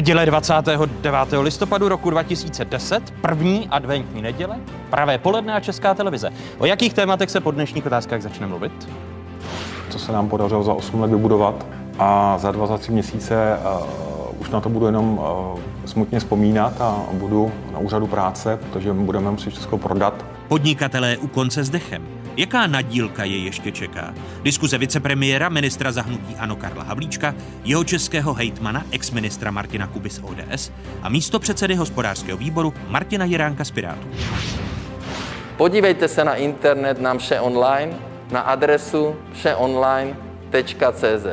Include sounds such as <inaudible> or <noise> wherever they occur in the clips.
Neděle 29. listopadu roku 2010, první adventní neděle, pravé poledne a Česká televize. O jakých tématech se po dnešních otázkách začne mluvit? Co se nám podařilo za 8 let vybudovat a za dva, za tři měsíce uh, už na to budu jenom uh, smutně vzpomínat a budu na úřadu práce, protože budeme muset všechno prodat. Podnikatelé u konce s dechem. Jaká nadílka je ještě čeká? Diskuze vicepremiéra, ministra zahnutí Ano Karla Havlíčka, jeho českého hejtmana, ex-ministra Martina Kuby z ODS a místo předsedy hospodářského výboru Martina Jiránka z Pirátů. Podívejte se na internet na vše online, na adresu všeonline.cz.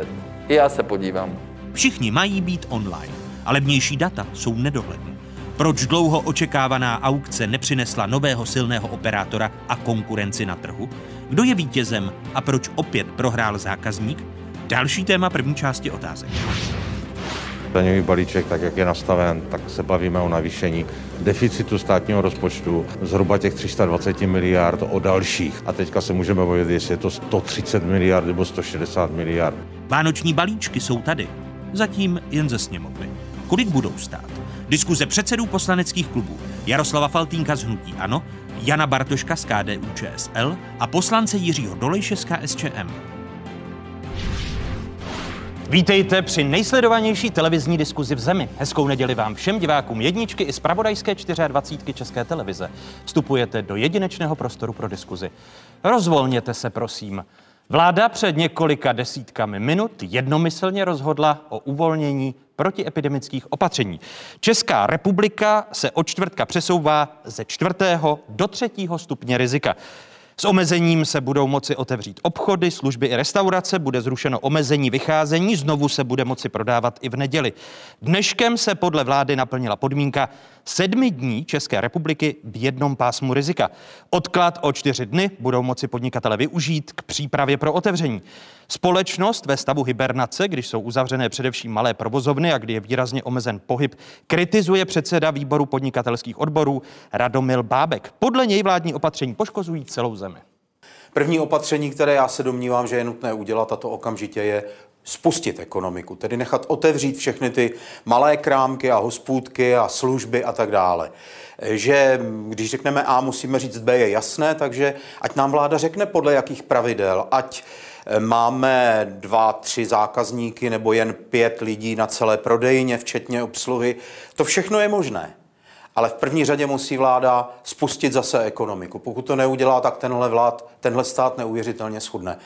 I já se podívám. Všichni mají být online, ale vnější data jsou nedohledné. Proč dlouho očekávaná aukce nepřinesla nového silného operátora a konkurenci na trhu? Kdo je vítězem a proč opět prohrál zákazník? Další téma první části otázek. Daňový balíček, tak jak je nastaven, tak se bavíme o navýšení deficitu státního rozpočtu zhruba těch 320 miliard o dalších. A teďka se můžeme bavit, jestli je to 130 miliard nebo 160 miliard. Vánoční balíčky jsou tady. Zatím jen ze sněmovny. Kolik budou stát? Diskuze předsedů poslaneckých klubů Jaroslava Faltínka z Hnutí Ano, Jana Bartoška z KDU ČSL a poslance Jiřího Dolejše z KSČM. Vítejte při nejsledovanější televizní diskuzi v zemi. Hezkou neděli vám všem divákům jedničky i z pravodajské 24 České televize. Vstupujete do jedinečného prostoru pro diskuzi. Rozvolněte se, prosím. Vláda před několika desítkami minut jednomyslně rozhodla o uvolnění protiepidemických opatření. Česká republika se od čtvrtka přesouvá ze čtvrtého do třetího stupně rizika. S omezením se budou moci otevřít obchody, služby i restaurace, bude zrušeno omezení vycházení, znovu se bude moci prodávat i v neděli. Dneškem se podle vlády naplnila podmínka sedmi dní České republiky v jednom pásmu rizika. Odklad o čtyři dny budou moci podnikatele využít k přípravě pro otevření. Společnost ve stavu hibernace, když jsou uzavřené především malé provozovny a kdy je výrazně omezen pohyb, kritizuje předseda výboru podnikatelských odborů Radomil Bábek. Podle něj vládní opatření poškozují celou zemi. První opatření, které já se domnívám, že je nutné udělat, a to okamžitě je spustit ekonomiku, tedy nechat otevřít všechny ty malé krámky a hospůdky a služby a tak dále. Že když řekneme A, musíme říct B je jasné, takže ať nám vláda řekne podle jakých pravidel, ať máme dva, tři zákazníky nebo jen pět lidí na celé prodejně, včetně obsluhy. To všechno je možné. Ale v první řadě musí vláda spustit zase ekonomiku. Pokud to neudělá, tak tenhle vlád, tenhle stát neuvěřitelně schudne.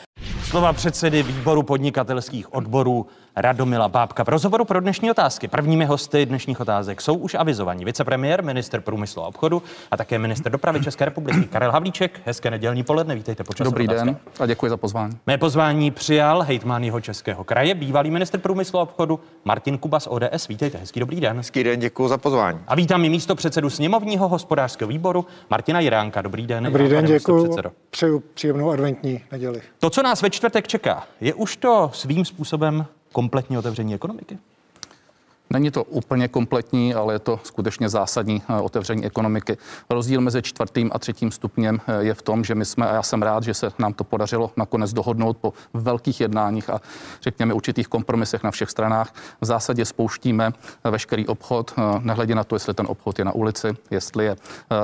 Slova předsedy výboru podnikatelských odborů Radomila Bábka. V rozhovoru pro dnešní otázky prvními hosty dnešních otázek jsou už avizovaní vicepremiér, minister průmyslu a obchodu a také minister dopravy České republiky Karel Havlíček. Hezké nedělní poledne, vítejte počas Dobrý otázka. den a děkuji za pozvání. Mé pozvání přijal hejtman jeho českého kraje, bývalý minister průmyslu a obchodu Martin Kuba z ODS. Vítejte, hezký dobrý den. Hezký den, děkuji za pozvání. A vítám i místo předsedu sněmovního hospodářského výboru Martina Jiránka. Dobrý den. Dobrý den, děkuji. Přeju příjemnou adventní neděli. To, co nás ve čtvrtek čeká, je už to svým způsobem kompletní otevření ekonomiky? Není to úplně kompletní, ale je to skutečně zásadní eh, otevření ekonomiky. Rozdíl mezi čtvrtým a třetím stupněm eh, je v tom, že my jsme, a já jsem rád, že se nám to podařilo nakonec dohodnout po velkých jednáních a řekněme určitých kompromisech na všech stranách. V zásadě spouštíme eh, veškerý obchod, nehledě na to, jestli ten obchod je na ulici, jestli je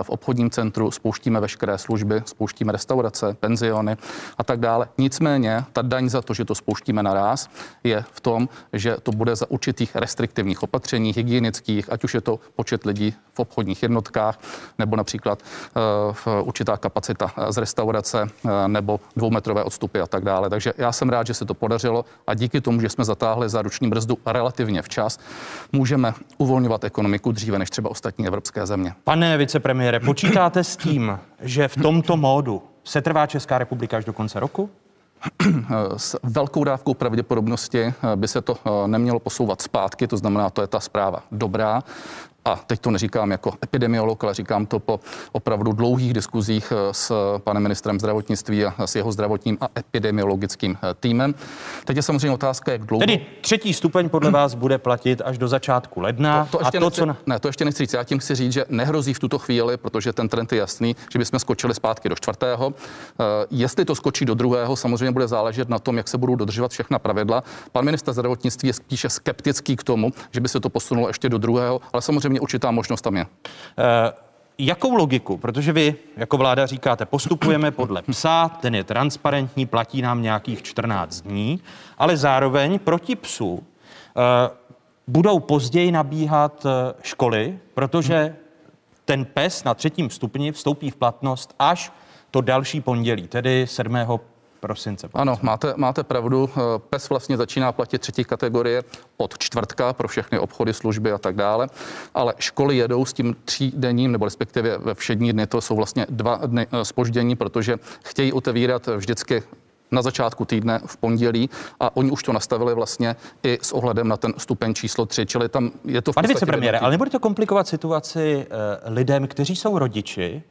v obchodním centru, spouštíme veškeré služby, spouštíme restaurace, penziony a tak dále. Nicméně ta daň za to, že to spouštíme naraz, je v tom, že to bude za určitých restriktivních různých opatření hygienických, ať už je to počet lidí v obchodních jednotkách, nebo například eh, v určitá kapacita z restaurace, eh, nebo dvoumetrové odstupy a tak dále. Takže já jsem rád, že se to podařilo a díky tomu, že jsme zatáhli záruční brzdu relativně včas, můžeme uvolňovat ekonomiku dříve než třeba ostatní evropské země. Pane vicepremiére, počítáte s tím, že v tomto módu se trvá Česká republika až do konce roku? <clears throat> S velkou dávkou pravděpodobnosti eh, by se to eh, nemělo posouvat zpátky, to znamená, to je ta zpráva dobrá a teď to neříkám jako epidemiolog, ale říkám to po opravdu dlouhých diskuzích s panem ministrem zdravotnictví a s jeho zdravotním a epidemiologickým týmem. Teď je samozřejmě otázka, jak dlouho. Tedy třetí stupeň podle vás bude platit až do začátku ledna. To, to ještě a to, nechci, co na... Ne, to ještě nechci říct. Já tím chci říct, že nehrozí v tuto chvíli, protože ten trend je jasný, že bychom skočili zpátky do čtvrtého. Uh, jestli to skočí do druhého, samozřejmě bude záležet na tom, jak se budou dodržovat všechna pravidla. Pan minister zdravotnictví je spíše skeptický k tomu, že by se to posunulo ještě do druhého, ale samozřejmě určitá možnost tam je. Uh, Jakou logiku? Protože vy jako vláda říkáte, postupujeme podle psa, ten je transparentní, platí nám nějakých 14 dní, ale zároveň proti psu uh, budou později nabíhat eh, školy, protože ten PES na třetím stupni vstoupí v platnost až to další pondělí, tedy 7 prosince. Ano, máte, máte pravdu. Eh, PES vlastně začíná platit třetí kategorie od čtvrtka pro všechny obchody, služby a tak dále, ale školy jedou s tím třídenním, nebo respektive ve všední dny, to jsou vlastně dva dny spoždění, protože chtějí otevírat vždycky na začátku týdne v pondělí a oni už to nastavili vlastně i s ohledem na ten stupeň číslo 3, čili tam je to v Pane vicepremiére, ale nebude to komplikovat situaci uh, lidem, kteří jsou rodiči.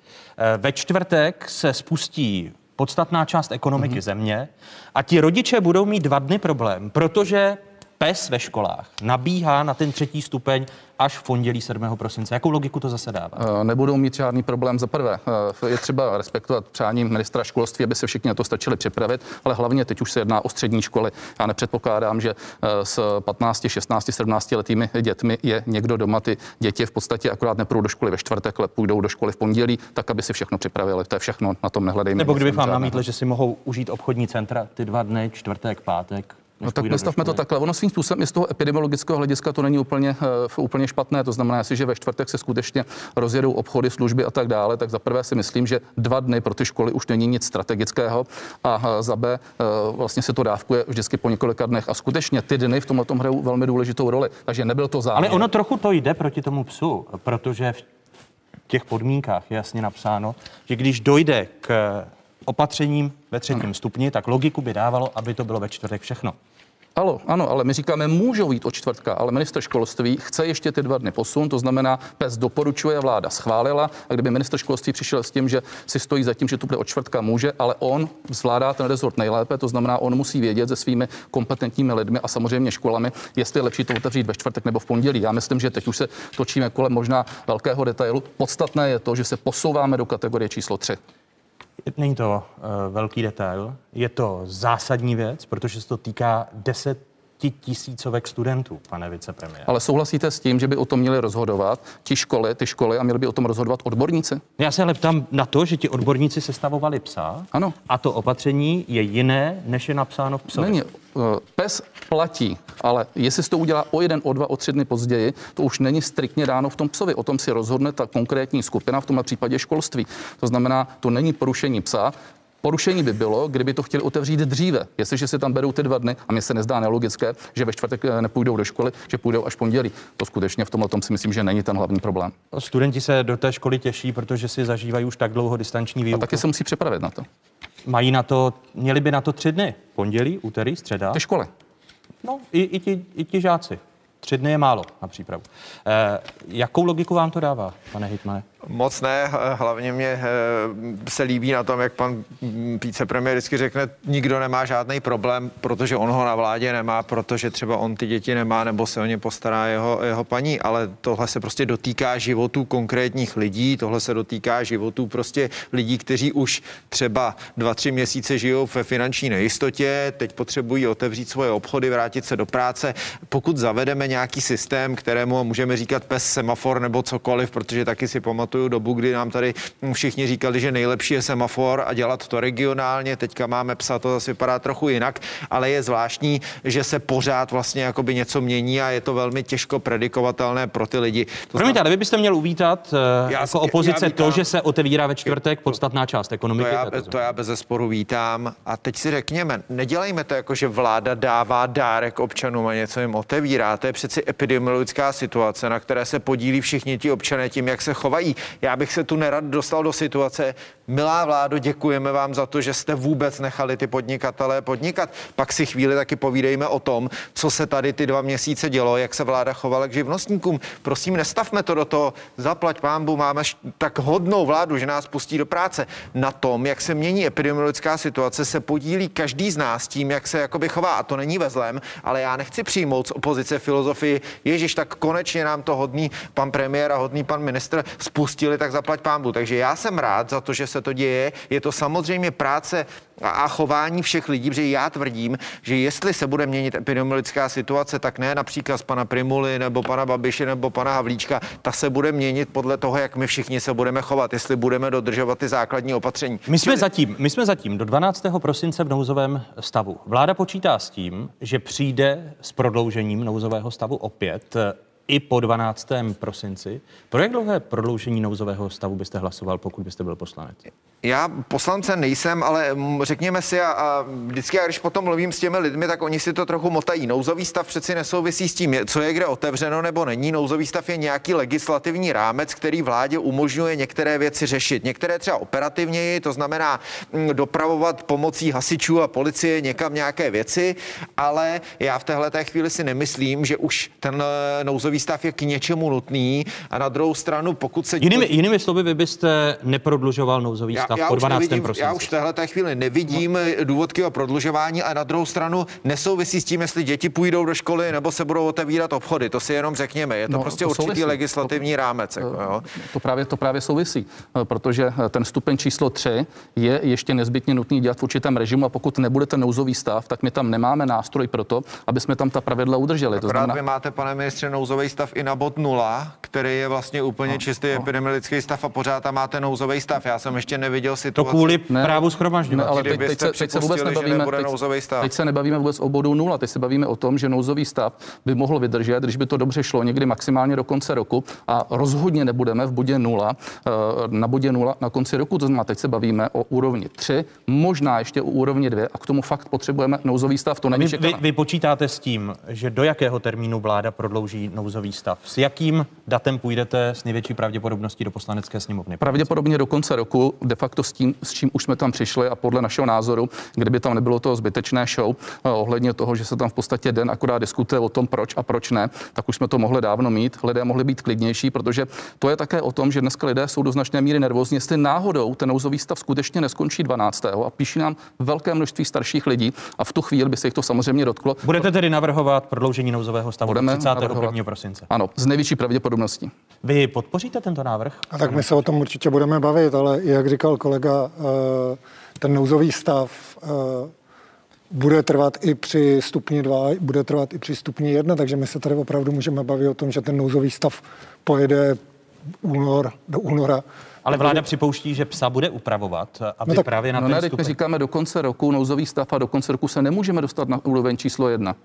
Ve čtvrtek se spustí podstatná část ekonomiky mm-hmm. země a ti rodiče budou mít dva dny problém, protože PES ve školách nabíhá na ten třetí stupeň až v pondělí 7. prosince. Jakou logiku to zase dává? Eh, nebudou mít žádný problém. Za prvé, eh, je třeba respektovat přání ministra školství, aby se všichni na to stačili připravit, ale hlavně teď už se jedná o střední školy. Já nepředpokládám, že eh, s 15, 16, 17 letými dětmi je někdo doma. Ty děti v podstatě akorát nepůjdou do školy ve čtvrtek, ale půjdou do školy v pondělí, tak aby si všechno připravili. To je všechno, na tom nehledejme. Nebo kdybych vám namítl, že si mohou užít obchodní centra ty dva dny, čtvrtek, pátek, No tak nastavme to takhle. Ono svým způsobem i z toho epidemiologického hlediska to není úplně, uh, úplně špatné. To znamená, že ve čtvrtek se skutečně rozjedou obchody, služby a tak dále, tak za prvé si myslím, že dva dny pro ty školy už není nic strategického a uh, za B uh, vlastně se to dávkuje vždycky po několika dnech a skutečně ty dny v tomhle tom hrajou velmi důležitou roli. Takže nebyl to záměr. Ale ono trochu to jde proti tomu psu, protože v těch podmínkách je jasně napsáno, že když dojde k opatřením ve třetím stupni, tak logiku by dávalo, aby to bylo ve čtvrtek všechno. Ano, ano, ale my říkáme, můžou jít od čtvrtka, ale minister školství chce ještě ty dva dny posun, to znamená, PES doporučuje, vláda schválila a kdyby minister školství přišel s tím, že si stojí za tím, že tu bude od čtvrtka, může, ale on zvládá ten rezort nejlépe, to znamená, on musí vědět se svými kompetentními lidmi a samozřejmě školami, jestli je lepší to otevřít ve čtvrtek nebo v pondělí. Já myslím, že teď už se točíme kolem možná velkého detailu. Podstatné je to, že se posouváme do kategorie číslo 3. Není to uh, velký detail, je to zásadní věc, protože se to týká 10 tisícovek studentů, pane vicepremiér. Ale souhlasíte s tím, že by o tom měli rozhodovat ti školy, ty školy a měli by o tom rozhodovat odborníci? Já se ale ptám na to, že ti odborníci sestavovali psa. Ano. A to opatření je jiné, než je napsáno v psovi. Není. Eh, PES platí, ale jestli se to udělá o jeden, o dva, o tři dny později, to už není striktně dáno v tom psovi. O tom si rozhodne ta konkrétní skupina, v tomhle případě školství. To znamená, to není porušení psa, Porušení by bylo, kdyby to chtěli otevřít dříve. Jestliže si tam berou ty dva dny, a mně se nezdá nelogické, že ve čtvrtek eh, nepůjdou do školy, že půjdou až pondělí. To skutečně v tomhle tom si myslím, že není ten hlavní problém. Studenti se do té školy těší, protože si zažívají už tak dlouho distanční výuku. A taky se musí připravit na to. Mají na to, měli by na to tři dny. Pondělí, úterý, středa. Ty školy. No, i, i, ti, i ti žáci. Tři dny je málo na přípravu. Eh, jakou logiku vám to dává, pane Hitmane? Moc ne, hlavně mě se líbí na tom, jak pan vicepremiér vždycky řekne, nikdo nemá žádný problém, protože on ho na vládě nemá, protože třeba on ty děti nemá, nebo se o ně postará jeho, jeho paní, ale tohle se prostě dotýká životů konkrétních lidí, tohle se dotýká životů prostě lidí, kteří už třeba dva, tři měsíce žijou ve finanční nejistotě, teď potřebují otevřít svoje obchody, vrátit se do práce. Pokud zavedeme nějaký systém, kterému můžeme říkat pes semafor nebo cokoliv, protože taky si pamatuju, pamatuju dobu, kdy nám tady všichni říkali, že nejlepší je semafor a dělat to regionálně. Teďka máme psa, to zase vypadá trochu jinak, ale je zvláštní, že se pořád vlastně jakoby něco mění a je to velmi těžko predikovatelné pro ty lidi. To Promiňte, ale vy byste měl uvítat uh, já, jako opozice já vítám, to, že se otevírá ve čtvrtek podstatná část ekonomiky. To já, to já bez zesporu vítám. A teď si řekněme, nedělejme to jako, že vláda dává dárek občanům a něco jim otevírá. To je přeci epidemiologická situace, na které se podílí všichni ti občané tím, jak se chovají. Já bych se tu nerad dostal do situace, milá vládo, děkujeme vám za to, že jste vůbec nechali ty podnikatele podnikat. Pak si chvíli taky povídejme o tom, co se tady ty dva měsíce dělo, jak se vláda chovala k živnostníkům. Prosím, nestavme to do toho, zaplať pámbu, máme tak hodnou vládu, že nás pustí do práce. Na tom, jak se mění epidemiologická situace, se podílí každý z nás tím, jak se jakoby chová. A to není ve zlém, ale já nechci přijmout z opozice filozofii, Ježíš, tak konečně nám to hodný pan premiér a hodný pan ministr spustili, tak zaplať pámbu. Takže já jsem rád za to, že se to děje. Je to samozřejmě práce a chování všech lidí, protože já tvrdím, že jestli se bude měnit epidemiologická situace, tak ne například z pana Primuly nebo pana Babiše nebo pana Havlíčka, ta se bude měnit podle toho, jak my všichni se budeme chovat, jestli budeme dodržovat ty základní opatření. My jsme, zatím, my jsme zatím do 12. prosince v nouzovém stavu. Vláda počítá s tím, že přijde s prodloužením nouzového stavu opět i po 12. prosinci. Pro jak dlouhé prodloužení nouzového stavu byste hlasoval, pokud byste byl poslanec? Já poslance nejsem, ale řekněme si, a, a vždycky, když potom mluvím s těmi lidmi, tak oni si to trochu motají. Nouzový stav přeci nesouvisí s tím, co je kde otevřeno nebo není. Nouzový stav je nějaký legislativní rámec, který vládě umožňuje některé věci řešit. Některé třeba operativněji, to znamená dopravovat pomocí hasičů a policie někam nějaké věci, ale já v téhle té chvíli si nemyslím, že už ten eh, nouzový stav je k něčemu nutný. A na druhou stranu, pokud se... Jinými, jinými slovy, vy byste neprodlužoval nouzový já, stav já po 12. Nevidím, prosinci. Já už v téhle chvíli nevidím no. důvodky o prodlužování a na druhou stranu nesouvisí s tím, jestli děti půjdou do školy nebo se budou otevírat obchody. To si jenom řekněme. Je to no, prostě to určitý souvisí. legislativní to, rámec. Jako, jo. To, právě, to právě souvisí, eh, protože eh, ten stupeň číslo 3 je ještě nezbytně nutný dělat v určitém režimu a pokud nebude ten nouzový stav, tak my tam nemáme nástroj pro to, aby jsme tam ta pravidla udrželi. To znamená... vy máte, pane ministře, nouzový stav i na bod 0, který je vlastně úplně no, čistý no. epidemiologický stav a pořád tam máte nouzový stav. Já jsem ještě neviděl situaci. To kvůli ne, právu schromažďovat. Ne, ale teď, teď, se, teď se vůbec nebavíme, teď, stav. teď se nebavíme vůbec o bodu nula, teď se bavíme o tom, že nouzový stav by mohl vydržet, když by to dobře šlo, někdy maximálně do konce roku a rozhodně nebudeme v bodě nula, eh, na bodě nula na konci roku, to znamená, teď se bavíme o úrovni 3, možná ještě o úrovni 2 a k tomu fakt potřebujeme nouzový stav, to není vy, vy, vy počítáte s tím, že do jakého termínu vláda prodlouží nouzový stav? S jakým datem půjdete s největší pravděpodobností do poslanecké sněmovny? Pravděpodobně do konce roku, de facto s tím, s čím už jsme tam přišli a podle našeho názoru, kdyby tam nebylo to zbytečné show eh, ohledně toho, že se tam v podstatě den akorát diskutuje o tom, proč a proč ne, tak už jsme to mohli dávno mít. Lidé mohli být klidnější, protože to je také o tom, že dneska lidé jsou do značné míry nervózní, jestli náhodou ten nouzový stav skutečně neskončí 12. a píší nám velké množství starších lidí a v tu chvíli by se jich to samozřejmě dotklo. Budete tedy navrhovat prodloužení nouzového stavu Budeme 31. prosince? Ano, z největší pravděpodobností. Vy podpoříte tento návrh? A tak my se o tom určitě budeme bavit, ale jak říkal kolega, eh, ten nouzový stav eh, bude trvat i při stupni 2, bude trvat i při stupni 1, takže my se tady opravdu můžeme bavit o tom, že ten nouzový stav pojede únor do února. Ale vláda připouští, že psa bude upravovat, aby no tak, právě na no ten ne, stupeň... my říkáme do konce roku nouzový stav a do konce roku se nemůžeme dostat na úroveň číslo jedna.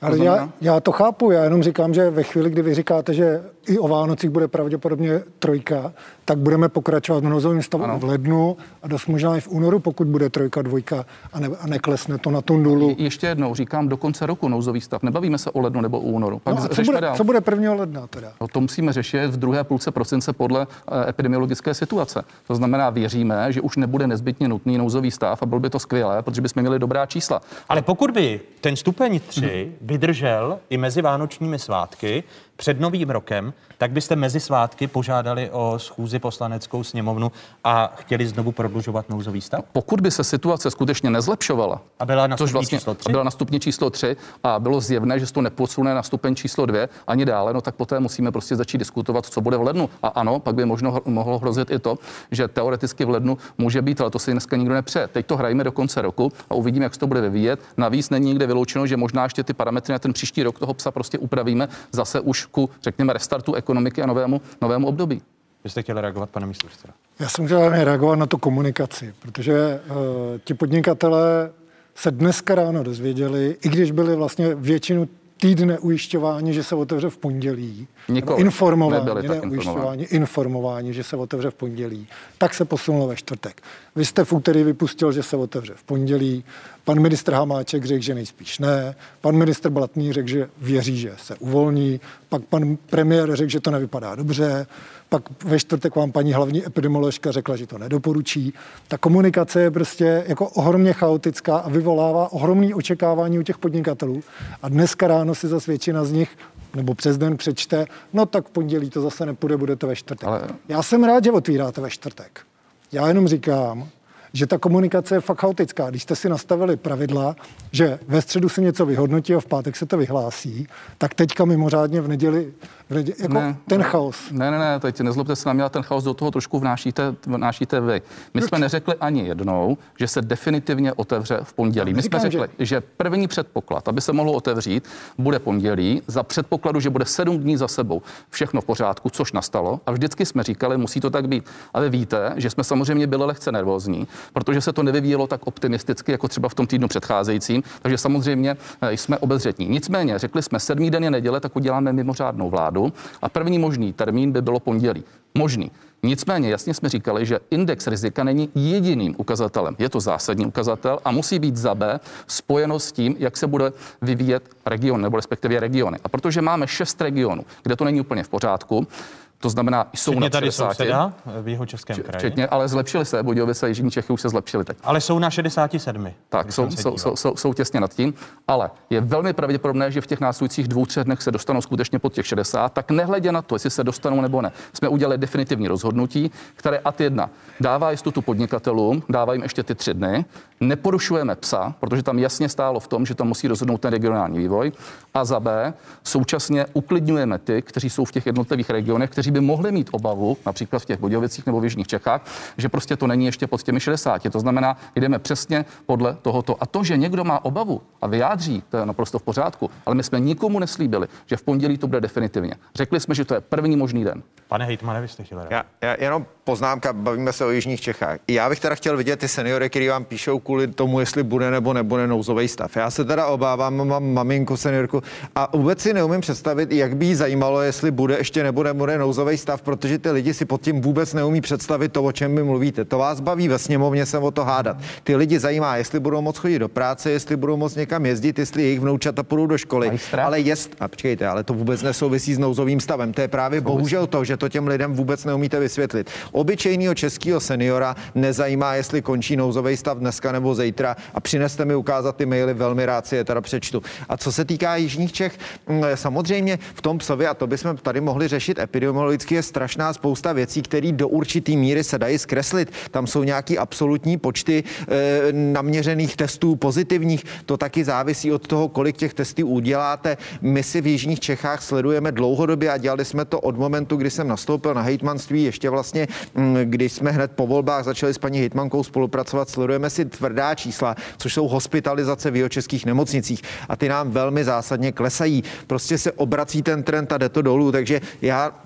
Ale já, já to chápu, já jenom říkám, že ve chvíli, kdy vy říkáte, že i o Vánocích bude pravděpodobně trojka, tak budeme pokračovat v nouzovém stavu ano. v lednu a dost možná i v únoru, pokud bude trojka, dvojka a, ne, a neklesne to na tu nulu. Je, ještě jednou říkám do konce roku nouzový stav. Nebavíme se o lednu nebo o únoru. Pak no co, bude, dál. co bude 1. ledna teda? No, to musíme řešit v druhé půlce prosince podle uh, epidemiologické situace. To znamená, věříme, že už nebude nezbytně nutný nouzový stav a byl by to skvělé, protože bychom měli dobrá čísla. Ale pokud by ten stupeň 3 hmm. Vydržel i mezi vánočními svátky, před novým rokem, tak byste mezi svátky požádali o schůzi poslaneckou sněmovnu a chtěli znovu prodlužovat nouzový stav? Pokud by se situace skutečně nezlepšovala, a byla na což vlastně číslo 3? byla na stupni číslo 3 a bylo zjevné, že se to neposune na stupeň číslo 2 ani dále, no tak poté musíme prostě začít diskutovat, co bude v lednu. A ano, pak by možno mohlo hrozit i to, že teoreticky v lednu může být, ale to si dneska nikdo nepřeje. Teď to hrajeme do konce roku a uvidíme, jak se to bude vyvíjet. Navíc není nikde vyloučeno, že možná ještě ty parametry na ten příští rok toho psa prostě upravíme zase už ku, řekněme, restartu ekonomiky a novému, novému období. Vy jste chtěli reagovat, pane místo Já jsem chtěl reagovat na tu komunikaci, protože uh, ti podnikatelé se dneska ráno dozvěděli, i když byli vlastně většinu týdne ujišťování, že se otevře v pondělí, Nikoliv. tak ne ujišťování, informování, že se otevře v pondělí, tak se posunulo ve čtvrtek. Vy jste v úterý vypustil, že se otevře v pondělí, pan ministr Hamáček řekl, že nejspíš ne, pan ministr Blatný řekl, že věří, že se uvolní, pak pan premiér řekl, že to nevypadá dobře, pak ve čtvrtek vám paní hlavní epidemioložka řekla, že to nedoporučí. Ta komunikace je prostě jako ohromně chaotická a vyvolává ohromné očekávání u těch podnikatelů. A dneska ráno si zase většina z nich nebo přes den přečte, no tak v pondělí to zase nepůjde, bude to ve čtvrtek. Ale... Já jsem rád, že otvíráte ve čtvrtek. Já jenom říkám, že ta komunikace je fakt chaotická. Když jste si nastavili pravidla, že ve středu se něco vyhodnotí a v pátek se to vyhlásí, tak teďka mimořádně v neděli, v neděli jako ne, ten chaos. Ne, ne, ne, teď nezlobte se na mě, ten chaos do toho trošku vnášíte, vnášíte vy. My Proč? jsme neřekli ani jednou, že se definitivně otevře v pondělí. My jsme řekli, že... že první předpoklad, aby se mohlo otevřít, bude pondělí, za předpokladu, že bude sedm dní za sebou všechno v pořádku, což nastalo. A vždycky jsme říkali, musí to tak být. Ale víte, že jsme samozřejmě byli lehce nervózní, protože se to nevyvíjelo tak optimisticky, jako třeba v tom týdnu předcházejícím. Takže samozřejmě eh, jsme obezřetní. Nicméně řekli jsme, sedmý den je neděle, tak uděláme mimořádnou vládu a první možný termín by bylo pondělí. Možný. Nicméně jasně jsme říkali, že index rizika není jediným ukazatelem. Je to zásadní ukazatel a musí být za B spojeno s tím, jak se bude vyvíjet region nebo respektive regiony. A protože máme šest regionů, kde to není úplně v pořádku, to znamená, jsou Včetně na tady 60. souseda v jeho českém kraji. Včetně, ale zlepšili se, Budějovice a Jižní Čechy už se zlepšili teď. Ale jsou na 67. Tak, jsou, jsou, jsou, jsou, jsou těsně nad tím, ale je velmi pravděpodobné, že v těch následujících dvou, třech dnech se dostanou skutečně pod těch 60, tak nehledě na to, jestli se dostanou nebo ne. Jsme udělali definitivní rozhodnutí, které ad jedna dává jistotu podnikatelům, dává jim ještě ty tři dny, neporušujeme psa, protože tam jasně stálo v tom, že tam musí rozhodnout ten regionální vývoj. A za B, současně uklidňujeme ty, kteří jsou v těch jednotlivých regionech, kteří by mohli mít obavu, například v těch Budějovicích nebo v Jižních Čechách, že prostě to není ještě pod těmi 60. To znamená, jdeme přesně podle tohoto. A to, že někdo má obavu a vyjádří, to je naprosto v pořádku, ale my jsme nikomu neslíbili, že v pondělí to bude definitivně. Řekli jsme, že to je první možný den. Pane Hejtmane, vy jste chtěl já, já, jenom poznámka, bavíme se o Jižních Čechách. Já bych teda chtěl vidět ty seniory, kteří vám píšou kvůli tomu, jestli bude nebo nebude nouzový stav. Já se teda obávám, mám maminku seniorku a vůbec si neumím představit, jak by jí zajímalo, jestli bude ještě nebude bude nouzový stav, protože ty lidi si pod tím vůbec neumí představit to, o čem vy mluvíte. To vás baví ve sněmovně se o to hádat. Ty lidi zajímá, jestli budou moc chodit do práce, jestli budou moc někam jezdit, jestli jejich vnoučata půjdou do školy. Ale jest, a počkejte, ale to vůbec nesouvisí s nouzovým stavem. To je právě bohužel to, že to těm lidem vůbec neumíte vysvětlit. Obyčejného českého seniora nezajímá, jestli končí nouzový stav dneska nebo zítra a přineste mi ukázat ty maily, velmi rád si je teda přečtu. A co se týká Jižních Čech, mm, samozřejmě v tom psovi, a to bychom tady mohli řešit epidemiologicky, je strašná spousta věcí, které do určitý míry se dají zkreslit. Tam jsou nějaký absolutní počty e, naměřených testů pozitivních. To taky závisí od toho, kolik těch testů uděláte. My si v Jižních Čechách sledujeme dlouhodobě a dělali jsme to od momentu, kdy jsem nastoupil na hejtmanství, ještě vlastně, mm, když jsme hned po volbách začali s paní hejtmankou spolupracovat, sledujeme si tvrdá čísla, což jsou hospitalizace v českých nemocnicích a ty nám velmi zásadně klesají. Prostě se obrací ten trend a jde to dolů, takže já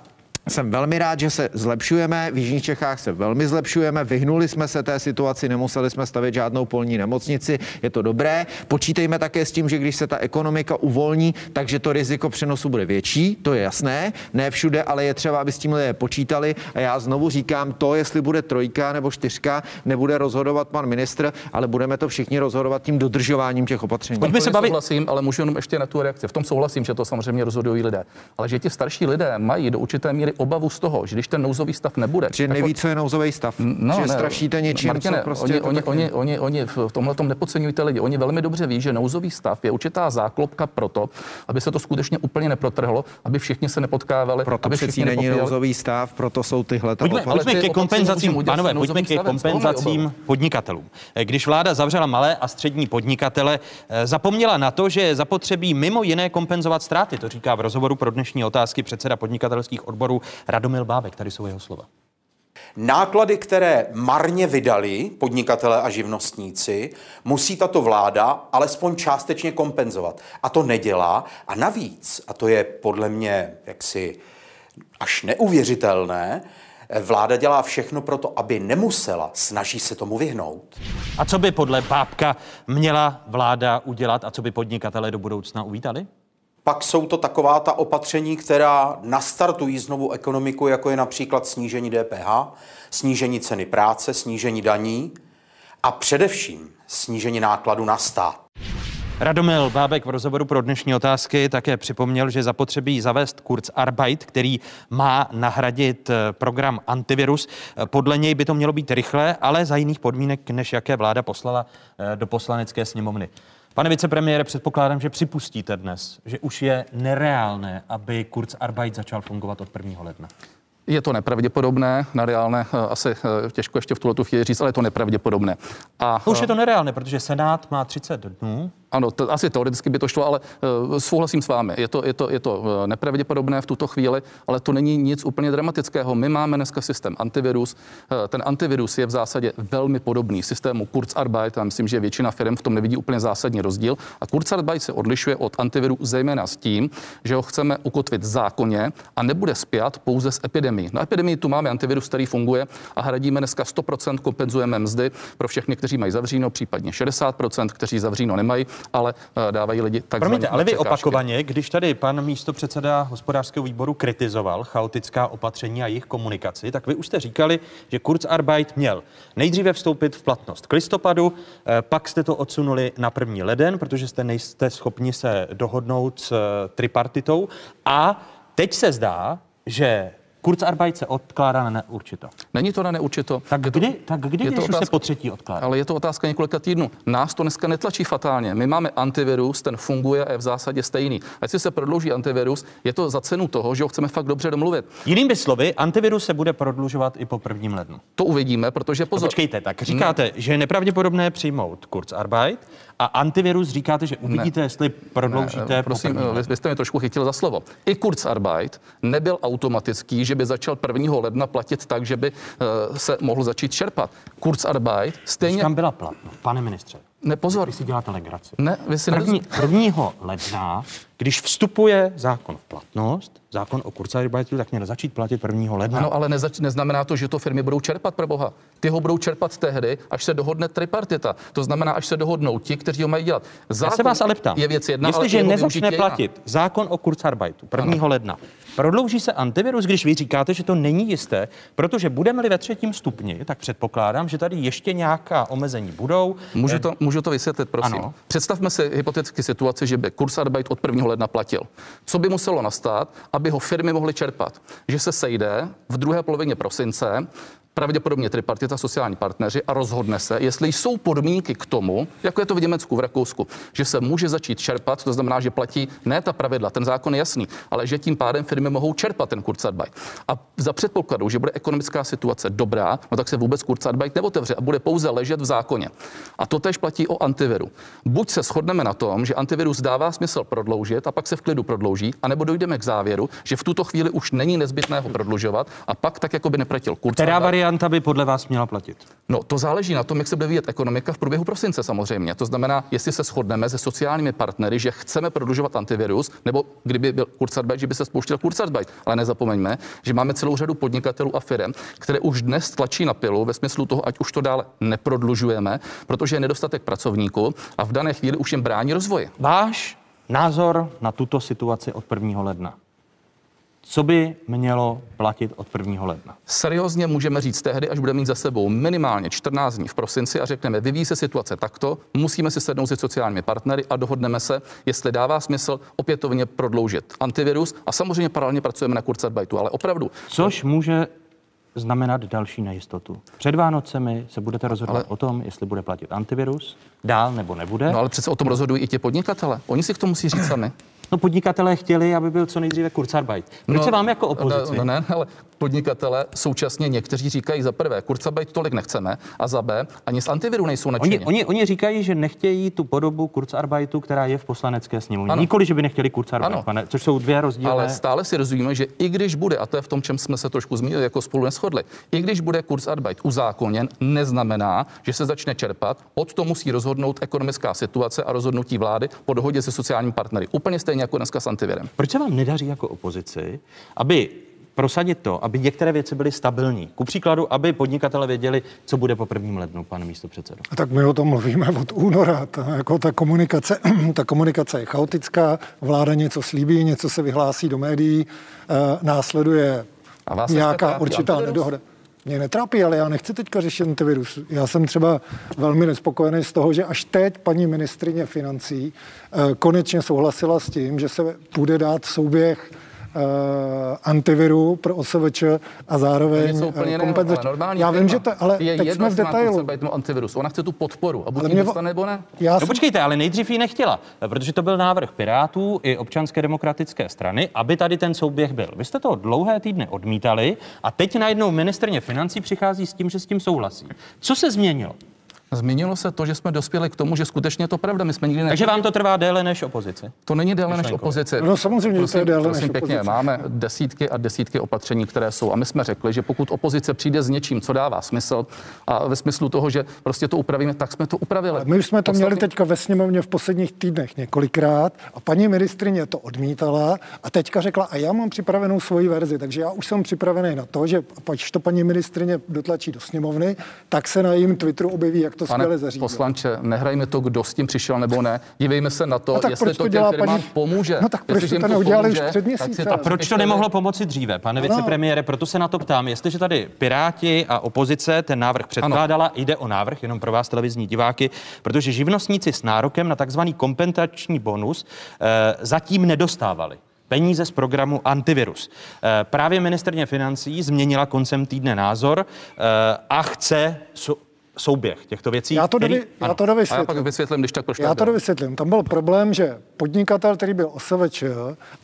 jsem velmi rád, že se zlepšujeme. V Jižních Čechách se velmi zlepšujeme. Vyhnuli jsme se té situaci, nemuseli jsme stavět žádnou polní nemocnici. Je to dobré. Počítejme také s tím, že když se ta ekonomika uvolní, takže to riziko přenosu bude větší. To je jasné. Ne všude, ale je třeba, aby s tím lidé počítali. A já znovu říkám, to, jestli bude trojka nebo čtyřka, nebude rozhodovat pan ministr, ale budeme to všichni rozhodovat tím dodržováním těch opatření. Pojďme se bavit. Souhlasím, ale můžu jenom ještě na tu reakci. V tom souhlasím, že to samozřejmě rozhodují lidé. Ale že ti starší lidé mají do určité míry obavu z toho, že když ten nouzový stav nebude. Že neví, co je nouzový stav. No, že ne, strašíte něčím, Martine, co prostě oni, oni, oni, oni, oni, v tomhle tom nepodceňujte lidi. Oni velmi dobře ví, že nouzový stav je určitá záklopka pro to, aby se to skutečně úplně neprotrhlo, aby všichni se nepotkávali. Proto aby přeci není nepopíjali. nouzový stav, proto jsou tyhle. Pojďme, pojďme ke kompenzacím, pánové, pojďme ke kompenzacím podnikatelům. Když vláda zavřela malé a střední podnikatele, eh, zapomněla na to, že zapotřebí mimo jiné kompenzovat ztráty. To říká v rozhovoru pro dnešní otázky předseda podnikatelských odborů Radomil Bábek, tady jsou jeho slova. Náklady, které marně vydali podnikatele a živnostníci, musí tato vláda alespoň částečně kompenzovat. A to nedělá. A navíc, a to je podle mě jaksi až neuvěřitelné, Vláda dělá všechno pro to, aby nemusela, snaží se tomu vyhnout. A co by podle Bábka měla vláda udělat a co by podnikatele do budoucna uvítali? Pak jsou to taková ta opatření, která nastartují znovu ekonomiku, jako je například snížení DPH, snížení ceny práce, snížení daní a především snížení nákladu na stát. Radomil Bábek v rozhovoru pro dnešní otázky také připomněl, že zapotřebí zavést Kurzarbeit, který má nahradit eh, program antivirus. Eh, Podle něj by to mělo být rychle, ale za jiných podmínek, než jaké vláda poslala eh, do poslanecké sněmovny. Pane vicepremiére, předpokládám, že připustíte dnes, že už je nereálné, aby Kurzarbeit začal fungovat od 1. ledna. Je to nepravděpodobné, na reálné eh, asi eh, těžko ještě v tuhle chvíli říct, ale je to nepravděpodobné. A, No už je to nereálné, protože Senát má 30 dnů. Ano, to, asi teoreticky by to šlo, ale uh, souhlasím s vámi. Je to, je, to, je to uh, nepravděpodobné v tuto chvíli, ale to není nic úplně dramatického. My máme dneska systém antivirus. Uh, ten antivirus je v zásadě velmi podobný systému Kurzarbeit. Já myslím, že většina firm v tom nevidí úplně zásadní rozdíl. A Kurzarbeit se odlišuje od antiviru zejména s tím, že ho chceme ukotvit v zákoně a nebude spjat pouze s epidemí. Na epidemii tu máme antivirus, který funguje a hradíme dneska 100% kompenzujeme mzdy pro všechny, kteří mají zavříno, případně 60%, kteří zavříno nemají ale eh, dávají lidi tak. Promiňte, ale vy opakovaně, když tady pan místo předseda hospodářského výboru kritizoval chaotická opatření a jejich komunikaci, tak vy už jste říkali, že Kurzarbeit měl nejdříve vstoupit v platnost k listopadu, eh, pak jste to odsunuli na první leden, protože jste nejste schopni se dohodnout s eh, tripartitou a teď se zdá, že Kurzarbeit se odkládá na neurčito. Není to na neurčito. Tak kdy, tak kdy je to otázka, se po třetí odkládá? Ale je to otázka několika týdnů. Nás to dneska netlačí fatálně. My máme antivirus, ten funguje a je v zásadě stejný. A jestli se prodlouží antivirus, je to za cenu toho, že ho chceme fakt dobře domluvit. Jinými slovy, antivirus se bude prodlužovat i po prvním lednu. To uvidíme, protože pozor. No počkejte, tak říkáte, ne. že je nepravděpodobné přijmout Kurzarbeit a antivirus říkáte, že uvidíte, ne. jestli prodloužíte. Ne, prosím, vy, vy jste mě trošku chytil za slovo. I Kurzarbeit nebyl automatický, že by začal 1. ledna platit tak, že by uh, se mohl začít čerpat. Kurzarbeit stejně... tam byla platnost, pane ministře. Ne, pozor. Vy si děláte legraci. Ne, vy si První, 1. ledna, když vstupuje zákon v platnost, zákon o kurzarbeitu, tak měl začít platit 1. ledna. Ano, ale nezač- neznamená to, že to firmy budou čerpat pro boha. Ty ho budou čerpat tehdy, až se dohodne tripartita. To znamená, až se dohodnou ti, kteří ho mají dělat. Zákon Já se vás ale ptám. Je věc jedna, Jestliže ale nezačne platit zákon o kurzarbeitu 1. Ano. ledna, prodlouží se antivirus, když vy říkáte, že to není jisté, protože budeme-li ve třetím stupni, tak předpokládám, že tady ještě nějaká omezení budou. Můžu to, můžu to vysvětlit, prosím. Ano. Představme si hypoteticky situaci, že by kurzarbeit od 1. ledna platil. Co by muselo nastat, aby ho firmy mohly čerpat? Že se sejde v druhé polovině prosince pravděpodobně tripartita sociální partneři a rozhodne se, jestli jsou podmínky k tomu, jako je to v Německu, v Rakousku, že se může začít čerpat, to znamená, že platí ne ta pravidla, ten zákon je jasný, ale že tím pádem firmy mohou čerpat ten Kurzarbeit. A za předpokladu, že bude ekonomická situace dobrá, no tak se vůbec Kurzarbeit neotevře a bude pouze ležet v zákoně. A to tež platí o antiviru. Buď se shodneme na tom, že antivirus dává smysl prodloužit a pak se v klidu prodlouží, anebo dojdeme k závěru, že v tuto chvíli už není nezbytné ho prodlužovat a pak tak jako by neplatil Kurzarbeit varianta by podle vás měla platit? No, to záleží na tom, jak se bude vyvíjet ekonomika v průběhu prosince samozřejmě. To znamená, jestli se shodneme se sociálními partnery, že chceme prodlužovat antivirus, nebo kdyby byl Kurzarbeit, že by se spouštěl Kurzarbeit. Ale nezapomeňme, že máme celou řadu podnikatelů a firm, které už dnes tlačí na pilu ve smyslu toho, ať už to dále neprodlužujeme, protože je nedostatek pracovníků a v dané chvíli už jim brání rozvoji. Váš názor na tuto situaci od 1. ledna? Co by mělo platit od 1. ledna? Seriózně můžeme říct tehdy, až budeme mít za sebou minimálně 14 dní v prosinci a řekneme, vyvíjí se situace takto, musíme si sednout se sociálními partnery a dohodneme se, jestli dává smysl opětovně prodloužit antivirus a samozřejmě paralelně pracujeme na Kurzarbeitu, ale opravdu. Což může znamenat další nejistotu. Před Vánocemi se budete rozhodovat ale... o tom, jestli bude platit antivirus, dál nebo nebude. No ale přece o tom rozhodují i ti podnikatele. Oni si k tomu musí říct sami. No podnikatelé chtěli, aby byl co nejdříve Kurzarbeit. Proč no, se vám jako opozici? No, ne, ale podnikatele současně někteří říkají za prvé, Kurzarbeit tolik nechceme a za B, ani z antiviru nejsou nadšení. Oni, oni, oni říkají, že nechtějí tu podobu Kurzarbeitu, která je v poslanecké sněmovně. Nikoli, že by nechtěli Kurzarbeit, ano. pane, což jsou dvě rozdílné. Ale stále si rozumíme, že i když bude, a to je v tom, čem jsme se trošku zmínili, jako spolu neschodli, i když bude Kurzarbeit uzákoněn, neznamená, že se začne čerpat. Od to musí rozhodnout ekonomická situace a rozhodnutí vlády po dohodě se sociálními partnery. Úplně stejně jako dneska s antivirem. Proč se vám nedaří jako opozici, aby prosadit to, aby některé věci byly stabilní. Ku příkladu, aby podnikatele věděli, co bude po prvním lednu, pane místo předsedo. A tak my o tom mluvíme od února. Ta, jako ta, komunikace, <clears throat> ta komunikace je chaotická, vláda něco slíbí, něco se vyhlásí do médií, e, následuje A vás nějaká netrápí určitá nedohoda. Mě netrápí, ale já nechci teďka řešit antivirus. Já jsem třeba velmi nespokojený z toho, že až teď paní ministrině financí eh, konečně souhlasila s tím, že se bude dát souběh antiviru pro OSVČ a zároveň eh, normální Já vím, že to, ale je teď jedno, jsme v detailu. antivirus. Ona chce tu podporu a buď Ale mě- dostane nebo ne. Já No jsem, počkejte, ale nejdřív ji nechtěla, protože to byl návrh Pirátů i občanské demokratické strany, aby tady ten souběh byl. Vy jste to dlouhé týdny odmítali a teď najednou ministrně financí přichází s tím, že s tím souhlasí. Co se změnilo? Změnilo se to, že jsme dospěli k tomu, že skutečně je to pravda. My jsme nikdy Takže netvrdili- vám to trvá déle než opozici? To není déle než opozice. No, samozřejmě, že to je déle než prosím pěkně, opozice. máme desítky a desítky opatření, které jsou. A my jsme řekli, že pokud opozice přijde s něčím, co dává smysl, a ve smyslu toho, že prostě to upravíme, tak jsme to upravili. My už jsme to Podstatně- měli teďka ve sněmovně v posledních týdnech několikrát a paní ministrině to odmítala a teďka řekla, a já mám připravenou svoji verzi, takže já už jsem připravený na to, že až to paní ministrině dotlačí do sněmovny, tak se na jejím Twitteru objeví, jak to Pane skvěle zařídilo. poslanče, nehrajme to, kdo s tím přišel nebo ne. Dívejme se na to, No tak jestli to to těm dělá firmám paní- pomůže. No tak proč to neudělali už před měsícem? to A Proč to nemohlo pomoci dříve, pane No. vicepremiére? Proto se na to ptám. Jestliže tady Piráti a opozice ten návrh předkládala, jde o návrh, jenom pro vás televizní diváky, protože živnostníci s nárokem na takzvaný kompenzační bonus eh, zatím nedostávali peníze z programu Antivirus. Eh, Právě ministrně financí změnila koncem týdne názor eh, a chce souběh těchto věcí. Já to, který- dovi, já to A já dovysvětlím. pak vysvětlím, když tak proč Já to dovysvětlím. Tam byl problém, že podnikatel, který byl OSVČ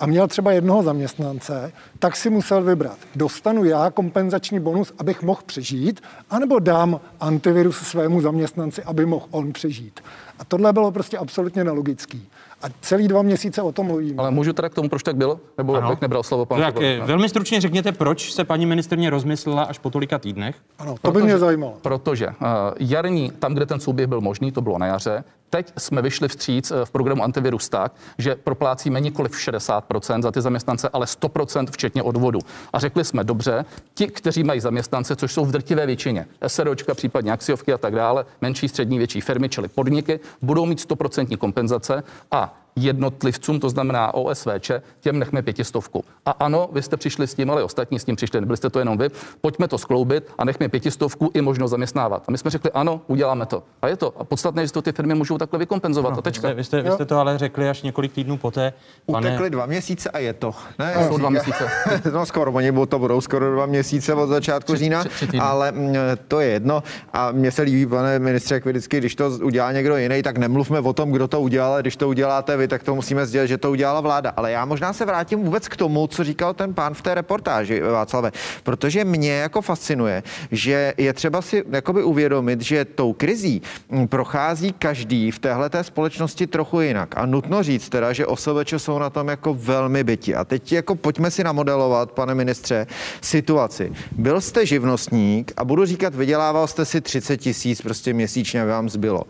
a měl třeba jednoho zaměstnance, tak si musel vybrat. Dostanu já kompenzační bonus, abych mohl přežít, anebo dám antivirus svému zaměstnanci, aby mohl on přežít. A tohle bylo prostě absolutně nelogický. A celý dva měsíce o tom mluvím. Ale můžu teda k tomu, proč tak bylo? Nebo Ano. bych nebral slovo pan Tak Kubek? eh, velmi stručně řekněte, proč se paní ministrně rozmyslela až po tolika týdnech? Ano, to by mě zajímalo. Protože uh, jarní, tam, kde ten souběh byl možný, to bylo na jaře. Teď jsme vyšli vstříc eh, v programu Antivirus tak, že proplácíme nikoli 60% za ty zaměstnance, ale 100% včetně odvodu. A řekli jsme, dobře, ti, kteří mají zaměstnance, což jsou v drtivé většině, SROčka, případně akciovky a tak dále, menší, střední, větší firmy, čili podniky, budou mít 100% kompenzace a jednotlivcům, to znamená OSVČ, těm nechme pětistovku. A ano, vy jste přišli s tím, ale ostatní s tím přišli, nebyli jste to jenom vy. Pojďme to skloubit a nechme pětistovku i možnost zaměstnávat. A my jsme řekli, ano, uděláme to. A je to. A podstatné, je, že to ty firmy můžou takhle vykompenzovat. No, a Vy tečka. jste, vy, jste, vy jste to ale řekli až několik týdnů poté, pane... Utekli dva měsíce a je to. Ne, jsou dva měsíce. <laughs> no skoro, oni budou- to budou skoro dva měsíce od začátku Tři- října, tři- tři týdny. ale mm, to je jedno. A mně se líbí, pane ministře, jak vždycky, když to udělá někdo jiný, tak nemluvme o tom, kdo to udělal, když to uděláte vy, tak to musíme sdělit, že to udělala vláda. Ale já možná se vrátím vůbec k tomu, co říkal ten pán v té reportáži, Václave, protože mě jako fascinuje, že je třeba si jakoby uvědomit, že tou krizí mm, prochází každý v téhle té společnosti trochu jinak. A nutno říct teda, že OSVČ jsou na tom jako velmi byti. A teď jako pojďme si namodelovat, pane ministře, situaci. Byl jste živnostník a budu říkat, vydělával jste si 30 tisíc prostě měsíčně, vám zbylo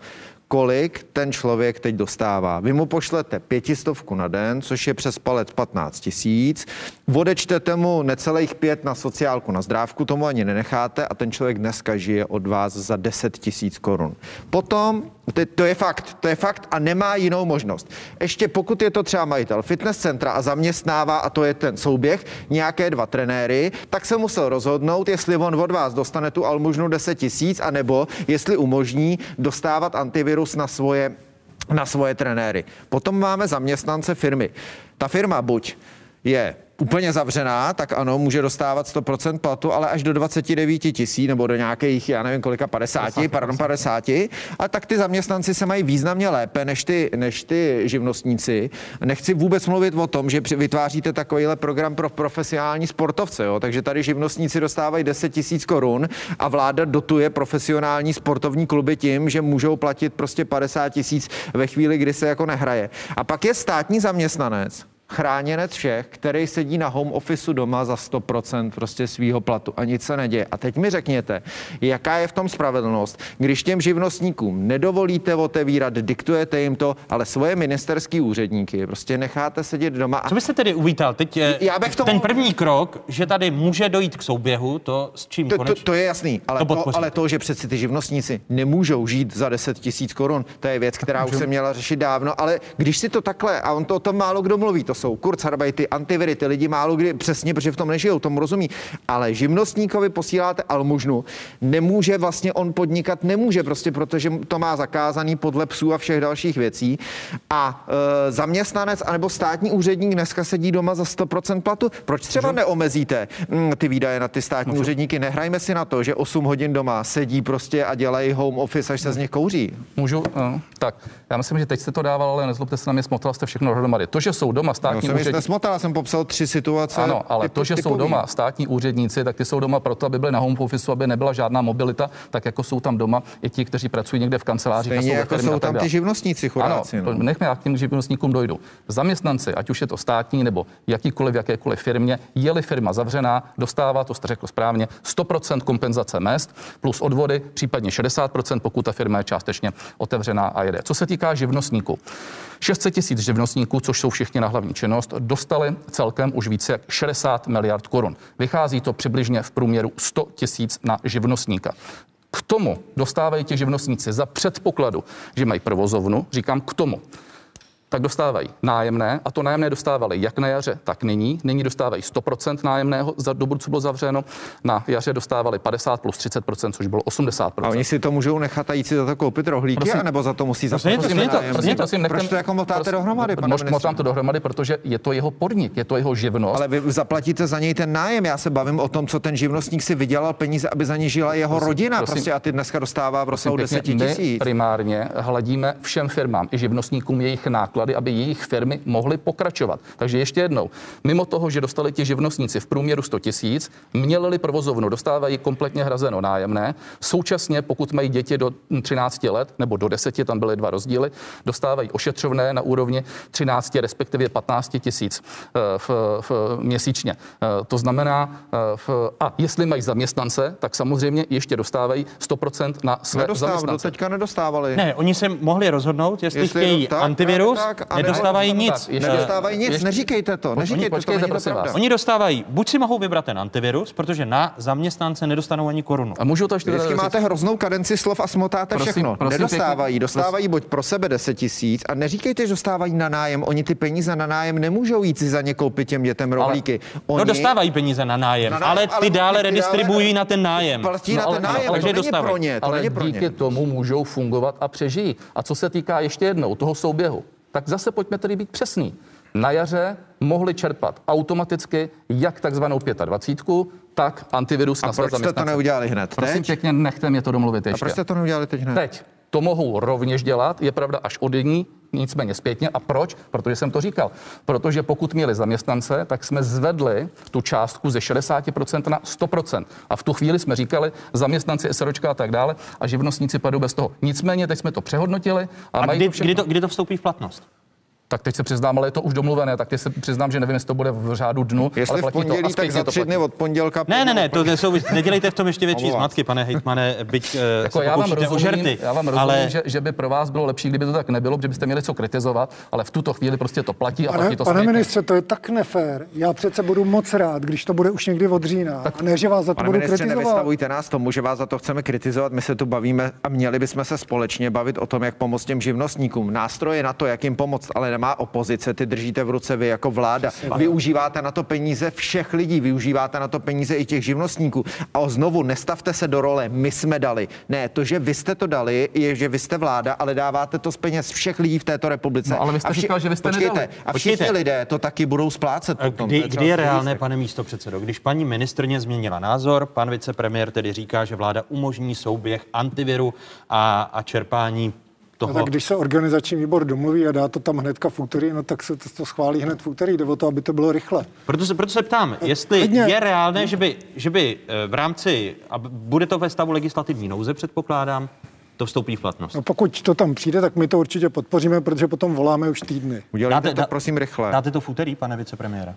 kolik ten člověk teď dostává. Vy mu pošlete pětistovku na den, což je přes palec 15 tisíc, odečtete mu necelých pět na sociálku, na zdrávku, tomu ani nenecháte a ten člověk dneska žije od vás za 10 tisíc korun. Potom, to, to je fakt, to je fakt a nemá jinou možnost. Ještě pokud je to třeba majitel fitness centra a zaměstnává, a to je ten souběh, nějaké dva trenéry, tak se musel rozhodnout, jestli on od vás dostane tu almužnu 10 tisíc, anebo jestli umožní dostávat antivirus na svoje na svoje trenéry. Potom máme zaměstnance firmy. Ta firma buď je úplně zavřená, tak ano, může dostávat 100% platu, ale až do 29 tisíc nebo do nějakých, já nevím kolika, 50, pardon, 50. A tak ty zaměstnanci se mají významně lépe než ty, než ty živnostníci. Nechci vůbec mluvit o tom, že vytváříte takovýhle program pro profesionální sportovce, jo? takže tady živnostníci dostávají 10 tisíc korun a vláda dotuje profesionální sportovní kluby tím, že můžou platit prostě 50 tisíc ve chvíli, kdy se jako nehraje. A pak je státní zaměstnanec, chráněnec všech, který sedí na home officeu doma za 100% prostě svýho platu a nic se neděje. A teď mi řekněte, jaká je v tom spravedlnost, když těm živnostníkům nedovolíte otevírat, diktujete jim to, ale svoje ministerský úředníky prostě necháte sedět doma. A Co byste tedy uvítal? Teď eh, Já bych tomu- ten první krok, že tady může dojít k souběhu, to s čím to, to, konečně? to je jasný, ale To to, ale to, že přeci ty živnostníci nemůžou žít za 10 tisíc korun, to je věc, která už se měla řešit dávno, ale když si to takhle, a on to o tom málo kdo mluví, to jsou Kurzarbeit, antiviry, ty lidi málo kdy přesně, protože v tom nežijou, tomu rozumí, ale živnostníkovi posíláte almužnu, nemůže vlastně on podnikat, nemůže prostě, protože to má zakázaný podle psů a všech dalších věcí a e, zaměstnanec anebo státní úředník dneska sedí doma za 100% platu. Proč třeba neomezíte mm, ty výdaje na ty státní úředníky? Nehrajme si na to, že 8 hodin doma sedí prostě a dělají home office, až se z nich kouří. Můžu? Tak, já myslím, že teď jste to dával, ale nezlobte se na mě, smotal jste všechno dohromady. To, že jsou doma státní nic úředníci. nesmotal, jsem popsal tři situace. Ano, ale typu- to, že jsou typový. doma státní úředníci, tak ty jsou doma proto, aby byli na home office, aby nebyla žádná mobilita, tak jako jsou tam doma i ti, kteří pracují někde v kanceláři. Stejně jako jsou tam ty živnostníci, chudáci. Ano, no. nechme, já k těm živnostníkům dojdu. Zaměstnanci, ať už je to státní nebo jakýkoliv, jakékoliv firmě, je-li firma zavřená, dostává, to jste řekl správně, 100% kompenzace mest plus odvody, případně 60%, pokud ta firma je částečně otevřená a jede. Co se týká živnostníků, 600 tisíc živnostníků, což jsou všichni na hlavní činnost, dostali celkem už více jak 60 miliard korun. Vychází to přibližně v průměru 100 tisíc na živnostníka. K tomu dostávají ti živnostníci za předpokladu, že mají provozovnu, říkám k tomu, tak dostávají nájemné a to nájemné dostávali jak na jaře, tak nyní. Nyní dostávají 100% nájemného za dobu, co bylo zavřeno. Na jaře dostávali 50 plus 30%, což bylo 80%. A oni si to můžou nechat a jít si za to koupit rohlíky, Prosím. anebo za to musí Prosím, zaplatit prosím, je to- nájem? prosím, prosím, nechte- Proč to jako motáte prosím, dohromady, pane mož- ministře? Motám to dohromady, protože je to jeho podnik, je to jeho živnost. Ale vy zaplatíte za něj ten nájem. Já se bavím o tom, co ten živnostník si vydělal peníze, aby za ně žila jeho rodina. prosím. prostě a ty dneska dostává v rozsahu Prosím 10 pěkně, My tisíc. primárně hladíme všem firmám i živnostníkům jejich náklady, aby jejich firmy mohly pokračovat. Takže ještě jednou, mimo toho, že dostali ti živnostníci v průměru 100 tisíc, měli provozovnu, dostávají kompletně hrazeno nájemné. Současně, pokud mají děti do 13 let nebo do 10, tam byly dva rozdíly, dostávají ošetřovné na úrovni 13, respektive 15 tisíc eh, v, v, měsíčně. Eh, To znamená, eh, v, a jestli mají zaměstnance, tak samozřejmě ještě dostávají 100% na své Nedostáv, do zaměstnance. teďka nedostávali. Ne, oni se mohli rozhodnout, jestli, Jestli chtějí tak, antivirus, tak, tak, a nedostávají ne- nic. ještě- Nedostávají nic, ještě- neříkejte to, Oni- neříkejte to, počkejte, to prosím pravda. vás. Oni dostávají, buď si mohou vybrat ten antivirus, protože na zaměstnance nedostanou ani korunu. A můžu to ještě Vždycky máte hroznou kadenci slov a smotáte Prosím, všechno. prosím Nedostávají, pěkně, dostávají buď pro sebe 10 tisíc a neříkejte, že dostávají na nájem. Oni ty peníze na nájem nemůžou jít si za ně koupit těm dětem rohlíky. Oni No dostávají peníze na nájem, Na nájem, ale ale ty dále ty dále- redistribuují na ten nájem. platí na No, ale- ten nájem, ale ale že to není dostávají. pro ně, to ale není pro díky tomu můžou fungovat a přežijí. A co se týká ještě jednou toho souběhu, tak zase pojďme tedy být přesný. Na jaře mohli čerpat automaticky jak takzvanou 25, tak antivirus A na své proč jste to neudělali hned? Prosím Teď? pěkně, nechte mě to domluvit A ještě. proč jste to neudělali teď hned? Teď to mohou rovněž dělat, je pravda až od jední, nicméně zpětně. A proč? Protože jsem to říkal. Protože pokud měli zaměstnance, tak jsme zvedli tu částku ze 60% na 100%. A v tu chvíli jsme říkali, zaměstnanci SROčka a tak dále a živnostníci padou bez toho. Nicméně teď jsme to přehodnotili a, A mají kdy, to všechno. kdy, to, kdy to vstoupí v platnost? Tak teď se přiznám, ale je to už domluvené, tak teď se přiznám, že nevím, jestli to bude v řádu dnu. ale Jestli v platí to. Pondělí, tak za tři dny od pondělka. Ne, ne, ne, to nesouvis, nedělejte v tom ještě větší zmatky, pane hejtmane, byť eh, Jako se já vám rozumím, žerty. já vám rozumím ale že, že, by pro vás bylo lepší, kdyby to tak nebylo, protože byste měli co kritizovat, ale v tuto chvíli prostě to platí a Pane, platí to pane zpětně. ministře, to je tak nefér. Já přece budu moc rád, když to bude už někdy od října. A ne, že vás za to Pane budu ministře, kritizovat. nevystavujte nás tomu, že vás za to chceme kritizovat. My se tu bavíme a měli bychom se společně bavit o tom, jak pomoct těm živnostníkům. Nástroje na to, jak jim pomoct, ale nemá opozice. Ty držíte v ruce vy jako vláda. Využíváte na to peníze všech lidí, využíváte na to peníze i těch živnostníků. A znovu nestavte se do role, my jsme dali. Ne, to, že vy jste to dali, je, že vy jste vláda, ale dáváte to z peněz všech lidí v této republice. No, ale vy jste a říkal, že vy jste počkejte, nedali. A všichni Počkejte. lidé to taky budou splácet. A potom. Kdy, kdy je reálné, říct. pane místo předsedo, když paní ministrně změnila názor, pan vicepremiér tedy říká, že vláda umožní souběh antiviru a, a čerpání toho. No, tak když se organizační výbor domluví a dá to tam hnedka v úterý, no tak se to, to schválí hned v úterý. Jde o to, aby to bylo rychle. Proto se, proto se ptám, jestli klidně. je reálné, že by, že by eh, v rámci, a bude to ve stavu legislativní nouze, předpokládám, to vstoupí v platnost. No pokud to tam přijde, tak my to určitě podpoříme, protože potom voláme už týdny. Udělejte Dáte- to dá- prosím rychle. Dáte to v úterý, pane vicepremiére?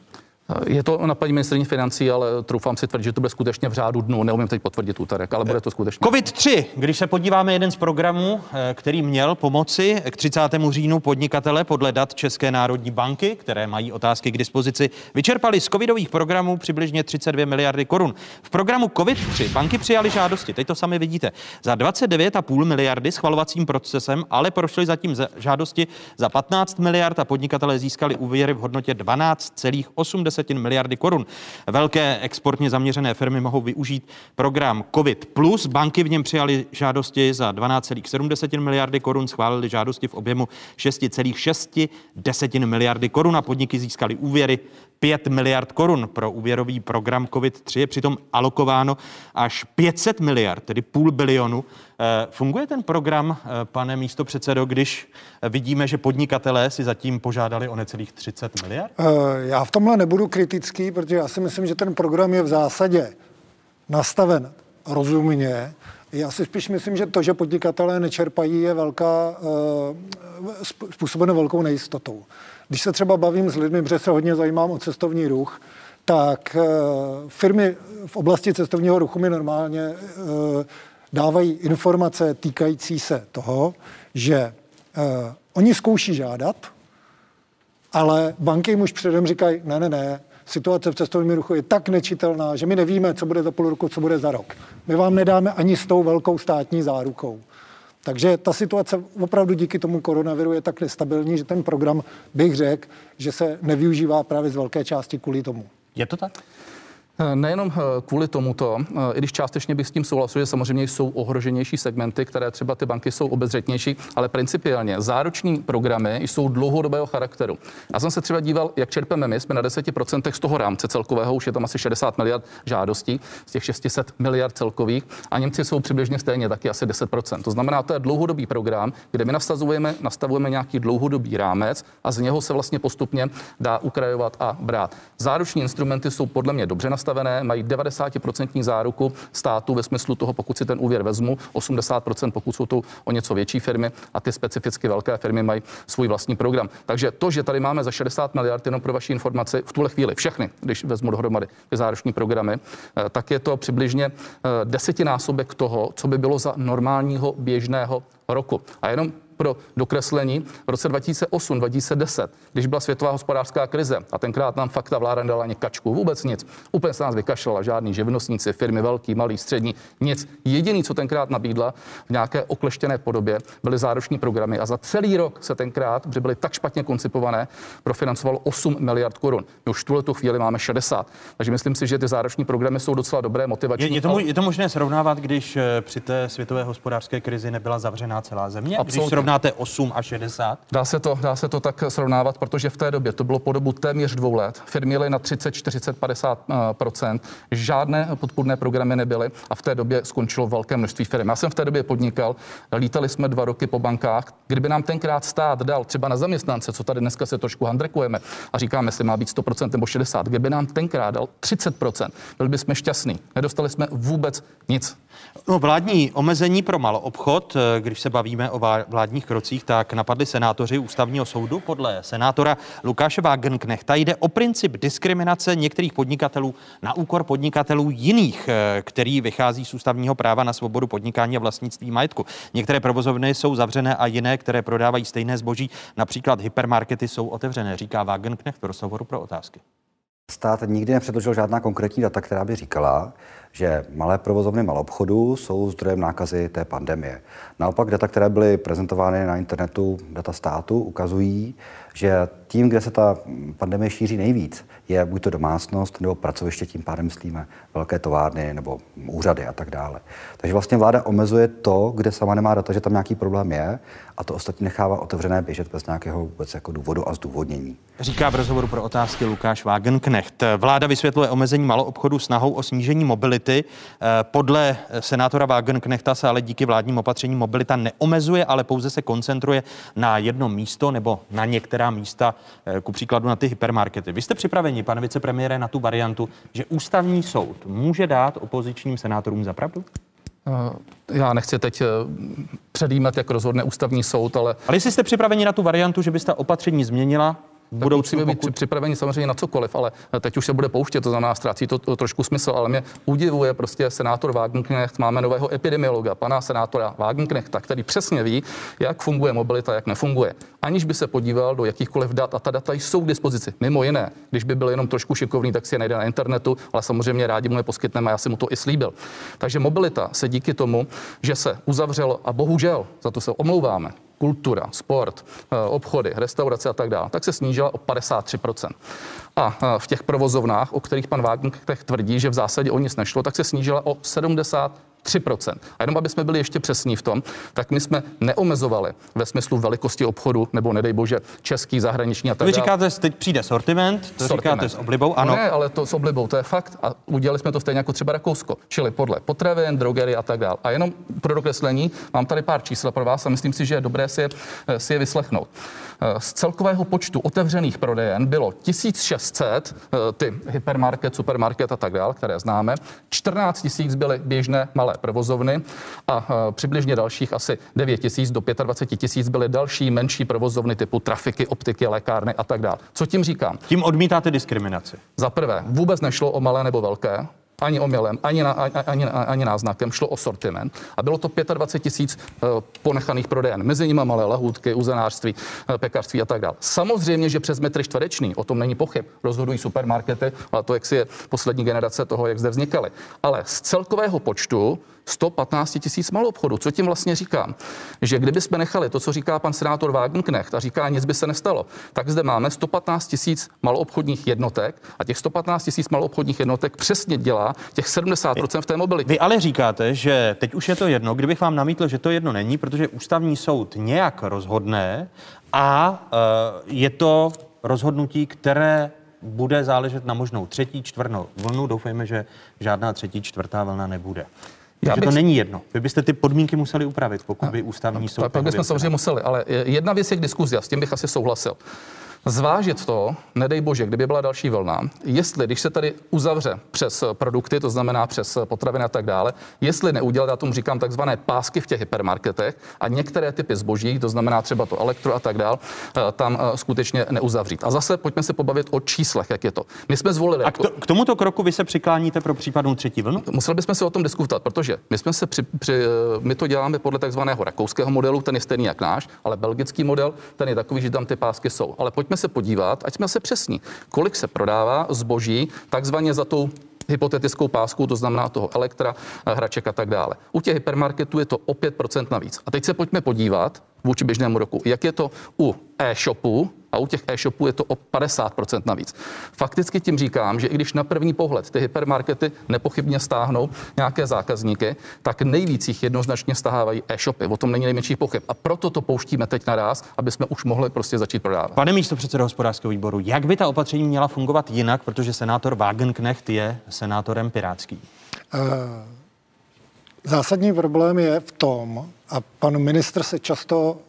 Je to na paní ministrině financí, ale troufám si tvrdit, že to bude skutečně v řádu dnů. Neumím teď potvrdit úterek, ale bude to skutečně. COVID-3, když se podíváme jeden z programů, eh, který měl pomoci k 30. říjnu podnikatele podle dat České národní banky, které mají otázky k dispozici, vyčerpali z covidových programů přibližně 32 miliardy korun. V programu COVID-3 banky přijali žádosti, teď to sami vidíte, za 29,5 miliardy schvalovacím procesem, ale prošly zatím za- žádosti za 15 miliard a podnikatelé získali úvěry v hodnotě 12,8 miliardy korun. Velké exportně zaměřené firmy mohou využít program COVID+. Plus. Banky v něm přijali žádosti za 12,7 miliardy korun, schválili žádosti v objemu 6,6 miliardy korun a podniky získaly úvěry 5 miliard korun. Pro úvěrový program COVID-3 je přitom alokováno až 500 miliard, tedy půl bilionu. Eh, Funguje ten program, eh, pane místo předsedo, když vidíme, že podnikatelé si zatím požádali o necelých 30 miliard? Eh, Já v tomhle nebudu kritický, protože já si myslím, že ten program je v zásadě nastaven rozumně. Já si spíš myslím, že to, že podnikatelé nečerpají, je velká, způsobeno velkou nejistotou. Když se třeba bavím s lidmi, protože se hodně zajímám o cestovní ruch, tak eh, firmy v oblasti cestovního ruchu mi normálně eh, dávají informace týkající se toho, že eh, oni zkouší žádat, ale banky jim už předem říkají, ne, ne, ne, situace v cestovním ruchu je tak nečitelná, že my nevíme, co bude za půl roku, co bude za rok. My vám nedáme ani s tou velkou státní zárukou. Takže ta situace opravdu díky tomu koronaviru je tak nestabilní, že ten program bych řekl, že se nevyužívá právě z velké části kvůli tomu. Je to tak? Nejenom eh, kvůli tomuto, eh, i když částečně bych s tím souhlasil, že samozřejmě jsou ohroženější segmenty, které třeba ty banky jsou obezřetnější, ale principiálně záruční programy jsou dlouhodobého charakteru. Já jsem se třeba díval, jak čerpeme my, jsme na 10% z toho rámce celkového, už je tam asi 60 miliard žádostí, z těch 600 miliard celkových, a Němci jsou přibližně stejně, taky asi 10%. To znamená, to je dlouhodobý program, kde my nastavujeme, nastavujeme nějaký dlouhodobý rámec a z něho se vlastně postupně dá ukrajovat a brát. Záruční instrumenty jsou podle mě dobře nastavené, mají 90% záruku státu ve smyslu toho, pokud si ten úvěr vezmu, 80% pokud jsou to o něco větší firmy a ty specificky velké firmy mají svůj vlastní program. Takže to, že tady máme za 60 miliard, jenom pro vaši informaci, v tuhle chvíli všechny, když vezmu dohromady ty záruční programy, eh, tak je to přibližně eh, desetinásobek toho, co by bylo za normálního běžného roku. A jenom pro dokreslení v roce 2008-2010, když byla světová hospodářská krize a tenkrát nám fakt ta vláda nedala ani kačku, vůbec nic. Úplně se nás vykašlala, žádný živnostníci, firmy velký, malý, střední, nic. Jediný, co tenkrát nabídla v nějaké okleštěné podobě, byly záruční programy a za celý rok se tenkrát, protože byly tak špatně koncipované, profinancovalo 8 miliard korun. My už v tuhle tu chvíli máme 60. Takže myslím si, že ty záruční programy jsou docela dobré, motivační. Je, je, to, ale- je to možné srovnávat, když eh, při té světové hospodářské krizi nebyla zavřená celá země? Když Absolutně. Srovnáte 8 a 60? Dá se, to, dá se to tak srovnávat, protože v té době to bylo po dobu téměř dvou let. Firmy jely na 30, 40, 50 eh, procent. Žádné podpůrné programy nebyly a v té době skončilo velké množství firm. Já jsem v té době podnikal, lítali jsme dva roky po bankách. Kdyby nám tenkrát stát dal třeba na zaměstnance, co tady dneska se trošku handrekujeme a říkáme, jestli má být 100% nebo 60, kdyby nám tenkrát dal 30%, byli bychom šťastní. Nedostali jsme vůbec nic. No, vládní omezení pro maloobchod, eh, když se bavíme o vládních krocích, tak napadli senátoři ústavního soudu. Podle senátora Lukáše Wagenknechta jde o princip diskriminace některých podnikatelů na úkor podnikatelů jiných, eh, který vychází z ústavního práva na svobodu podnikání a vlastnictví majetku. Některé provozovny jsou zavřené a jiné, které prodávají stejné zboží, například hypermarkety, jsou otevřené, říká Wagenknecht v rozhovoru pro otázky. Stát nikdy nepředložil žádná konkrétní data, která by říkala, že malé provozovny malobchodu jsou zdrojem nákazy té pandemie. Naopak data, které byly prezentovány na internetu, data státu, ukazují, že tím, kde se ta pandemie šíří nejvíc, je buď to domácnost nebo pracoviště, tím pádem myslíme velké továrny nebo úřady a tak dále. Takže vlastně vláda omezuje to, kde sama nemá data, že tam nějaký problém je a to ostatní nechává otevřené běžet bez nějakého vůbec jako důvodu a zdůvodnění. Říká v rozhovoru pro otázky Lukáš Wagenknecht. Vláda vysvětluje omezení maloobchodu snahou o snížení mobility. Eh, Podle senátora Wagenknechta se ale díky vládním opatřením mobilita neomezuje, ale pouze se koncentruje na jedno místo nebo na některá místa, eh, ku příkladu na ty hypermarkety. Vy jste připraveni, pane vicepremiére, na tu variantu, že ústavní soud může dát opozičním senátorům za pravdu? Já nechci teď předjímat, jak rozhodne ústavní soud, ale... Ale jestli jste připraveni na tu variantu, že byste opatření změnila, budoucnu, musíme pokud... být připraveni samozřejmě na cokoliv, ale teď už se bude pouštět, to znamená, ztrácí to, to trošku smysl, ale mě udivuje prostě senátor Wagenknecht, máme nového epidemiologa, pana senátora Wagenknechta, který přesně ví, jak funguje mobilita, jak nefunguje. Aniž by se podíval do jakýchkoliv dat a ta data jsou k dispozici. Mimo jiné, když by byl jenom trošku šikovný, tak si je najde na internetu, ale samozřejmě rádi mu je poskytneme, já jsem mu to i slíbil. Takže mobilita se díky tomu, že se uzavřelo a bohužel, za to se omlouváme, kultura, sport, eh, obchody, restaurace a tak dále, tak se snížila o 53% A eh, v těch provozovnách, o kterých pan Wagenknecht tvrdí, že v zásadě o nic nešlo, tak se snížila o 70 3%. A jenom aby jsme byli ještě přesní v tom, tak my jsme neomezovali ve smyslu velikosti obchodu nebo nedej bože český, zahraniční a tak Vy říkáte, teď přijde sortiment, to sortiment. říkáte s oblibou, ano. No ne, ale to s oblibou, to je fakt a udělali jsme to stejně jako třeba Rakousko, čili podle potravin, drogery a tak dále. A jenom pro dokreslení mám tady pár čísel pro vás a myslím si, že je dobré si je, si je vyslechnout. Z celkového počtu otevřených prodejen bylo 1600, eh, ty hypermarket, supermarket a tak dále, které známe. 14 000 byly běžné malé provozovny a eh, přibližně dalších asi 9 000 do 25 tisíc byly další menší provozovny typu trafiky, optiky, lékárny a tak dále. Co tím říkám? Tím odmítáte diskriminaci. Za prvé, vůbec nešlo o malé nebo velké ani omylem, ani, na, ani, ani náznakem, šlo o sortiment a bylo to 25 tisíc eh, ponechaných prodejen. Mezi nimi malé lahůdky, uzenářství, eh, pekařství a tak dále. Samozřejmě, že přes metry čtvereční, o tom není pochyb, rozhodují supermarkety, ale to, jak si je poslední generace toho, jak zde vznikaly. Ale z celkového počtu 115 tisíc malou obchodu. Co tím vlastně říkám? Že kdyby jsme nechali to, co říká pan senátor Wagenknecht a říká, nic by se nestalo, tak zde máme 115 tisíc maloobchodních jednotek a těch 115 tisíc maloobchodních jednotek přesně dělá těch 70% v té mobilitě. Vy ale říkáte, že teď už je to jedno, kdybych vám namítl, že to jedno není, protože ústavní soud nějak rozhodne a uh, je to rozhodnutí, které bude záležet na možnou třetí, čtvrnou vlnu. Doufejme, že žádná třetí, čtvrtá vlna nebude. Já bych... to není jedno. Vy byste ty podmínky museli upravit, pokud by ústavní soud... Tak bychom samozřejmě museli, ale jedna věc je k diskuzi a s tím bych asi souhlasil zvážit to, nedej bože, kdyby byla další vlna, jestli, když se tady uzavře přes produkty, to znamená přes potraviny a tak dále, jestli neudělat, já tomu říkám takzvané pásky v těch hypermarketech a některé typy zboží, to znamená třeba to elektro a tak dále, eh, tam eh, skutečně neuzavřít. A zase pojďme se pobavit o číslech, jak je to. My jsme zvolili. A k, to, k tomuto kroku vy se přikláníte pro případnou třetí vlnu? Museli bychom se o tom diskutovat, protože my jsme se při, při, eh, my to děláme podle takzvaného rakouského modelu, ten je stejný jak náš, ale belgický model, ten je takový, že tam ty pásky jsou. Ale pojďme se podívat, ať jsme se přesní, kolik se prodává zboží takzvaně za tou hypotetickou pásku, to znamená toho elektra, hraček a tak dále. U těch hypermarketů je to o 5% navíc. A teď se pojďme podívat vůči běžnému roku, jak je to u e-shopu, a u těch e-shopů je to o 50% navíc. Fakticky tím říkám, že i když na první pohled ty hypermarkety nepochybně stáhnou nějaké zákazníky, tak nejvíc jich jednoznačně stávají e-shopy. O tom není nejmenší pochyb. A proto to pouštíme teď naraz, aby jsme už mohli prostě začít prodávat. Pane místo předsedo hospodářského výboru, jak by ta opatření měla fungovat jinak, protože senátor Wagenknecht je senátorem pirátský? Uh... Zásadní problém je v tom, a pan ministr se často Eh,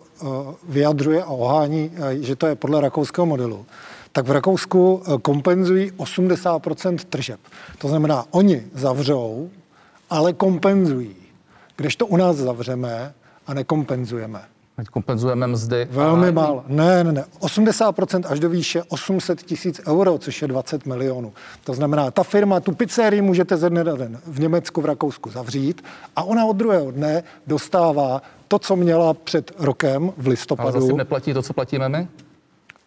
vyjadřuje a ohání, eh, že to je podle rakouského modelu, tak v Rakousku eh, kompenzují 80% tržeb. To znamená, oni zavřou, ale kompenzují. Když to u nás zavřeme a nekompenzujeme. Teď kompenzujeme mzdy. Velmi málo. Ne, ne, ne. 80% až do výše 800 tisíc euro, což je 20 milionů. To znamená, ta firma, tu pizzerii můžete ze dne na den v Německu, v Rakousku zavřít a ona od druhého dne dostává to, co měla před rokem v listopadu. Ale zase neplatí to, co platíme my?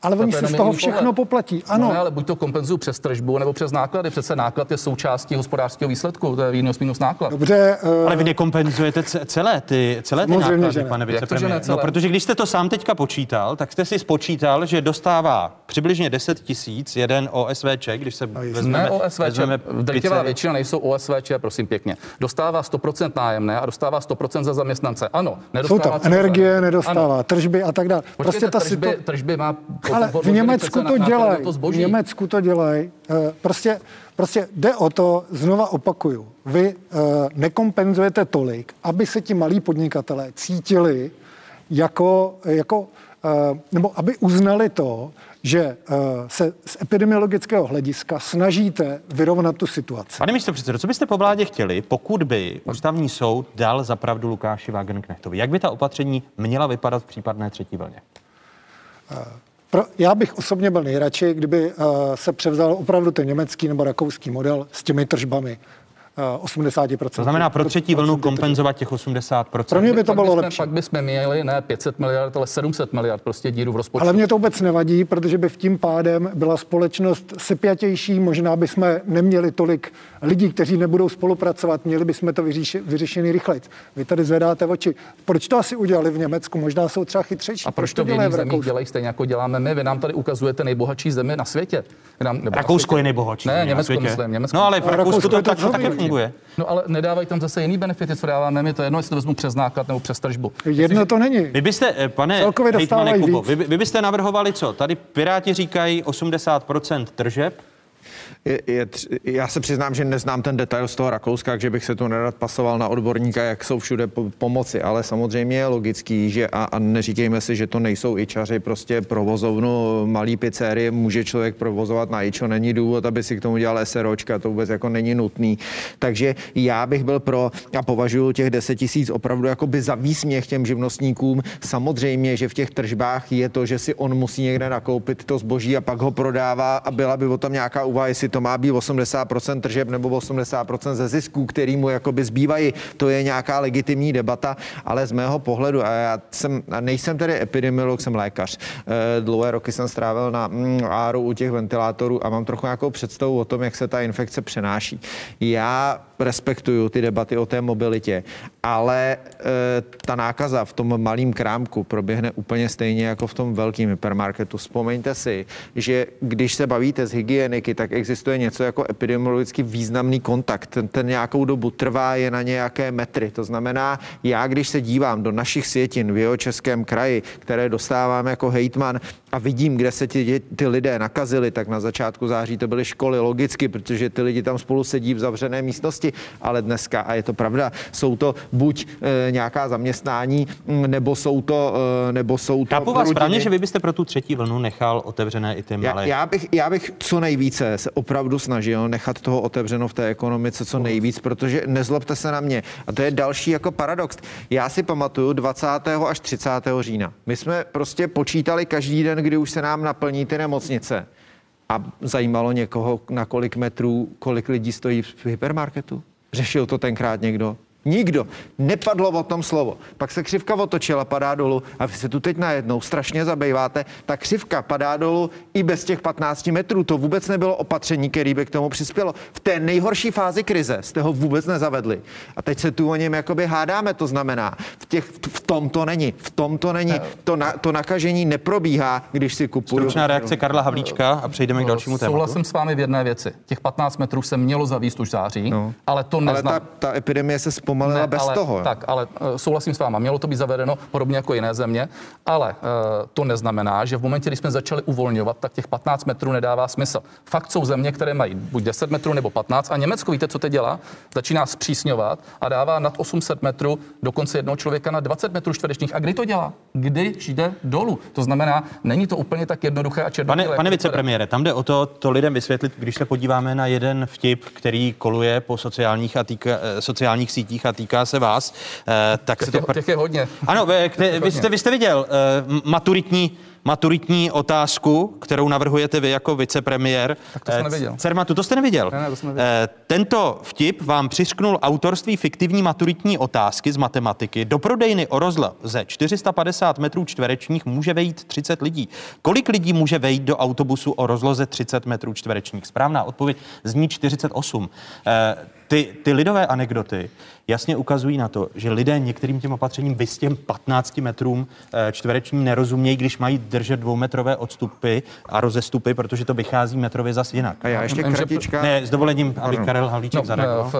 Ale oni si z toho všechno pohled. poplatí. Ano. No ne, ale buď to kompenzují přes tržbu nebo přes náklady. Přece náklad je součástí hospodářského výsledku, to je výnos minus náklad. Dobře. Uh... Ale vy nekompenzujete celé ty, celé ty náklady, že ne. pane vicepremiér. No, protože když jste to sám teďka počítal, tak jste si spočítal, že dostává přibližně 10 tisíc jeden OSVČ, když se no, vezmeme, ne OSVČ, vezmeme drtivá většina nejsou OSVČ, prosím pěkně. Dostává 100% nájemné a dostává 100% za zaměstnance. Ano, nedostává. Jsou tam energie, nedostává, ano. tržby a tak dále. Prostě ta tržby, tržby má ale v Německu to dělají. V Německu to dělají. Prostě, prostě jde o to, znova opakuju, vy uh, nekompenzujete tolik, aby se ti malí podnikatelé cítili jako, jako uh, nebo aby uznali to, že eh, se z epidemiologického hlediska snažíte vyrovnat tu situaci. Pane místo předsedo, co byste po vládě chtěli, pokud by ústavní soud dal zapravdu Lukáši Wagenknechtovi? Jak by ta opatření měla vypadat v případné třetí vlně? Pro, já bych osobně byl nejradši, kdyby uh, se převzal opravdu ten německý nebo rakouský model s těmi tržbami. Uh, 80%. To znamená pro třetí vlnu kompenzovat těch 80%. Pro mě by to bylo bychom, lepší. Pak bychom měli ne 500 miliard, ale 700 miliard prostě díru v rozpočtu. Ale mě to vůbec nevadí, protože by v tím pádem byla společnost sepjatější, možná by jsme neměli tolik lidí, kteří nebudou spolupracovat, měli bychom to vyříši, vyřešený rychleji. Vy tady zvedáte oči. Proč to asi udělali v Německu? Možná jsou třeba chytřejší. A proč to v dělají jiných zemích Rakousku? dělají stejně, jako děláme my? Vy nám tady ukazujete nejbohatší zemi na světě. Vy nám, nebo na Rakousko světě. je nejbohatší. Ne, na Německo světě. myslím. Německo. No ale v Rakousku Rakousko to tak to také funguje. No ale nedávají tam zase jiný benefity, co dáváme my. To je jedno, jestli to vezmu přes náklad nebo přes tržbu. Jedno to není. Vy byste, eh, pane Kubo, vy, vy byste navrhovali co? Tady Piráti říkají 80% tržeb, Je, je, já se přiznám, že neznám ten detail z toho Rakouska, takže bych se to nerad pasoval na odborníka, jak jsou všude po, pomoci, ale samozřejmě je logický, že a, a neříkejme si, že to nejsou ičaři, prostě provozovnu malý pizzerie může člověk provozovat na ičo, není důvod, aby si k tomu dělal SROčka, to vůbec jako není nutný. Takže já bych byl pro a považuji těch 10 tisíc opravdu jako by za výsměch těm živnostníkům. Samozřejmě, že v těch tržbách je to, že si on musí někde nakoupit to zboží a pak ho prodává a byla by o tom nějaká úvaha, jestli to má být 80% tržeb nebo 80% ze zisků, který mu jakoby zbývají. To je nějaká legitimní debata, ale z mého pohledu, a já jsem, a nejsem tedy epidemiolog, jsem lékař. Eh, Dlouhé roky jsem strávil na mm, áru u těch ventilátorů a mám trochu nějakou představu o tom, jak se ta infekce přenáší. Já respektuju ty debaty o té mobilitě, ale e, ta nákaza v tom malém krámku proběhne úplně stejně jako v tom velkém hypermarketu. Vzpomeňte si, že když se bavíte z hygieniky, tak existuje něco jako epidemiologicky významný kontakt. Ten, ten nějakou dobu trvá, je na nějaké metry. To znamená, já když se dívám do našich světin v jeho českém kraji, které dostávám jako hejtman a vidím, kde se ti, ty lidé nakazili, tak na začátku září to byly školy, logicky, protože ty lidi tam spolu sedí v zavřené místnosti, ale dneska, a je to pravda, jsou to buď e, nějaká zaměstnání, m, nebo jsou to, e, nebo jsou to Chápu vás rodiny. správně, že vy byste pro tu třetí vlnu nechal otevřené i ty Já, malé. já, bych, já bych co nejvíce se opravdu snažil nechat toho otevřeno v té ekonomice co nejvíc, protože nezlobte se na mě. A to je další jako paradox. Já si pamatuju 20. až 30. října. My jsme prostě počítali každý den, kdy už se nám naplní ty nemocnice. A zajímalo někoho, na kolik metrů, kolik lidí stojí v hypermarketu? Řešil to tenkrát někdo? Nikdo. Nepadlo o tom slovo. Pak se křivka otočila, padá dolů a vy se tu teď najednou strašně zabýváte. Ta křivka padá dolů i bez těch 15 metrů. To vůbec nebylo opatření, který by k tomu přispělo. V té nejhorší fázi krize jste ho vůbec nezavedli. A teď se tu o něm jakoby hádáme. To znamená, v, těch, v tom to není. V tom to není. To, na, to nakažení neprobíhá, když si kupuju. Stručná reakce Karla Havlíčka a přejdeme k dalšímu tématu. Souhlasím s vámi v jedné věci. Těch 15 metrů se mělo zavíst už v září, No. ale to Ale neznamená. ta, ta epidemie se zpomalila bez ale, toho. Tak, ale eh, souhlasím s váma, mělo to být zavedeno podobně jako jiné země, ale uh, to neznamená, že v momentě, kdy jsme začali uvolňovat, tak těch 15 metrů nedává smysl. Fakt jsou země, které mají buď 10 metrů nebo 15 a Německo, víte, co teď dělá? Začíná zpřísňovat a dává nad 800 metrů dokonce jednoho člověka na 20 metrů čtverečních. A kdy to dělá? Když jde dolů. To znamená, není to úplně tak jednoduché a Pane, černobílé. pane jak to vypadá. vicepremiére, tam jde o to, to lidem vysvětlit, když se podíváme na jeden vtip, který koluje po sociálních, a týka, eh, sociálních sítích a týká se vás, eh, tak se to... Těch, těch je hodně. Ano, vy, kte, vy, jste, vy jste viděl uh, maturitní, maturitní otázku, kterou navrhujete vy jako vicepremiér. Tak to jsem Eh, neviděl. Cermatu, to jste neviděl. Ne, ne, to jsem neviděl. Eh, Tento vtip vám přisknul autorství fiktivní maturitní otázky z matematiky. Do prodejny o rozle ze 450 metrů čtverečních může vejít 30 lidí. Kolik lidí může vejít do autobusu o rozloze 30 metrů čtverečních? Správná odpověď zní 48. Eh, Ty, ty lidové anekdoty jasně ukazují na to, že lidé některým těm opatřením vys těm 15 metrům eh, čtverečním nerozumějí, když mají držet dvoumetrové odstupy a rozestupy, protože to vychází metrově zas jinak. A já ještě kratička. Ne, s dovolením, aby Pardon. Karel Havlíček No, zareagoval. v,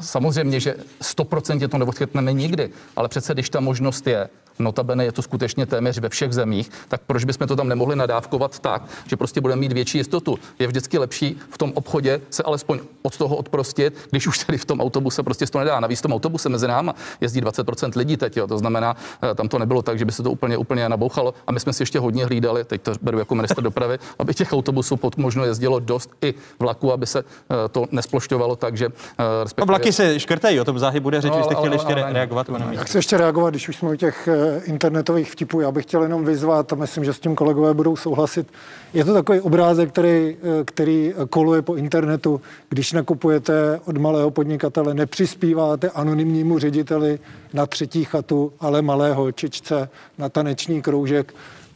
samozřejmě, že 100% to neodchytneme nikdy, ale přece když ta možnost je, notabene je to skutečně téměř ve všech zemích, tak proč bychom to tam nemohli nadávkovat tak, že prostě budeme mít větší jistotu? Je vždycky lepší v tom obchodě se alespoň od toho odprostit, když už tady v tom autobuse prostě to nedá. Navíc v tom autobuse mezi náma jezdí 20% lidí teď, jo. to znamená, eh, tam to nebylo tak, že by se to úplně, úplně nabouchalo. A my jsme si ještě hodně hlídali, teď to beru jako minister dopravy, aby těch autobusů pod možno jezdilo dost i vlaku, aby se eh, to nesplošťovalo tak, že eh, respektive... Vlaky se škrtají, o tom záhy bude řeč, no, vy jste chtěli ještě ale, reagovat. Já chci ještě reagovat, když už jsme u těch internetových vtipů. Já bych chtěl jenom vyzvat, a myslím, že s tím kolegové budou souhlasit. Je to takový obrázek, který, který koluje po internetu. Když nakupujete od malého podnikatele, nepřispíváte anonymnímu řediteli na třetí chatu, ale malého čičce na taneční kroužek.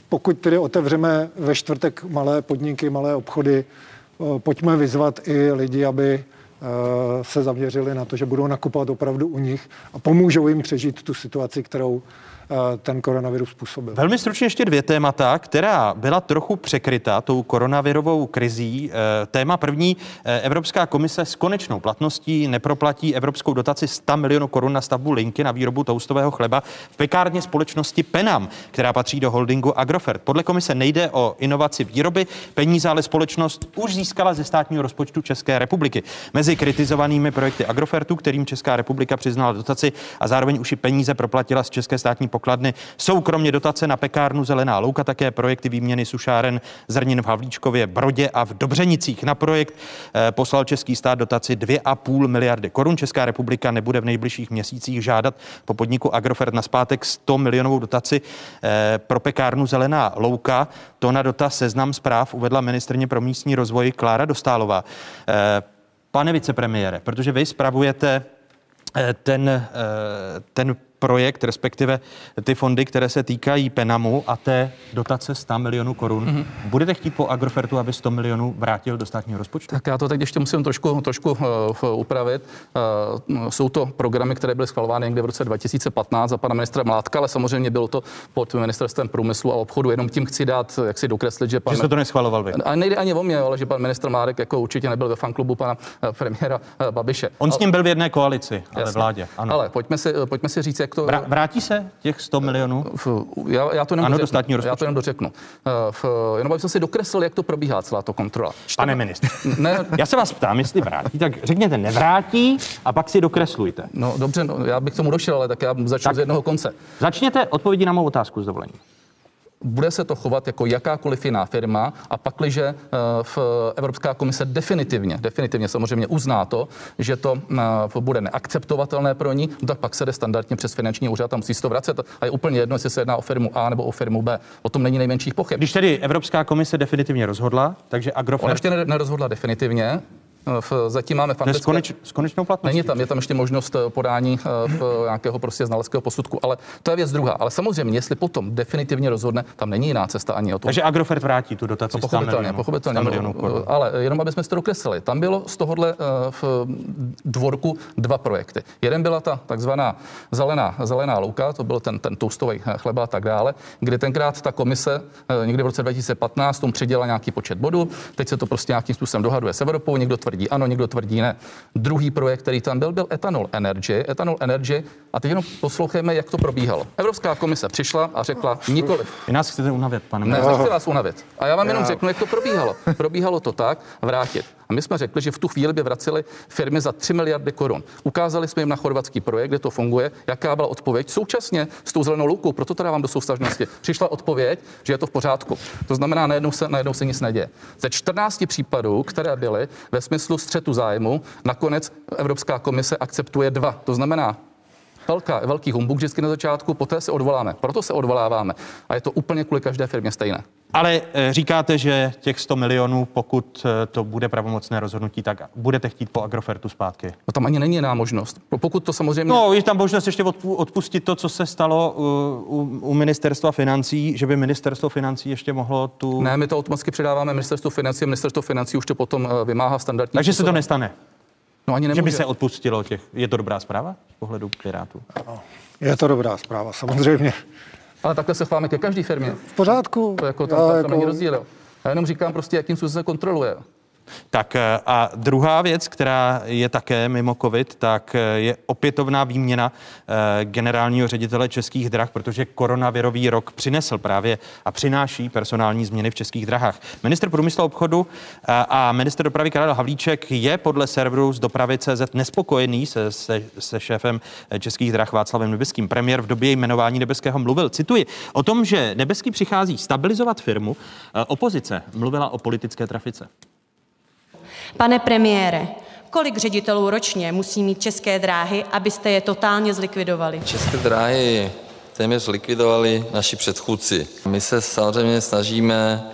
Pokud tedy otevřeme ve čtvrtek malé podniky, malé obchody, pojďme vyzvat i lidi, aby se zaměřili na to, že budou nakupovat opravdu u nich a pomůžou jim přežít tu situaci, kterou Eh, ten koronavirus způsobil. Velmi stručně ještě dvě témata, která byla trochu překryta tou koronavirovou krizí. Eh, téma první, eh, Evropská komise s konečnou platností neproplatí evropskou dotaci 100 milionů korun na stavbu linky na výrobu toustového chleba v pekárně společnosti Penam, která patří do holdingu Agrofert. Podle komise nejde o inovaci výroby, peníze ale společnost už získala ze státního rozpočtu České republiky. Mezi kritizovanými projekty Agrofertu, kterým Česká republika přiznala dotaci a zároveň už i peníze proplatila z České státní pokladny. Jsou kromě dotace na pekárnu Zelená louka také projekty výměny sušáren zrnin v Havlíčkově, Brodě a v Dobřenicích. Na projekt eh, poslal český stát dotaci 2,5 miliardy korun. Česká republika nebude v nejbližších měsících žádat po podniku Agrofert na zpátek 100 milionovou dotaci eh, pro pekárnu Zelená louka. To na dotaz seznam zpráv uvedla ministrně pro místní rozvoj Klára Dostálová. Eh, pane vicepremiére, protože vy spravujete ten, ten projekt, respektive ty fondy, které se týkají Penamu a té dotace 100 milionů korun. Mm-hmm. Budete chtít po Agrofertu, aby 100 milionů vrátil do státního rozpočtu? Tak já to teď ještě musím trošku, trošku uh, upravit. Uh, jsou to programy, které byly schvalovány někde v roce 2015 za pana ministra Mládka, ale samozřejmě bylo to pod ministerstvem průmyslu a obchodu. Jenom tím chci dát, jak si dokreslit, že pan. Že jste to neschvaloval vy. A nejde ani o mě, ale že pan ministr Mládek jako určitě nebyl ve fanklubu pana premiéra Babiše. On ale, s ním byl v jedné koalici, ale jasně. vládě. Ano. Ale pojďme si, pojďme si říct, jak to. Vrátí se těch 100 milionů? Já, já to jenom ano, do státního Já to jenom dořeknu. Eh, v, jenom abych si dokreslil, jak to probíhá celá to kontrola. Čtyři... Pane ministr, <laughs> ne. já se vás ptám, jestli vrátí, tak řekněte nevrátí a pak si dokreslujte. No dobře, no, já bych tomu došel, ale tak já začnu tak z jednoho konce. Začněte odpovědi na mou otázku s dovolením bude se to chovat jako jakákoliv jiná firma a pakliže eh, v Evropská komise definitivně, definitivně samozřejmě uzná to, že to eh, bude neakceptovatelné pro ní, no tak pak se jde standardně přes finanční úřad a musí se to vracet. A je úplně jedno, jestli se jedná o firmu A nebo o firmu B. O tom není nejmenších pochyb. Když tedy Evropská komise definitivně rozhodla, takže Agrofert... Ona ještě nerozhodla definitivně, v, zatím máme fantastické... S, koneč, s konečnou platností. Není tam, je tam ještě možnost eh, podání eh, v nějakého prostě znaleckého posudku, ale to je věc druhá. Ale samozřejmě, jestli potom definitivně rozhodne, tam není jiná cesta ani o to. Takže Agrofert vrátí tu dotaci no, pochopitelně, milionů, pochopitelně. Milionů korun. Ale jenom, aby jsme si to dokreslili, tam bylo z tohohle eh, v dvorku dva projekty. Jeden byla ta takzvaná zelená, zelená louka, to byl ten, ten toustový chleba a tak dále, kde tenkrát ta komise někdy v roce 2015 tomu přidělila nějaký počet bodů. Teď se to prostě nějakým způsobem dohaduje s Evropou, někdo tvrdí tvrdí ano, někdo tvrdí ne. Druhý projekt, který tam byl, byl Ethanol Energy. Ethanol Energy, a teď jenom poslouchejme, jak to probíhalo. Evropská komise přišla a řekla nikoli. Vy nás chcete unavit, pane Ne, nechci vás unavit. A já vám jenom řeknu, jak to probíhalo. Probíhalo to tak, vrátit. A my jsme řekli, že v tu chvíli by vraceli firmy za 3 miliardy korun. Ukázali jsme jim na chorvatský projekt, kde to funguje, jaká byla odpověď. Současně s tou zelenou loukou, proto teda vám do soustažnosti, přišla odpověď, že je to v pořádku. To znamená, najednou se, najednou se nic neděje. Ze 14 případů, které byly ve smyslu střetu zájmu, nakonec Evropská komise akceptuje dva. To znamená, velká, velký humbuk vždycky na začátku, poté se odvoláme. Proto se odvoláváme. A je to úplně kvůli každé firmě stejné. Ale eh, říkáte, že těch 100 milionů, pokud eh, to bude pravomocné rozhodnutí, tak budete chtít po Agrofertu zpátky. No tam ani není jiná možnost. Pokud to samozřejmě. No, je tam možnost ještě odpustit to, co se stalo u, u, u ministerstva financí, že by ministerstvo financí ještě mohlo tu. Ne, my to automaticky předáváme ministerstvu financí a ministerstvo financí už to potom eh, vymáhá standardní. Takže se to nestane. No ani nemůže. Že by se odpustilo těch. Je to dobrá zpráva z pohledu Pirátů? Je to dobrá zpráva, samozřejmě. Ale takhle se chováme ke každé firmě. V pořádku. To jako tam, tam, jako... není rozdíl. Jo. Já jenom říkám prostě, jakým způsobem se kontroluje. Tak eh, a druhá věc, která je také mimo COVID, tak eh, je opětovná výměna eh, generálního ředitele Českých drah, protože koronavirový rok přinesl právě a přináší personální změny v Českých drahách. Minister průmyslu a obchodu a minister dopravy Karel Havlíček je podle serveru z dopravy CZ nespokojený se, se, se šéfem Českých drah Václavem Nebeským. Premiér v době jmenování Nebeského mluvil, cituji, o tom, že Nebeský přichází stabilizovat firmu. Opozice mluvila o politické trafice. Pane premiére, kolik ředitelů ročně musí mít české dráhy, abyste je totálně zlikvidovali? České dráhy téměř zlikvidovali naši předchůdci. My se samozřejmě snažíme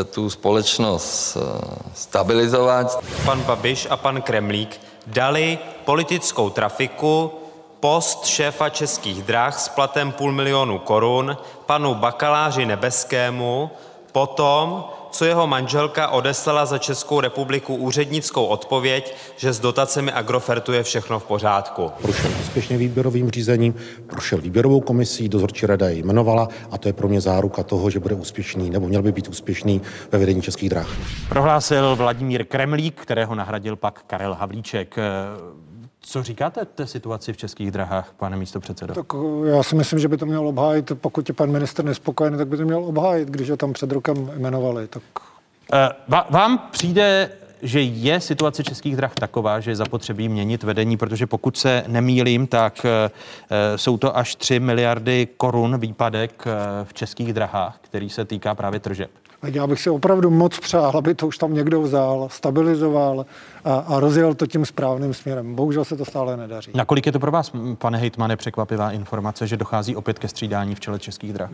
eh, tu společnost eh, stabilizovat. Pan Babiš a pan Kremlík dali politickou trafiku post šéfa českých drah s platem půl milionu korun panu bakaláři Nebeskému potom, co jeho manželka odeslala za Českou republiku úřednickou odpověď, že s dotacemi Agrofertu je všechno v pořádku. Prošel úspěšně výběrovým řízením, prošel výběrovou komisí, dozorčí rada ji jmenovala a to je pro mě záruka toho, že bude úspěšný nebo měl by být úspěšný ve vedení českých drah. Prohlásil Vladimír Kremlík, kterého nahradil pak Karel Havlíček. Co říkáte té situaci v českých drahách, pane místo předsedo? Tak já si myslím, že by to měl obhájit, pokud je pan minister nespokojený, tak by to měl obhájit, když ho tam před rokem jmenovali. Tak... Uh, vám přijde že je situace českých drah taková, že je zapotřebí měnit vedení, protože pokud se nemýlím, tak uh, jsou to až 3 miliardy korun výpadek v českých drahách, který se týká právě tržeb. Já bych si opravdu moc přál, aby to už tam někdo vzal, stabilizoval a, a rozjel to tím správným směrem. Bohužel se to stále nedaří. Nakolik je to pro vás, pane hejtmane, překvapivá informace, že dochází opět ke střídání v čele českých drah?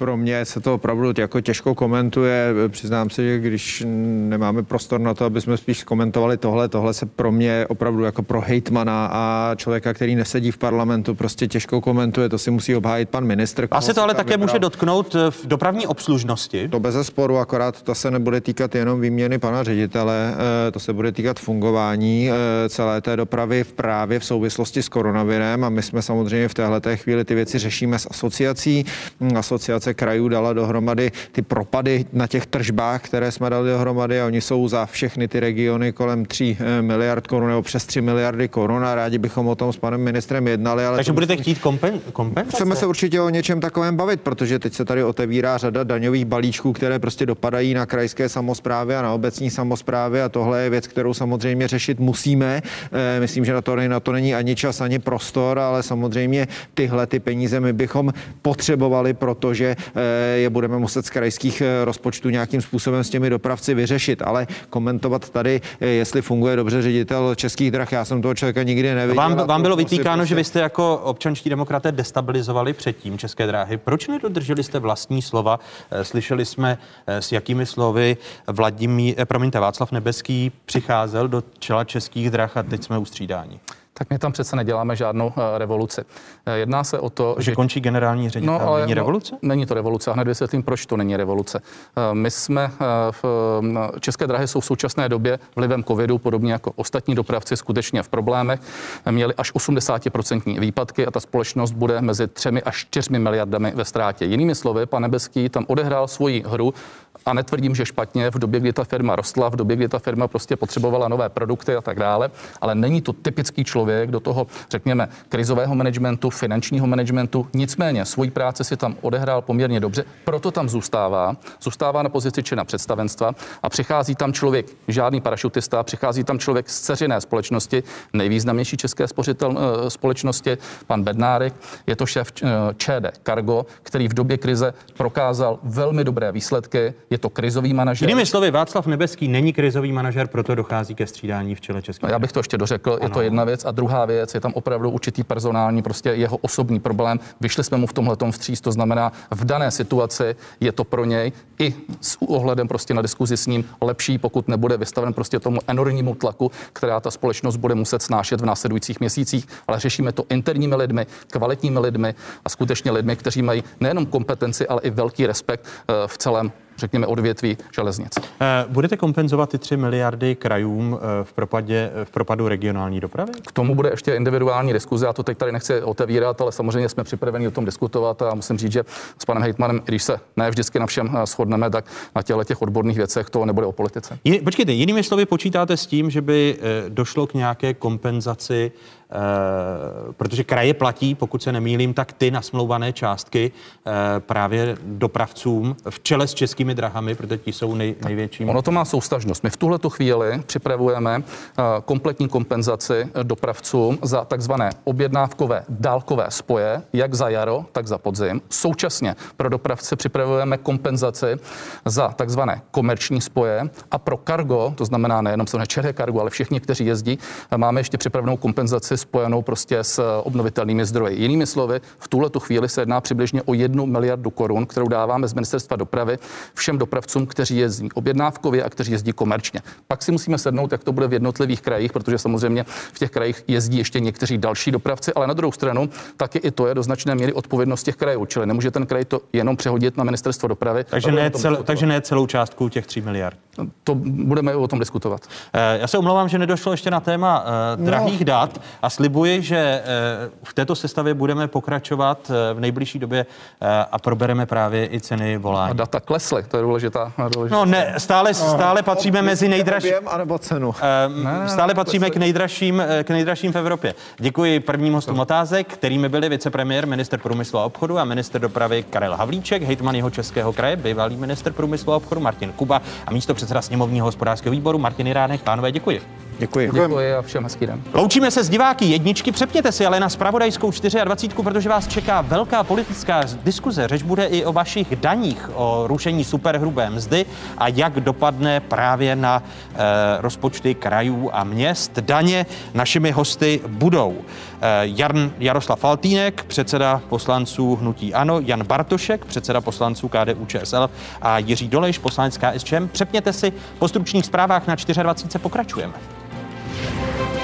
Pro mě se to opravdu jako těžko komentuje. Přiznám se, že když nemáme prostor na to, aby jsme spíš komentovali tohle, tohle se pro mě opravdu jako pro hejtmana a člověka, který nesedí v parlamentu, prostě těžko komentuje. To si musí obhájit pan ministr. A se to ale také vybral. může dotknout eh, v dopravní obslužnosti? To bez sporu, akorát to se nebude týkat jenom výměny pana ředitele, eh, to se bude týkat fungování eh, celé té dopravy v právě v souvislosti s koronavirem a my jsme samozřejmě v téhle chvíli ty věci řešíme s asociací. Hm, asociace asociace krajů dala dohromady ty propady na těch tržbách, které jsme dali dohromady a oni jsou za všechny ty regiony kolem 3 eh, miliard korun nebo přes 3 miliardy korun a rádi bychom o tom s panem ministrem jednali. Ale Takže budete chtít kompen, kompenzace? Chceme se určitě o něčem takovém bavit, protože teď se tady otevírá řada daňových balíčků, které prostě dopadají na krajské samozprávy a na obecní samozprávy a tohle je věc, kterou samozřejmě řešit musíme. Eh, myslím, že na to, na to není ani čas, ani prostor, ale samozřejmě tyhle ty peníze my bychom potřebovali, protože je budeme muset z krajských eh, rozpočtů nějakým způsobem s těmi dopravci vyřešit, ale komentovat tady, eh, jestli funguje dobře ředitel českých drah, já jsem toho člověka nikdy neviděl. Vám, vám bylo vytýkáno, prostě... že vy jste jako občanští demokraté destabilizovali předtím české dráhy. Proč nedodrželi jste vlastní slova? Slyšeli jsme, s jakými slovy Vladimír, promiňte, Václav Nebeský přicházel do čela českých drah a teď jsme ustřídáni tak my tam přece neděláme žádnou uh, revoluci. Uh, jedná se o to, že, že končí generální ředitel. No, ale, není revoluce? No, není to revoluce a hned vysvětlím, proč to není revoluce. Uh, my jsme v České dráhy jsou v současné době vlivem covidu, podobně jako ostatní dopravci, skutečně v problémech. Měli až 80% výpadky a ta společnost bude mezi 3 až 4 miliardami ve ztrátě. Jinými slovy, pan Nebeský tam odehrál svoji hru a netvrdím, že špatně v době, kdy ta firma rostla, v době, kdy ta firma prostě potřebovala nové produkty a tak dále, ale není to typický člověk do toho, řekněme, krizového managementu, finančního managementu. Nicméně svoji práci si tam odehrál poměrně dobře, proto tam zůstává, zůstává na pozici čina představenstva a přichází tam člověk, žádný parašutista, přichází tam člověk z ceřiné společnosti, nejvýznamnější české spořitel, eh, společnosti, pan Bednárek, je to šéf eh, ČD Cargo, který v době krize prokázal velmi dobré výsledky, je to krizový manažer. Jinými slovy, Václav Nebeský není krizový manažer, proto dochází ke střídání v čele České. No, já bych to ještě dořekl, ano. je to jedna věc. A druhá věc, je tam opravdu určitý personální, prostě jeho osobní problém. Vyšli jsme mu v tomhle vstříc, to znamená, v dané situaci je to pro něj i s ohledem prostě na diskuzi s ním lepší, pokud nebude vystaven prostě tomu enormnímu tlaku, která ta společnost bude muset snášet v následujících měsících. Ale řešíme to interními lidmi, kvalitními lidmi a skutečně lidmi, kteří mají nejenom kompetenci, ale i velký respekt eh, v celém řekněme, odvětví železnic. Eh, budete kompenzovat ty 3 miliardy krajům eh, v, propadě, v propadu regionální dopravy? K tomu bude ještě individuální diskuze, já to teď tady nechci otevírat, ale samozřejmě jsme připraveni o tom diskutovat a musím říct, že s panem Hejtmanem, když se ne vždycky na všem shodneme, tak na těchto těch odborných věcech to nebude o politice. Je, počkejte, jinými slovy počítáte s tím, že by došlo k nějaké kompenzaci Eh, protože kraje platí, pokud se nemýlím, tak ty nasmlouvané částky eh, právě dopravcům v čele s českými drahami, protože ti jsou nej, největší. Ono to má soustažnost. My v tuhle chvíli připravujeme eh, kompletní kompenzaci dopravcům za takzvané objednávkové dálkové spoje, jak za jaro, tak za podzim. Současně pro dopravce připravujeme kompenzaci za takzvané komerční spoje a pro kargo, to znamená nejenom se čeré kargo, ale všichni, kteří jezdí, máme ještě připravenou kompenzaci spojenou prostě s obnovitelnými zdroji. Jinými slovy, v tuhle tu chvíli se jedná přibližně o jednu miliardu korun, kterou dáváme z ministerstva dopravy všem dopravcům, kteří jezdí objednávkově a kteří jezdí komerčně. Pak si musíme sednout, jak to bude v jednotlivých krajích, protože samozřejmě v těch krajích jezdí ještě někteří další dopravci, ale na druhou stranu taky i to je do značné míry odpovědnost těch krajů, čili nemůže ten kraj to jenom přehodit na ministerstvo dopravy. Takže ne, cel, takže ne celou částku těch 3 miliard. To budeme o tom diskutovat. Eh, já se omlouvám, že nedošlo ještě na téma uh, drahých no. dat a slibuji, že uh, v této sestavě budeme pokračovat uh, v nejbližší době uh, a probereme právě i ceny volání. A data klesly, to je důležitá. důležitá. No ne, stále, stále patříme no, mezi nejdražší. anebo cenu? Ne, stále patříme k nejdražším, k nejdražším v Evropě. Děkuji prvním hostům otázek, kterými byli vicepremiér, minister průmyslu a obchodu a minister dopravy Karel Havlíček, hejtman jeho českého kraje, bývalý minister průmyslu a obchodu Martin Kuba a místo předseda sněmovního hospodářského výboru Martin Iránek. Pánové, děkuji. Děkuji. Děkuji a všem hezký den. Loučíme se s diváky jedničky. Přepněte si ale na spravodajskou 24, protože vás čeká velká politická diskuze. Řeč bude i o vašich daních, o rušení superhrubé mzdy a jak dopadne právě na e, rozpočty krajů a měst. Daně našimi hosty budou e, Jan Jaroslav Faltínek, předseda poslanců Hnutí Ano, Jan Bartošek, předseda poslanců KDU ČSL a Jiří Dolejš, poslanec KSČM. Přepněte si po stručných zprávách na 24 pokračujeme. Thank you.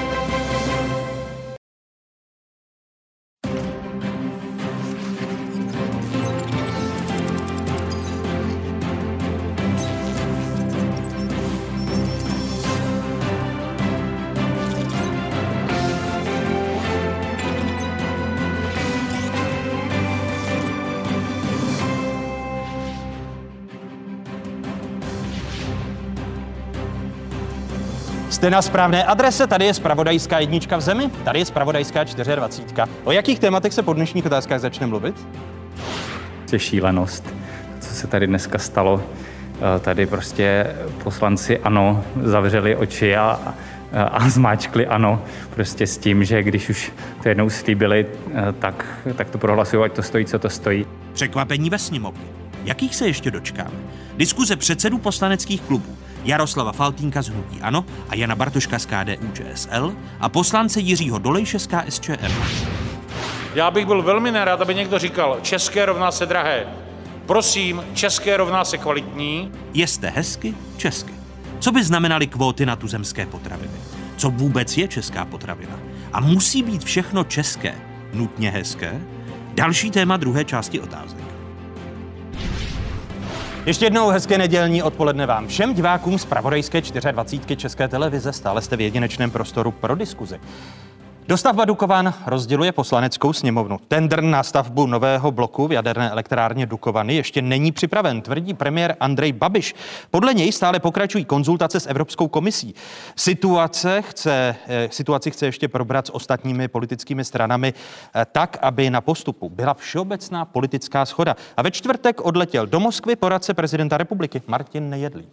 Jste na správné adrese, tady je spravodajská jednička v zemi, tady je spravodajská 24. O jakých tématech se po dnešních otázkách začne mluvit? Je šílenost, co se tady dneska stalo. Eh, tady prostě poslanci ano, zavřeli oči a, a zmáčkli ano, prostě s tím, že když už to jednou slíbili, eh, tak, tak to prohlasují, ať to stojí, co to stojí. Překvapení ve sněmovně. Jakých se ještě dočkáme? Diskuze předsedů poslaneckých klubů Jaroslava Faltínka z Hnutí Ano a Jana Bartoška z KDU ČSL a poslance Jiřího Dolejše z KSČM. Já bych byl velmi nerad, aby někdo říkal, české rovná se drahé. Prosím, české rovná se kvalitní. Jeste hezky, česky. Co by znamenaly kvóty na tuzemské potraviny? Co vůbec je česká potravina? A musí být všechno české, nutně hezké? Další téma druhé části otázek. Ještě jednou hezké nedělní odpoledne vám všem divákům z Pravodejské 24 České televize. Stále jste v jedinečném prostoru pro diskuzi. Dostavba Dukovan rozděluje poslaneckou sněmovnu. Tender na stavbu nového bloku v jaderné elektrárně Dukovany ještě není připraven, tvrdí premiér Andrej Babiš. Podle něj stále pokračují konzultace s Evropskou komisí. Situace chce, eh, situaci chce ještě probrat s ostatními politickými stranami eh, tak, aby na postupu byla všeobecná politická schoda. A ve čtvrtek odletěl do Moskvy poradce prezidenta republiky Martin Nejedlý.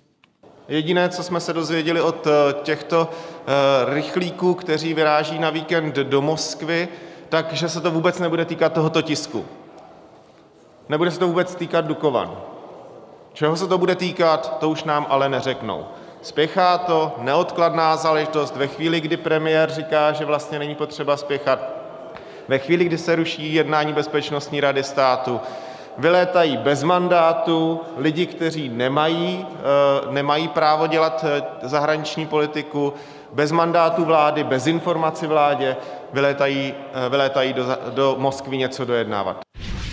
Jediné, co jsme se dozvěděli od eh, těchto eh, rychlíků, kteří vyráží na víkend do Moskvy, takže se to vůbec nebude týkat tohoto tisku. Nebude se to vůbec týkat Dukovan. Čeho se to bude týkat, to už nám ale neřeknou. Spěchá to, neodkladná záležitost, ve chvíli, kdy premiér říká, že vlastně není potřeba spěchat, ve chvíli, kdy se ruší jednání Bezpečnostní rady státu, vylétají bez mandátu lidi, kteří nemají, eh, nemají právo dělat eh, zahraniční politiku, bez mandátu vlády, bez informací vládě, vylétají, eh, do Moskvy něco dojednávat.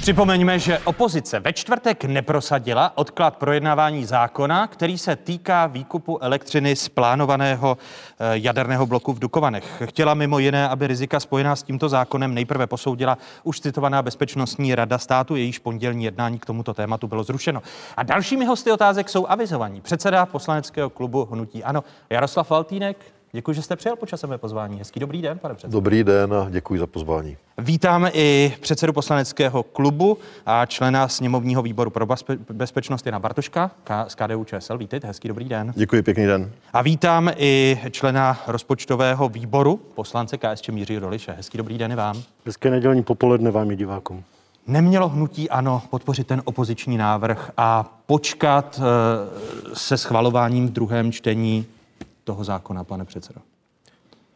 Připomeňme, že opozice ve čtvrtek neprosadila odklad projednávání zákona, který se týká výkupu elektřiny z plánovaného eh, jaderného bloku v Dukovanech. Chtěla mimo jiné, aby rizika spojená s tímto zákonem nejprve posoudila už citovaná Bezpečnostní rada státu, jejíž pondělní jednání k tomuto tématu bylo zrušeno. A dalšími hosty otázek jsou avizovaní. Předseda poslaneckého klubu Hnutí Ano Jaroslav Faltýnek, Děkuji, že jste přijel počasové pozvání. Hezký dobrý den, pane předsedo. Dobrý den a děkuji za pozvání. Vítáme i předsedu poslaneckého klubu a člena sněmovního výboru pro bezpečnost Jana Bartoška z KDU ČSL. Vítejte, hezký dobrý den. Děkuji, pěkný den. A vítám i člena rozpočtového výboru, poslance KSČ Mířího Doliše. Hezký dobrý den i vám. Hezké nedělní popoledne vám i divákům. Nemělo hnutí ano podpořit ten opoziční návrh a počkat eh, se schvalováním v druhém čtení toho zákona, pane předsedo?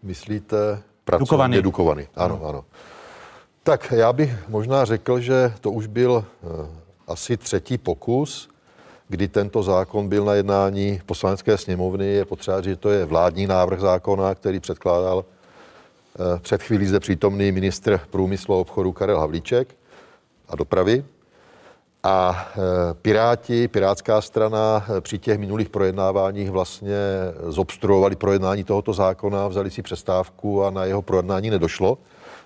Myslíte pracovně Dukovany. Ano, ano, ano. Tak já bych možná řekl, že to už byl uh, asi třetí pokus, kdy tento zákon byl na jednání poslanecké sněmovny. Je potřeba říct, že to je vládní návrh zákona, který předkládal uh, před chvílí zde přítomný ministr průmyslu a obchodu Karel Havlíček a dopravy. A e, Piráti, Pirátská strana e, při těch minulých projednáváních vlastně zobstruovali projednání tohoto zákona, vzali si přestávku a na jeho projednání nedošlo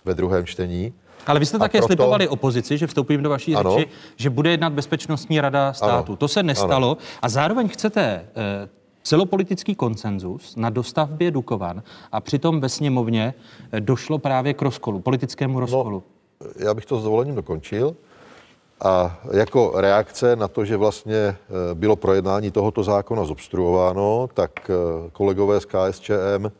ve druhém čtení. Ale vy jste a také proto... slipovali opozici, že vstoupím do vaší ano. řeči, že bude jednat Bezpečnostní rada státu. Ano. To se nestalo. Ano. A zároveň chcete e, celopolitický konsenzus na dostavbě Dukovan a přitom ve sněmovně došlo právě k rozkolu, politickému rozkolu. No, já bych to s dovolením dokončil. A jako reakce na to, že vlastně eh, bylo projednání tohoto zákona zobstruováno, tak eh, kolegové z KSČM,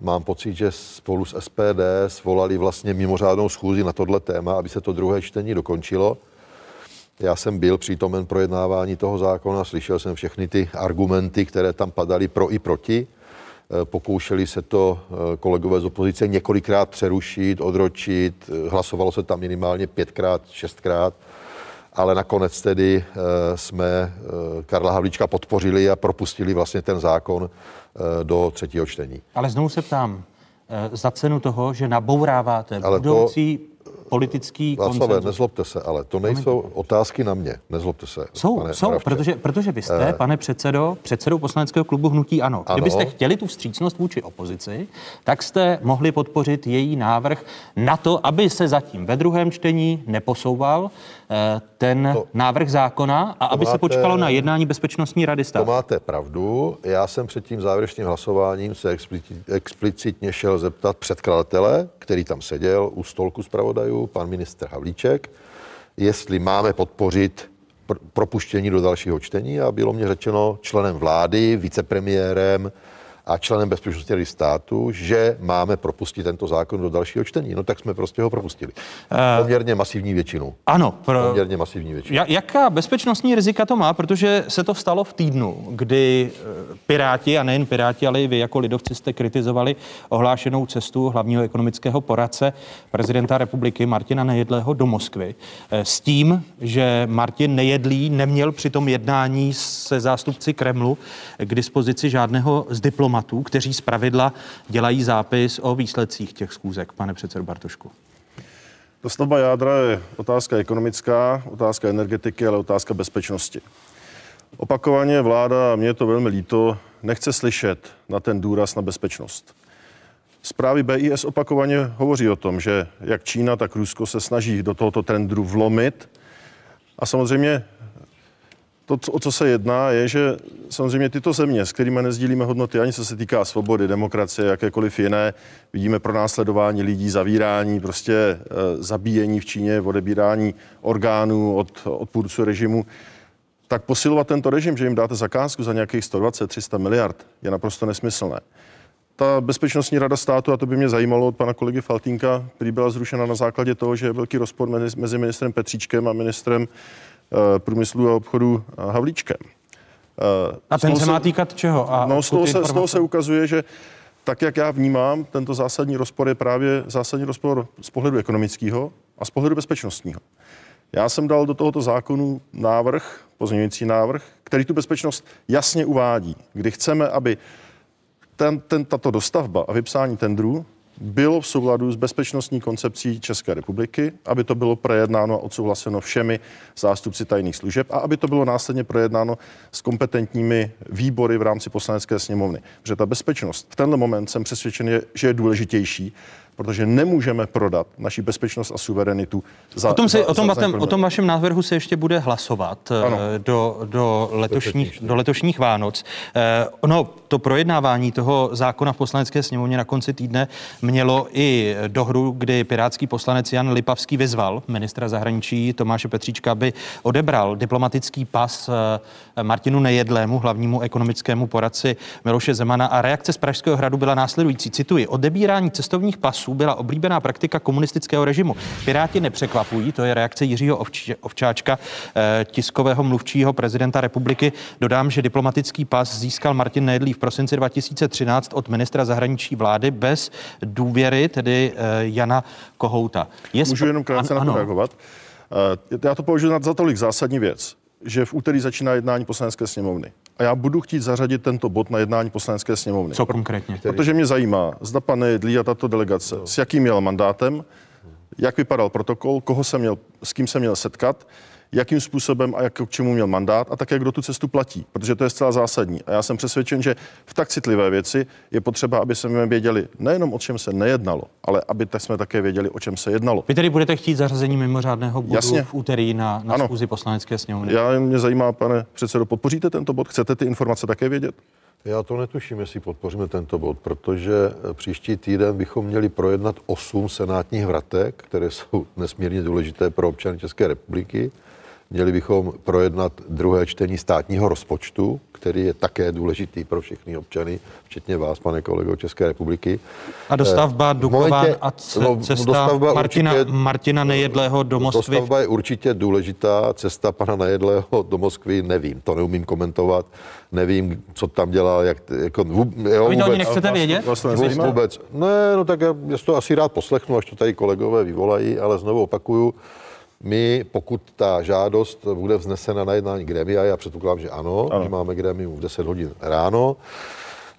mám pocit, že spolu s SPD svolali vlastně mimořádnou schůzi na tohle téma, aby se to druhé čtení dokončilo. Já jsem byl přítomen projednávání toho zákona, slyšel jsem všechny ty argumenty, které tam padaly pro i proti. Eh, pokoušeli se to kolegové z opozice několikrát přerušit, odročit. Hlasovalo se tam minimálně pětkrát, šestkrát ale nakonec tedy eh, jsme eh, Karla Havlíčka podpořili a propustili vlastně ten zákon eh, do třetího čtení. Ale znovu se ptám, za cenu toho, že nabouráváte ale budoucí to politický Václavé, koncenzus. nezlobte se, ale to nejsou otázky na mě. Nezlobte se. Jsou, pane jsou, protože, protože vy jste, eh. pane předsedo, předsedou poslaneckého klubu Hnutí ano. ano. Kdybyste chtěli tu vstřícnost vůči opozici, tak jste mohli podpořit její návrh na to, aby se zatím ve druhém čtení neposouval ten to, návrh zákona a aby máte, se počkalo na jednání Bezpečnostní rady státu. To máte pravdu. Já jsem před tím závěrečným hlasováním se explicitně šel zeptat předkladatele, který tam seděl u stolku zpravodajů, pan ministr Havlíček, jestli máme podpořit propuštění do dalšího čtení a bylo mě řečeno členem vlády, vicepremiérem, a členem bezpečnostní rady státu, že máme propustit tento zákon do dalšího čtení. No tak jsme prostě ho propustili. Uh, Poměrně masivní většinu. Ano. Pro... Poměrně masivní většinu. Jaká bezpečnostní rizika to má? Protože se to stalo v týdnu, kdy eh, Piráti, a nejen Piráti, ale i vy jako lidovci jste kritizovali ohlášenou cestu hlavního ekonomického poradce prezidenta republiky Martina Nejedlého do Moskvy eh, s tím, že Martin Nejedlý neměl při tom jednání se zástupci Kremlu k dispozici žádného z diplomatů diplomatů, kteří z pravidla dělají zápis o výsledcích těch schůzek, pane předsedo Bartošku? Dostavba jádra je otázka ekonomická, otázka energetiky, ale otázka bezpečnosti. Opakovaně vláda, mě je to velmi líto, nechce slyšet na ten důraz na bezpečnost. Zprávy BIS opakovaně hovoří o tom, že jak Čína, tak Rusko se snaží do tohoto trendu vlomit. A samozřejmě to, o co se jedná, je, že samozřejmě tyto země, s kterými nezdílíme hodnoty, ani co se týká svobody, demokracie, jakékoliv jiné, vidíme pro následování lidí, zavírání, prostě e, zabíjení v Číně, odebírání orgánů od odpůrců režimu, tak posilovat tento režim, že jim dáte zakázku za nějakých 120-300 miliard, je naprosto nesmyslné. Ta Bezpečnostní rada státu, a to by mě zajímalo od pana kolegy Faltínka, který byla zrušena na základě toho, že je velký rozpor mezi, mezi ministrem Petříčkem a ministrem průmyslu a obchodu Havlíčkem. Eh, a ten se, se má týkat čeho? A no, z toho, se, z toho se ukazuje, že tak, jak já vnímám, tento zásadní rozpor je právě zásadní rozpor z pohledu ekonomického a z pohledu bezpečnostního. Já jsem dal do tohoto zákonu návrh, pozměňující návrh, který tu bezpečnost jasně uvádí, kdy chceme, aby ten, ten, tato dostavba a vypsání tendrů bylo v souladu s bezpečnostní koncepcí České republiky, aby to bylo projednáno a odsouhlaseno všemi zástupci tajných služeb a aby to bylo následně projednáno s kompetentními výbory v rámci poslanecké sněmovny. Protože ta bezpečnost v tenhle moment jsem přesvědčen, že je důležitější protože nemůžeme prodat naši bezpečnost a suverenitu za O tom, si, za, o, tom za, vatem, o tom vašem návrhu se ještě bude hlasovat Ano. eh, do, do, letošních, do letošních Vánoc. Eh, Ono, to projednávání toho zákona v poslanecké sněmovně na konci týdne mělo i dohru, kdy pirátský poslanec Jan Lipavský vyzval ministra zahraničí Tomáše Petříčka, aby odebral diplomatický pas eh, Martinu Nejedlému, hlavnímu ekonomickému poradci Miloše Zemana. A reakce z Pražského hradu byla následující. Cituji, odebírání cestovních pasů byla oblíbená praktika komunistického režimu. Piráti nepřekvapují, to je reakce Jiřího Ovč- Ovčáčka, eh, tiskového mluvčího prezidenta republiky. Dodám, že diplomatický pas získal Martin Nejedlý v prosinci 2013 od ministra zahraničí vlády bez důvěry, tedy eh, Jana Kohouta. Je Můžu sp- jenom krátce na ano. to reagovat. Eh, Já to považuji za tolik zásadní věc, že v úterý začíná jednání poslanecké sněmovny. A já budu chtít zařadit tento bod na jednání poslanecké sněmovny. Co konkrétně? Protože mě zajímá, zda pan Nejedlí a tato delegace, s jakým měl mandátem, jak vypadal protokol, koho se měl, s kým se měl setkat, jakým způsobem a jak k čemu měl mandát a také kdo tu cestu platí, protože to je zcela zásadní. A já jsem přesvědčen, že v tak citlivé věci je potřeba, aby jsme věděli nejenom o čem se nejednalo, ale aby tak jsme také věděli, o čem se jednalo. Vy tedy budete chtít zařazení mimořádného bodu Jasně. v úterý na, na Ano. schůzi poslanecké sněmovny. Já mě zajímá, pane předsedo, podpoříte tento bod? Chcete ty informace také vědět? Já to netuším, jestli podpoříme tento bod, protože eh, příští týden bychom měli projednat osm senátních vratek, které jsou <laughs> nesmírně důležité pro občany České republiky. Měli bychom projednat druhé čtení státního rozpočtu, který je také důležitý pro všechny občany, včetně vás, pane kolego České republiky. A dostavba Eh, momentě- a no, cesta dostavba Martina, určitě- Martina Nejedlého do Moskvy. Dostavba je určitě důležitá, cesta pana Najedlého do Moskvy nevím, to neumím komentovat, nevím, co tam dělá, jak, jako, jo, Vy to ani nechcete vědět? To Vůbec, vůbec. Ne, no tak já, já si to asi rád poslechnu, až to tady kolegové vyvolají, ale znovu opakuju, my, pokud ta žádost bude vznesena na jednání grémia, já předpokládám, že ano, ano. že máme grémium v 10 hodin ráno,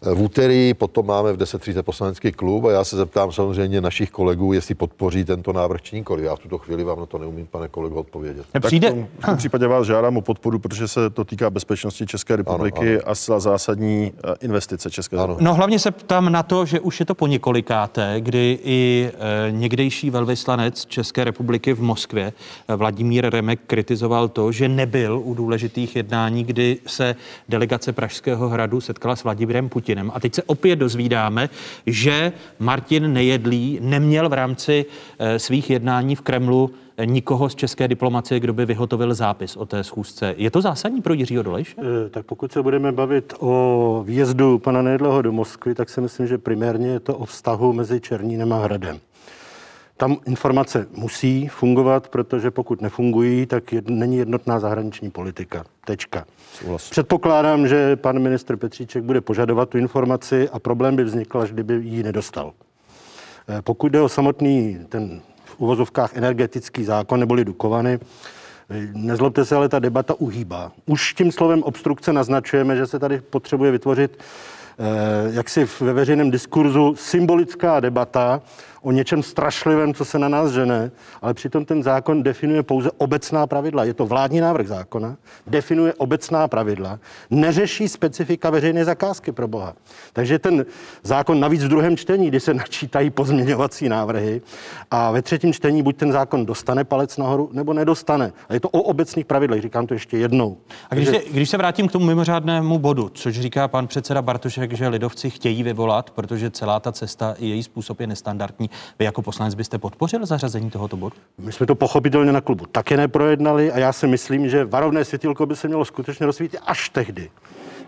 v úterý potom máme v 10.30 poslanecký klub a já se zeptám samozřejmě našich kolegů, jestli podpoří tento návrh či nikoli. Já v tuto chvíli vám na to neumím, pane kolego, odpovědět. Nepřijde? Tak v tom, v tom případě vás žádám o podporu, protože se to týká bezpečnosti České republiky ano. a zcela zásadní eh, investice České republiky. No hlavně se ptám na to, že už je to po několikáté, kdy i e, někdejší velvyslanec České republiky v Moskvě, e, Vladimír Remek, kritizoval to, že nebyl u důležitých jednání, kdy se delegace Pražského hradu setkala s Vladimirem Putinem. A teď se opět dozvídáme, že Martin Nejedlý neměl v rámci e, svých jednání v Kremlu e, nikoho z české diplomacie, kdo by vyhotovil zápis o té schůzce. Je to zásadní pro Jiřího Dolejše? Eh, Tak pokud se budeme bavit o výjezdu pana Nejedlého do Moskvy, tak si myslím, že primárně je to o vztahu mezi Černínem a Hradem. Tam informace musí fungovat, protože pokud nefungují, tak jed, není jednotná zahraniční politika. Tečka. Předpokládám, že pan ministr Petříček bude požadovat tu informaci a problém by vznikl, až kdyby ji nedostal. Eh, Pokud jde o samotný ten v uvozovkách energetický zákon neboli Dukovany, eh, nezlobte se, ale ta debata uhýbá. Už tím slovem obstrukce naznačujeme, že se tady potřebuje vytvořit eh, jaksi ve veřejném diskurzu symbolická debata o něčem strašlivém, co se na nás žene, ale přitom ten zákon definuje pouze obecná pravidla. Je to vládní návrh zákona, definuje obecná pravidla, neřeší specifika veřejné zakázky pro Boha. Takže ten zákon navíc v druhém čtení, kdy se načítají pozměňovací návrhy a ve třetím čtení buď ten zákon dostane palec nahoru, nebo nedostane. A je to o obecných pravidlech, říkám to ještě jednou. A když, Takže- se, když se vrátím k tomu mimořádnému bodu, což říká pan předseda Bartošek, že lidovci chtějí vyvolat, protože celá ta cesta i její způsob je nestandardní. Vy jako poslanec byste podpořil zařazení tohoto bodu? My jsme to pochopitelně na klubu také neprojednali a já si myslím, že varovné světilko by se mělo skutečně rozsvítit až tehdy,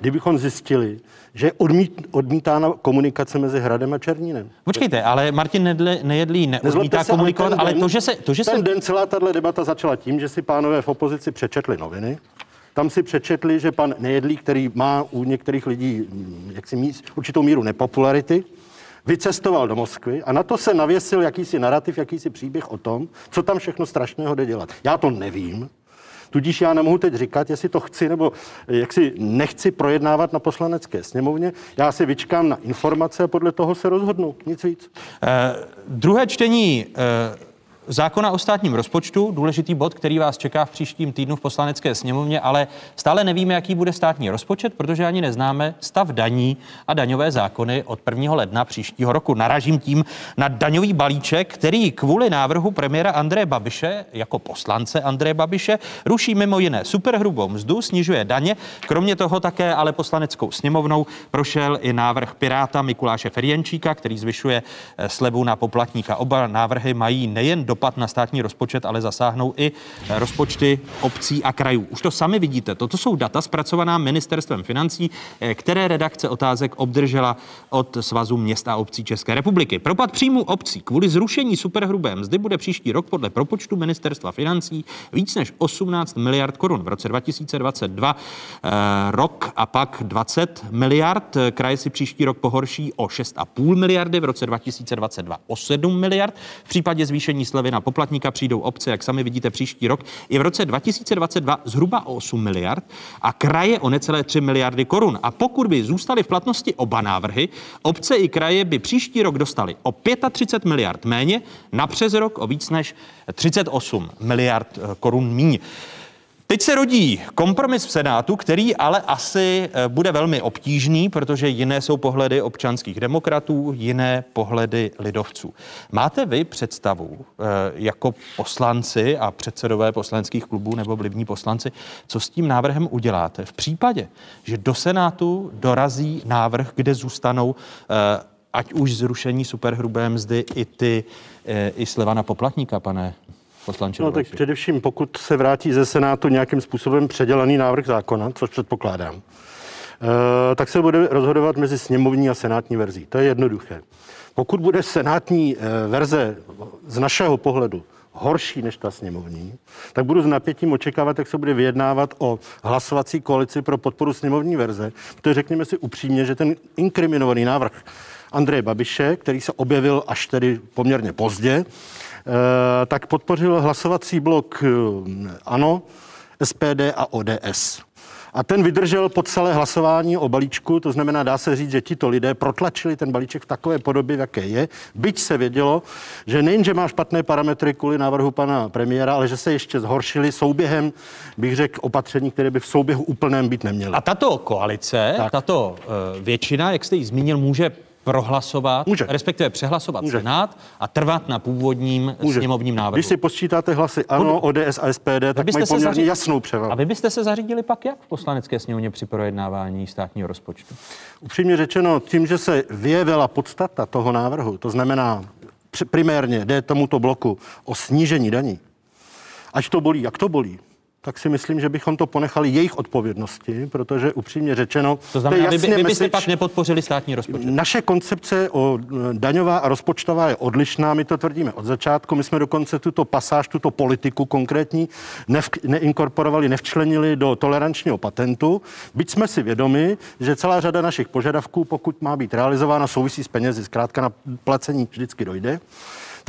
kdybychom zjistili, že je odmít, odmítána komunikace mezi Hradem a Černínem. Počkejte, ale Martin Nedle, Nejedlý neodmítá se, ale komunikovat, ten ale den- to, že se... To, že ten se den celá tahle debata začala tím, že si pánové v opozici přečetli noviny. Tam si přečetli, že pan Nejedlý, který má u některých lidí mm, jaksi míst, určitou míru nepopularity, vycestoval do Moskvy a na to se navěsil jakýsi narrativ, jakýsi příběh o tom, co tam všechno strašného jde dělat. Já to nevím. Tudíž já nemohu teď říkat, jestli to chci nebo jak si nechci projednávat na poslanecké sněmovně. Já si vyčkám na informace a podle toho se rozhodnu. Nic víc. Eh, druhé čtení eh, zákona o státním rozpočtu, důležitý bod, který vás čeká v příštím týdnu v poslanecké sněmovně, ale stále nevíme, jaký bude státní rozpočet, protože ani neznáme stav daní a daňové zákony od 1. ledna příštího roku. Naražím tím na daňový balíček, který kvůli návrhu premiéra Andreje Babiše jako poslance Andreje Babiše ruší mimo jiné superhrubou mzdu, snižuje daně. Kromě toho také ale poslaneckou sněmovnou prošel i návrh Piráta Mikuláše Ferjenčíka, který zvyšuje eh, slevu na poplatníka. Oba návrhy mají nejen do dopad na státní rozpočet, ale zasáhnou i rozpočty obcí a krajů. Už to sami vidíte. Toto jsou data zpracovaná ministerstvem financí, eh, které redakce otázek obdržela od Svazu měst a obcí České republiky. Propad příjmu obcí kvůli zrušení superhrubé mzdy bude příští rok podle propočtu ministerstva financí víc než 18 miliard korun. V roce 2022 eh, rok a pak 20 miliard. Kraje si příští rok pohorší o 6,5 miliardy, v roce 2022 o 7 miliard. V případě zvýšení slevy na poplatníka přijdou obce, jak sami vidíte, příští rok i v roce 2022 zhruba o 8 miliard a kraje o necelé 3 miliardy korun. A pokud by zůstaly v platnosti oba návrhy, obce i kraje by příští rok dostali o 35 miliard méně, na přes rok o víc než 38 miliard eh, korun míň. Teď se rodí kompromis v Senátu, který ale asi eh, bude velmi obtížný, protože jiné jsou pohledy občanských demokratů, jiné pohledy lidovců. Máte vy představu eh, jako poslanci a předsedové poslaneckých klubů nebo vlivní poslanci, co s tím návrhem uděláte v případě, že do Senátu dorazí návrh, kde zůstanou eh, ať už zrušení superhrubé mzdy i ty i sleva na poplatníka, pane poslanče No tak především, pokud se vrátí ze Senátu nějakým způsobem předělaný návrh zákona, což předpokládám, eh, tak se bude rozhodovat mezi sněmovní a senátní verzí. To je jednoduché. Pokud bude senátní eh, verze z našeho pohledu horší než ta sněmovní, tak budu s napětím očekávat, jak se bude vyjednávat o hlasovací koalici pro podporu sněmovní verze, protože řekněme si upřímně, že ten inkriminovaný návrh Andreje Babiše, který se objevil až tedy poměrně pozdě, tak podpořil hlasovací blok eh, ANO, SPD a ODS. A ten vydržel po celé hlasování o balíčku, to znamená, dá se říct, že tito lidé protlačili ten balíček v takové podobě, v jaké je, byť se vědělo, že nejenže má špatné parametry kvůli návrhu pana premiéra, ale že se ještě zhoršili souběhem, bych řekl, opatření, které by v souběhu úplném být neměly. A tato koalice, tak. tato uh, většina, jak jste ji zmínil, může prohlasovat, Může. respektive přehlasovat Může. Senát a trvat na původním Může. sněmovním návrhu. Když si posčítáte hlasy ANO, ODS a SPD, tak mají poměrně zařídili, jasnou převahu. A vy byste se zařídili pak jak v poslanecké sněmovně při projednávání státního rozpočtu? Upřímně řečeno, tím, že se vyjevila podstata toho návrhu, to znamená primárně jde tomuto bloku o snížení daní, ať to bolí, jak to bolí, tak si myslím, že bychom to ponechali jejich odpovědnosti, protože upřímně řečeno. To znamená, to vy, vy byste pak nepodpořili státní rozpočet? Naše koncepce o e, daňová a rozpočtová je odlišná, my to tvrdíme od začátku. My jsme dokonce tuto pasáž, tuto politiku konkrétní nev, neinkorporovali, nevčlenili do tolerančního patentu. Byť jsme si vědomi, že celá řada našich požadavků, pokud má být realizována, souvisí s penězi, zkrátka na placení vždycky dojde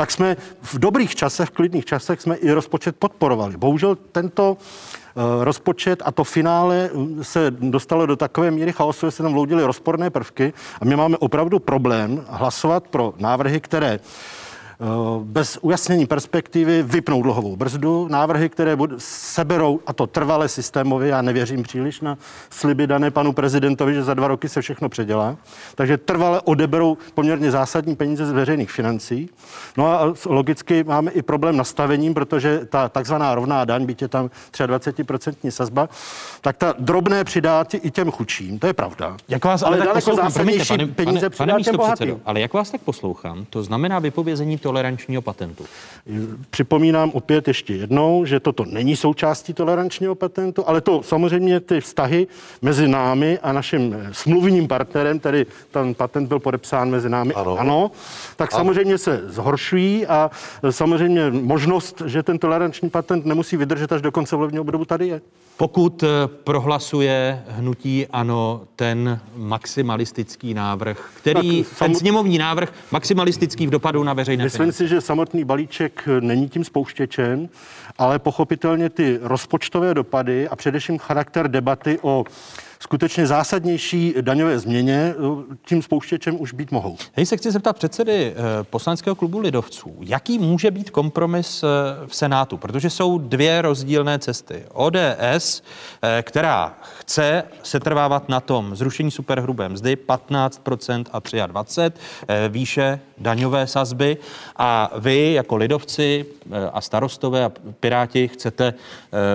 tak jsme v dobrých časech, v klidných časech jsme i rozpočet podporovali. Bohužel tento eh, rozpočet a to finále eh, se dostalo do takové míry chaosu, že se tam vloudily rozporné prvky a my máme opravdu problém hlasovat pro návrhy, které bez ujasnění perspektivy vypnou dluhovou brzdu. Návrhy, které seberou, a to trvale systémově, já nevěřím příliš na sliby dané panu prezidentovi, že za dva roky se všechno předělá. Takže trvale odeberou poměrně zásadní peníze z veřejných financí. No a logicky máme i problém nastavením, protože ta takzvaná rovná daň, byť je tam 23% sazba, tak ta drobné přidá i těm chudším, to je pravda. Jak vás ale, ale daleko zásadnější pane, peníze pane, pane, pane předsedo, ale jak vás tak poslouchám, to znamená vypovězení to tolerančního patentu. Připomínám opět ještě jednou, že toto není součástí tolerančního patentu, ale to samozřejmě ty vztahy mezi námi a naším eh, smluvním partnerem, tedy ten patent byl podepsán mezi námi, ano, ano tak ano. samozřejmě se zhoršují a eh, samozřejmě možnost, že ten toleranční patent nemusí vydržet až do konce volebního obdobu, tady je. Pokud eh, prohlasuje hnutí ano ten maximalistický návrh, který, tak, ten sněmovní návrh maximalistický v dopadu na veřejné finance. myslím si, že samotný balíček není tím spouštěčem, ale pochopitelně ty rozpočtové dopady a především charakter debaty o skutečně zásadnější daňové změně eh, tím spouštěčem už být mohou. Hej, se chci zeptat předsedy eh, poslaneckého klubu Lidovců, jaký může být kompromis eh, v Senátu, protože jsou dvě rozdílné cesty. ODS, která chce setrvávat na tom zrušení superhrubé mzdy 15% a 23% výše daňové sazby a vy jako lidovci a starostové a piráti chcete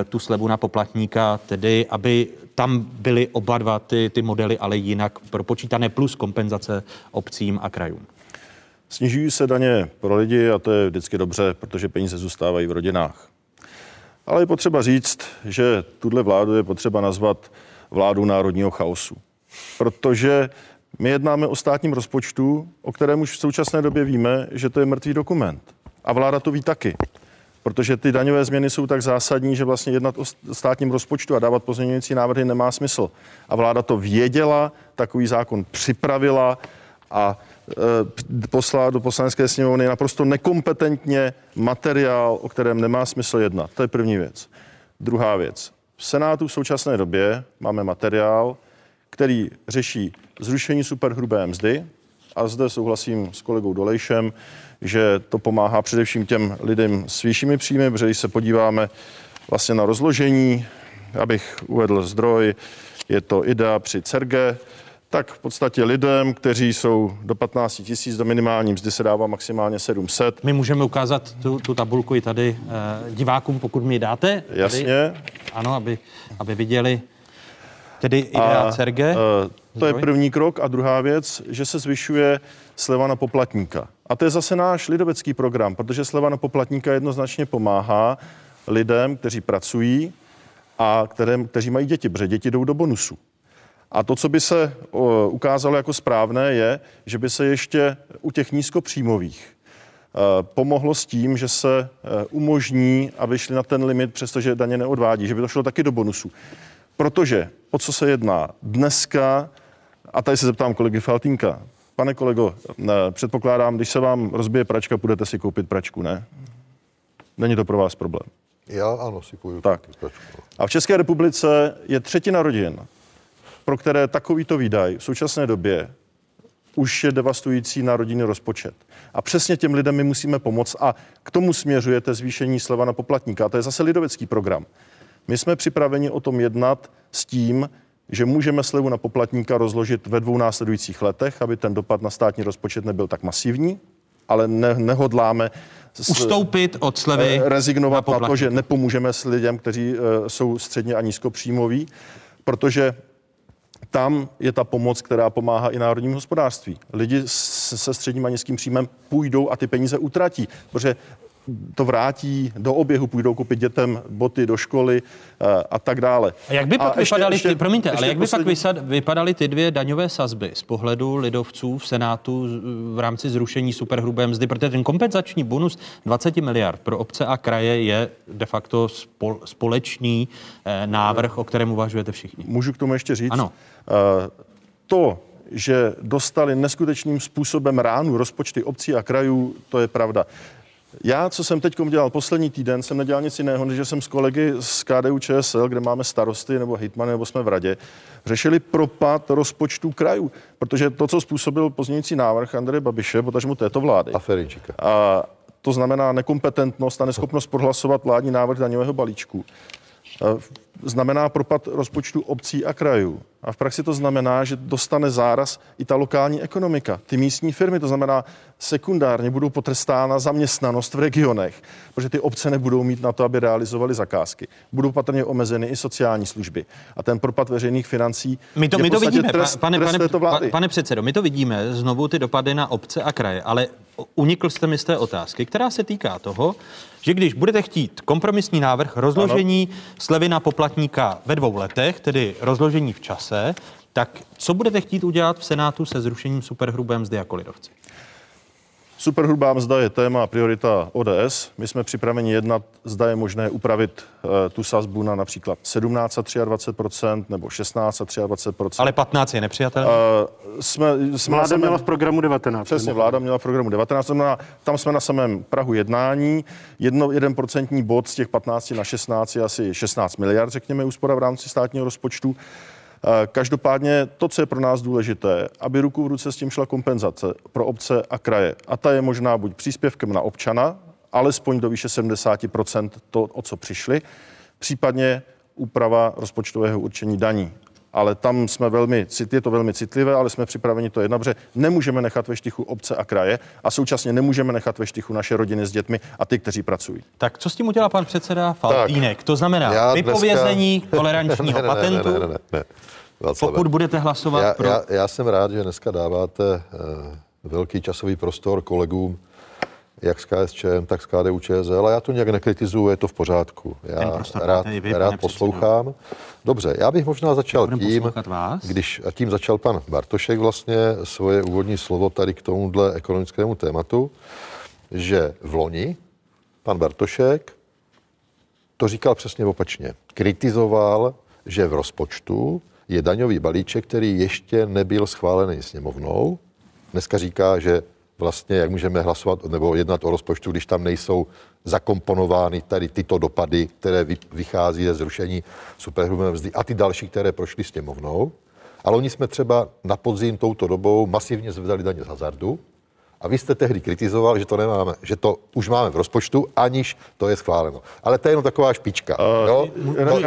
tu slevu na poplatníka, tedy aby tam byly oba dva ty, ty modely, ale jinak propočítané plus kompenzace obcím a krajům. Snižují se daně pro lidi a to je vždycky dobře, protože peníze zůstávají v rodinách. Ale je potřeba říct, že tuhle vládu je potřeba nazvat vládu národního chaosu. Protože my jednáme o státním rozpočtu, o kterém už v současné době víme, že to je mrtvý dokument. A vláda to ví taky protože ty daňové změny jsou tak zásadní, že vlastně jednat o státním rozpočtu a dávat pozměňující návrhy nemá smysl. A vláda to věděla, takový zákon připravila a e, poslala do poslanecké sněmovny naprosto nekompetentně materiál, o kterém nemá smysl jednat. To je první věc. Druhá věc. V Senátu v současné době máme materiál, který řeší zrušení superhrubé mzdy, a zde souhlasím s kolegou Dolejšem, že to pomáhá především těm lidem s vyššími příjmy, protože když se podíváme vlastně na rozložení, abych uvedl zdroj, je to IDA při CERGE, tak v podstatě lidem, kteří jsou do 15 tisíc, do minimální mzdy se dává maximálně 700. My můžeme ukázat tu, tu tabulku i tady eh, divákům, pokud mi dáte. Tady, Jasně. Ano, aby, aby viděli tedy IDA a CERGE. Uh, to je první krok. A druhá věc, že se zvyšuje sleva na poplatníka. A to je zase náš lidovecký program, protože sleva na poplatníka jednoznačně pomáhá lidem, kteří pracují a kterém, kteří mají děti, protože děti jdou do bonusu. A to, co by se ukázalo jako správné, je, že by se ještě u těch nízkopříjmových e, pomohlo s tím, že se e, umožní, aby šli na ten limit, přestože daně neodvádí, že by to šlo taky do bonusu. Protože o co se jedná? Dneska a tady se zeptám kolegy Faltínka. Pane kolego, ne, předpokládám, když se vám rozbije pračka, půjdete si koupit pračku, ne? Není to pro vás problém? Já ano, si půjdu tak. pračku. A v České republice je třetina rodin, pro které takovýto výdaj v současné době už je devastující na rodinný rozpočet. A přesně těm lidem my musíme pomoct a k tomu směřujete zvýšení sleva na poplatníka. A to je zase lidovecký program. My jsme připraveni o tom jednat s tím, že můžeme slevu na poplatníka rozložit ve dvou následujících letech, aby ten dopad na státní rozpočet nebyl tak masivní, ale ne, nehodláme s, ustoupit od slevy eh, rezignovat na, na to, že nepomůžeme s lidem, kteří uh, jsou středně a nízkopříjmoví, protože tam je ta pomoc, která pomáhá i národním hospodářství. Lidi se středním a nízkým příjmem půjdou a ty peníze utratí, protože to vrátí do oběhu, půjdou koupit dětem boty do školy uh, a tak dále. A jak by pak a vypadaly, ještě, ty, promiňte, ještě ale jak by poslední... pak vypadaly ty dvě daňové sazby z pohledu lidovců v Senátu v rámci zrušení superhrubé mzdy, protože ten kompenzační bonus 20 miliard pro obce a kraje je de facto spol, společný eh, návrh, o kterém uvažujete všichni. Můžu k tomu ještě říct? Ano. Uh, to, že dostali neskutečným způsobem ránu rozpočty obcí a krajů, to je pravda. Já, co jsem teď dělal poslední týden, jsem nedělal nic jiného, než že jsem s kolegy z KDU ČSL, kde máme starosty nebo hejtmany, nebo jsme v radě, řešili propad rozpočtu krajů. Protože to, co způsobil pozměňující návrh Andreje Babiše, potažmo této vlády. A to znamená nekompetentnost a neschopnost prohlasovat vládní návrh daňového balíčku znamená propad rozpočtu obcí a krajů. A v praxi to znamená, že dostane záraz i ta lokální ekonomika, ty místní firmy. To znamená, sekundárně budou potrestána zaměstnanost v regionech, protože ty obce nebudou mít na to, aby realizovali zakázky. Budou patrně omezeny i sociální služby. A ten propad veřejných financí. My to, my to vidíme, trest, pane, trest pane, vlády. pane předsedo, my to vidíme znovu ty dopady na obce a kraje, ale unikl jste mi z té otázky, která se týká toho, že když budete chtít kompromisní návrh rozložení ano. slevy na poplatníka ve dvou letech, tedy rozložení v čase, tak co budete chtít udělat v Senátu se zrušením superhrubé mzdy jako lidovci? Superhrubá mzda je téma a priorita ODS. My jsme připraveni jednat, zda je možné upravit uh, tu sazbu na například 17 a 23 nebo 16 a 23 Ale 15 je nepřijatelné? Uh, jsme, jsme Vláda samém, měla v programu 19. Přesně, vláda měla v programu 19, to znamená, tam jsme na samém Prahu jednání. Jedno, jeden procentní bod z těch 15 na 16 je asi 16 miliard, řekněme, úspora v rámci státního rozpočtu. Eh, Každopádně to, co je pro nás důležité, aby ruku v ruce s tím šla kompenzace pro obce a kraje. A ta je možná buď příspěvkem na občana, alespoň do výše 70% to, o co přišli, případně úprava rozpočtového určení daní. Ale tam jsme velmi, cit- je to velmi citlivé, ale jsme připraveni to jednat, protože nemůžeme nechat ve štychu obce a kraje a současně nemůžeme nechat ve štychu naše rodiny s dětmi a ty, kteří pracují. Tak co s tím udělá pan předseda Faltýnek? To znamená vypovězení dneska- tolerančního <laughs> Ne, ne, ne, patentu. Ne, ne, ne, ne. Václave, Pokud budete hlasovat já, pro- Já, já jsem rád, že dneska dáváte uh, velký časový prostor kolegům, jak z KSČM, tak z KDU ČSL, a já to nějak nekritizuju, je to v pořádku. Já rád, vy, rád poslouchám. Dobře, já bych možná začal tím, když a tím začal pan Bartošek vlastně svoje úvodní slovo tady k tomuhle ekonomickému tématu, že v loni pan Bartošek to říkal přesně opačně. Kritizoval, že v rozpočtu je daňový balíček, který ještě nebyl schválený sněmovnou. Dneska říká, že vlastně jak můžeme hlasovat nebo jednat o rozpočtu, když tam nejsou zakomponovány tady tyto dopady, které vy- vychází ze zrušení superhrubé mzdy a ty další, které prošly sněmovnou. Ale oni jsme třeba na podzim touto dobou masivně zvedali daně z hazardu, a vy jste tehdy kritizoval, že to nemáme, že to už máme v rozpočtu, aniž to je schváleno. Ale to je jenom taková špička. Uh, jo?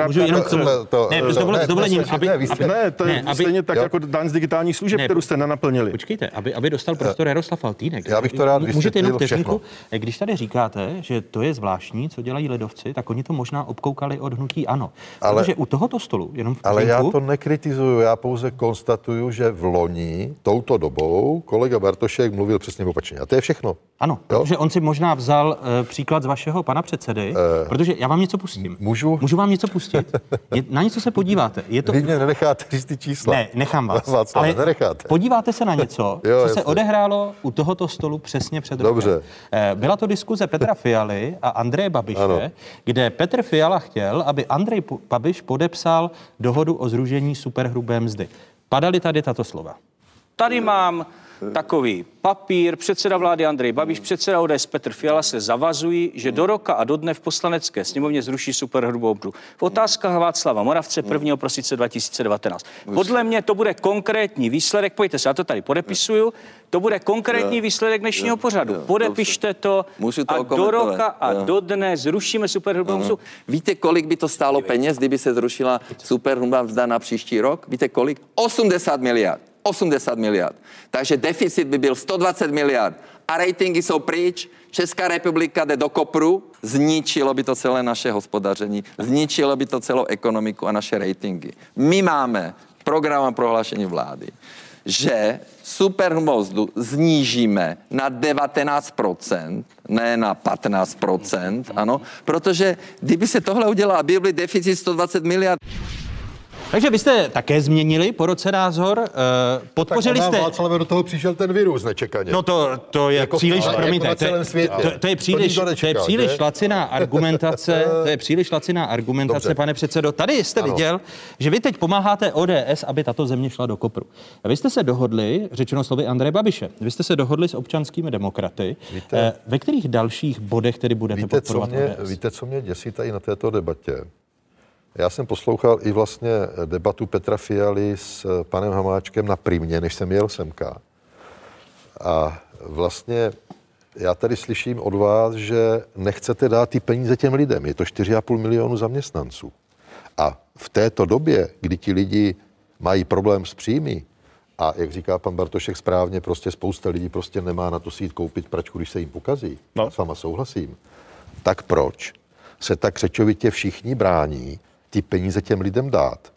můžu jenom k tomu- Ne, dovole- s dovolením, aby- ne, aby- ne, to je ne, aby- stejně tak jo. jako daň z digitálních služeb, Ne, kterou jste nenaplnili. Počkejte, aby, aby dostal prostor Jaroslav Faltýnek. Já bych to rád Můžete jenom vysvětlil vteřinku? Když tady říkáte, že to je zvláštní, co dělají ledovci, tak oni to možná obkoukali od hnutí ano. Ale- Protože u tohoto stolu, jenom Ale já to nekritizuju, já pouze konstatuju, že v loni, touto dobou, kolega Bartošek mluvil přesně opačně. A to je všechno. Ano, protože on si možná vzal uh, příklad z vašeho pana předsedy, uh, protože já vám něco pustím. Můžu? Můžu vám něco pustit? Je, na něco se podíváte. Je to... Vy mě nenecháte říct ty čísla. Ne, nechám vás. <laughs> Václav, nenecháte. podíváte se na něco, <laughs> Jo, co se jasně. odehrálo u tohoto stolu přesně před Dobře. rokem. Eh, Byla to diskuze Petra Fialy a Andreje Babiše, Ano. kde Petr Fiala chtěl, aby Andrej Babiš podepsal dohodu o zružení superhrubé mzdy. Padaly tady tato slova. Tady mám takový papír. Předseda vlády Andrej Babiš, předseda ODS Petr Fiala se zavazují, že do roka a do dne v poslanecké sněmovně zruší superhrubou mzdu. V otázkách Václava Moravce 1. prosince 2019. Podle mě to bude konkrétní výsledek, pojďte se, já to tady podepisuju, to bude konkrétní výsledek dnešního pořadu. Podepište to a do roka a do dne zrušíme superhrubou mzdu. Víte, kolik by to stálo peněz, kdyby se zrušila superhrubá mzda na příští rok? Víte kolik? 80 miliard. 80 miliard. Takže deficit by byl 120 miliard. A ratingy jsou pryč. Česká republika jde do kopru. Zničilo by to celé naše hospodaření. Zničilo by to celou ekonomiku a naše ratingy. My máme program a prohlášení vlády, že superhrubou mzdu znížíme na 19%, ne na 15%, ano, protože kdyby se tohle udělalo, byl deficit 120 miliard, Takže vy jste také změnili po roce názor, eh, podpořili tak jste... Do toho přišel ten virus nečekaně. No to, to je Jako příliš, jako promiňte, na to, je- to, to, je To příliš, nikdo to je nečekal, příliš laciná argumentace, <laughs> to je příliš laciná argumentace, Dobře. pane předsedo. Tady jste Ano. viděl, že vy teď pomáháte ODS, aby tato země šla do kopru. A vy jste se dohodli, řečeno slovy Andreje Babiše, vy jste se dohodli s občanskými demokraty, Víte- eh, ve kterých dalších bodech tedy budete Víte co, podporovat mě, ODS? víte, co mě děsí tady na této debatě? Já jsem poslouchal i vlastně debatu Petra Fialy s panem Hamáčkem na Primě, než jsem jel semka. A vlastně já tady slyším od vás, že nechcete dát ty peníze těm lidem. Je to 4,5 milionu zaměstnanců. A v této době, kdy ti lidi mají problém s příjmy, a jak říká pan Bartošek správně, prostě spousta lidí prostě nemá na to si jít koupit pračku, když se jim pokazí. No. S váma souhlasím. Tak proč se tak křečovitě všichni brání ty peníze těm lidem dát?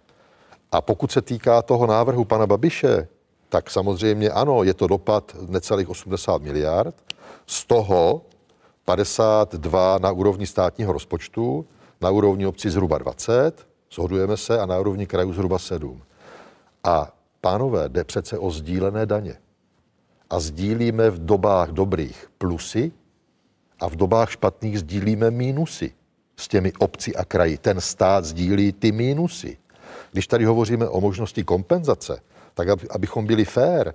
A pokud se týká toho návrhu pana Babiše, tak samozřejmě ano, je to dopad necelých 80 miliard, z toho 52 na úrovni státního rozpočtu, na úrovni obcí zhruba 20, shodujeme se, a na úrovni krajů zhruba 7. A pánové, jde přece o sdílené daně. a sdílíme v dobách dobrých plusy a v dobách špatných sdílíme mínusy s těmi obci a kraji. Ten stát sdílí ty mínusy. Když tady hovoříme o možnosti kompenzace, tak aby, abychom byli fair,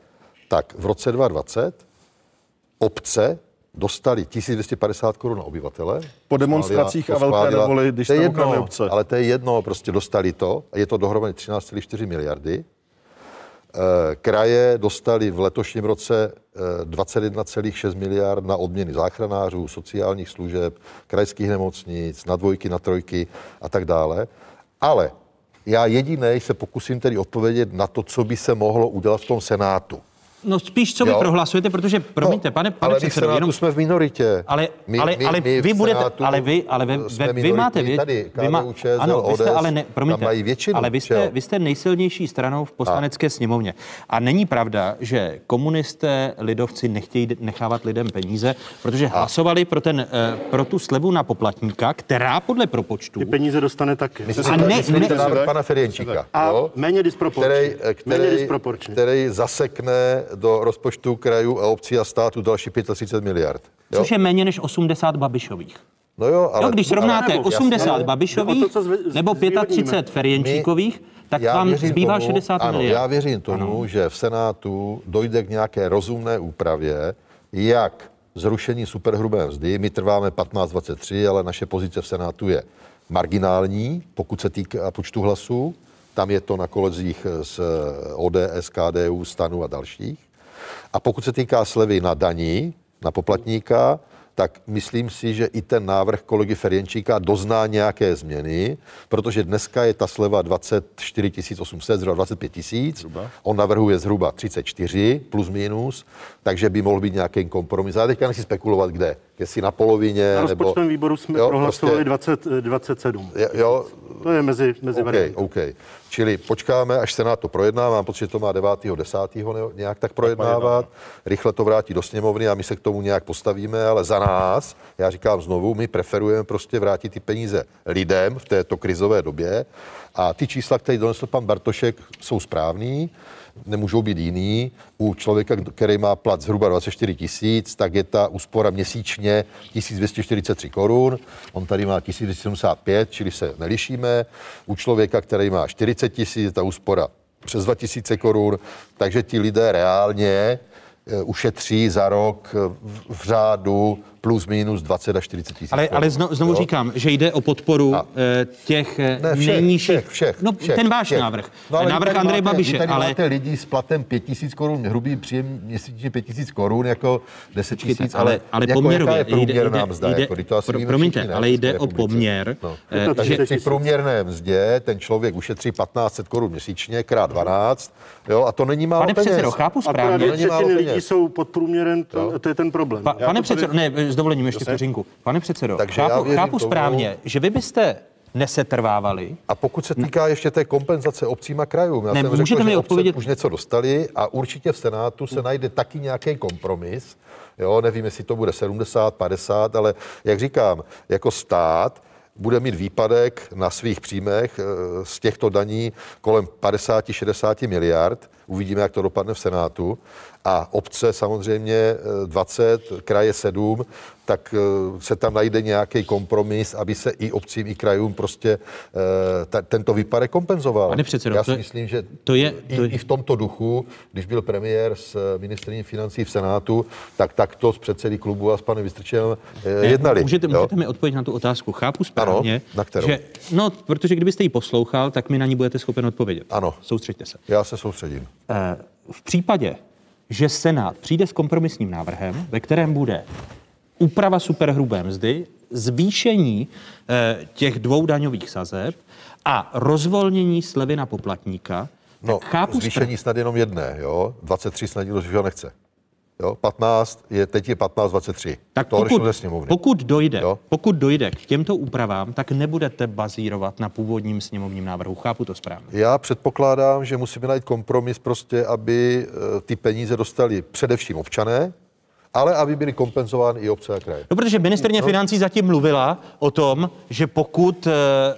tak v roce 2020 obce dostali 1250 korun na obyvatele. Po demonstracích a velké nevoli, když to je jedno, obce. ale to je jedno, prostě dostali to a je to dohromady 13,4 miliardy. Eh, Kraje dostali v letošním roce eh, 21,6 miliard na odměny záchranářů, sociálních služeb, krajských nemocnic, na dvojky, na trojky a tak dále. Ale já jediný se pokusím tedy odpovědět na to, co by se mohlo udělat v tom Senátu. No spíš, co vy Jo. prohlasujete, protože, promiňte, pane, pane ale předsedo, jenom... jsme v minoritě. Ale, My- ale, my- ale my vy budete, ale vy, ale vy, vy, vy máte, vy, tady, vy má, ČSL, ano, vy jste, ODS, ale ne, tam promiňte, mají většinu, ale vy jste, vy jste nejsilnější stranou v poslanecké sněmovně. A není pravda, že komunisté, lidovci nechtějí nechávat lidem peníze, protože hlasovali pro, ten, eh, pro tu slevu na poplatníka, která podle propočtu... Ty peníze dostane taky. A ne, ne, návrh pana Ferjenčíka. A jo? méně disproporčně. který zasekne do rozpočtu krajů a obcí a států další 35 miliard. Jo? což je méně než 80 Babišových. No jo, ale... jo, když srovnáte ale- 80 Jasně. Babišových to, zve- nebo zvýhodníme. 35 Ferjenčíkových, tak vám zbývá tomu, 60 ano, miliard. Já věřím tomu, že v Senátu dojde k nějaké rozumné úpravě, jak zrušení superhrubé mzdy. My trváme 15-23, ale naše pozice v Senátu je marginální, pokud se týká počtu hlasů. Tam je to na kolezích z ODS, KDU, Stanu a dalších. A pokud se týká slevy na daní, na poplatníka, tak myslím si, že i ten návrh kolegy Ferjenčíka dozná nějaké změny, protože dneska je ta sleva 24 800, zhruba 25 tisíc. On navrhuje zhruba 34 plus minus, takže by mohl být nějaký kompromis. Já teďka nechci spekulovat, kde. Jestli na polovině, Na nebo... rozpočtovém výboru jsme Jo, prohlasovali prostě- 20, 27. Je- Jo, To je mezi, mezi OK, varianty. OK. Čili počkáme, až Senát to projedná. Mám pocit, že to má 9. 10. ne- nějak tak projednávat. Rychle to vrátí do sněmovny a my se k tomu nějak postavíme, ale za nás, já říkám znovu, my preferujeme prostě vrátit ty peníze lidem v této krizové době a ty čísla, které donesl pan Bartošek, jsou správný nemůžou být jiný. U člověka, který má plat zhruba 24 tisíc, tak je ta úspora měsíčně 1243 korun. On tady má 1275, čili se nelišíme. U člověka, který má 40 tisíc, ta úspora přes 2000 korun, takže ti lidé reálně eh, ušetří za rok v řádu plus minus 20 až 40 tisíc. Ale, ale znovu, znovu Jo? říkám, že jde o podporu eh, těch eh, Ne, všech, nejnižších. všech, všech, no, všech, ten váš všech. návrh. No, ale návrh Andreje máte, Babiše, tady ale máte lidi s platem 5000 korun, hrubý příjem měsíčně 5000 korun, jako 10 tisíc, ale, ale jako poměrově. jaká je průměrná jde, mzda, jde, jako, to asi pro, promiňte, všichni, ne, ale jde o poměr. No. eh, Takže že, při průměrné mzdě ten člověk ušetří 1500 korun měsíčně, krát 12, jo, a to není málo Pane peněz. předsedo, chápu Akorát správně. lidí peněz. jsou pod průměrem, to, to je ten problém. Pane předsedo, ne, s dovolením ještě vteřinku. Pane předsedo, Takže já chápu, věřím chápu tomu- správně, že vy byste nesetrvávali. A pokud se týká ještě té kompenzace obcím a krajům, já Ne, jsem řekl, že obce odpovědět- už něco dostali a určitě v Senátu se najde taky nějaký kompromis. Jo, nevím, jestli to bude 70, 50, ale jak říkám, jako stát bude mít výpadek na svých příjmech eh, z těchto daní kolem 50-60 miliard. Uvidíme, jak to dopadne v Senátu. A obce samozřejmě eh, 20, kraje 7, tak eh, se tam najde nějaký kompromis, aby se i obcím, i krajům prostě eh, ta, tento výpadek kompenzoval. Pane předsedo, Já to si je- myslím, že to je- i, to je- i v tomto duchu, když byl premiér s ministrní financí v Senátu, tak takto s předsedy klubu a s panem Vystrčem eh, Ne, jednali. Můžete, jo? můžete mi odpovědět na tu otázku. Chápu správně, na kterou? že, no, protože kdybyste ji poslouchal, tak mi na ní budete schopen odpovědět. Ano. Soustřeďte se. Já se soustředím. Eh, V případě, že Senát přijde s kompromisním návrhem, ve kterém bude úprava superhrubé mzdy, zvýšení eh, těch dvou daňových sazeb a rozvolnění slevy na poplatníka, No, chápu zvýšení snad jenom jedné, jo? 23 snad nikdo zvýšil nechce. Jo? 15, je, teď je 15, 23. Tak to pokud, sněmovny. pokud, dojde, pokud dojde k těmto úpravám, tak nebudete bazírovat na původním sněmovním návrhu. Chápu to správně. Já předpokládám, že musíme najít kompromis prostě, aby eh, ty peníze dostali především občané ale aby byly kompenzovány i obce a kraje. No, protože ministrně No. financí zatím mluvila o tom, že pokud eh,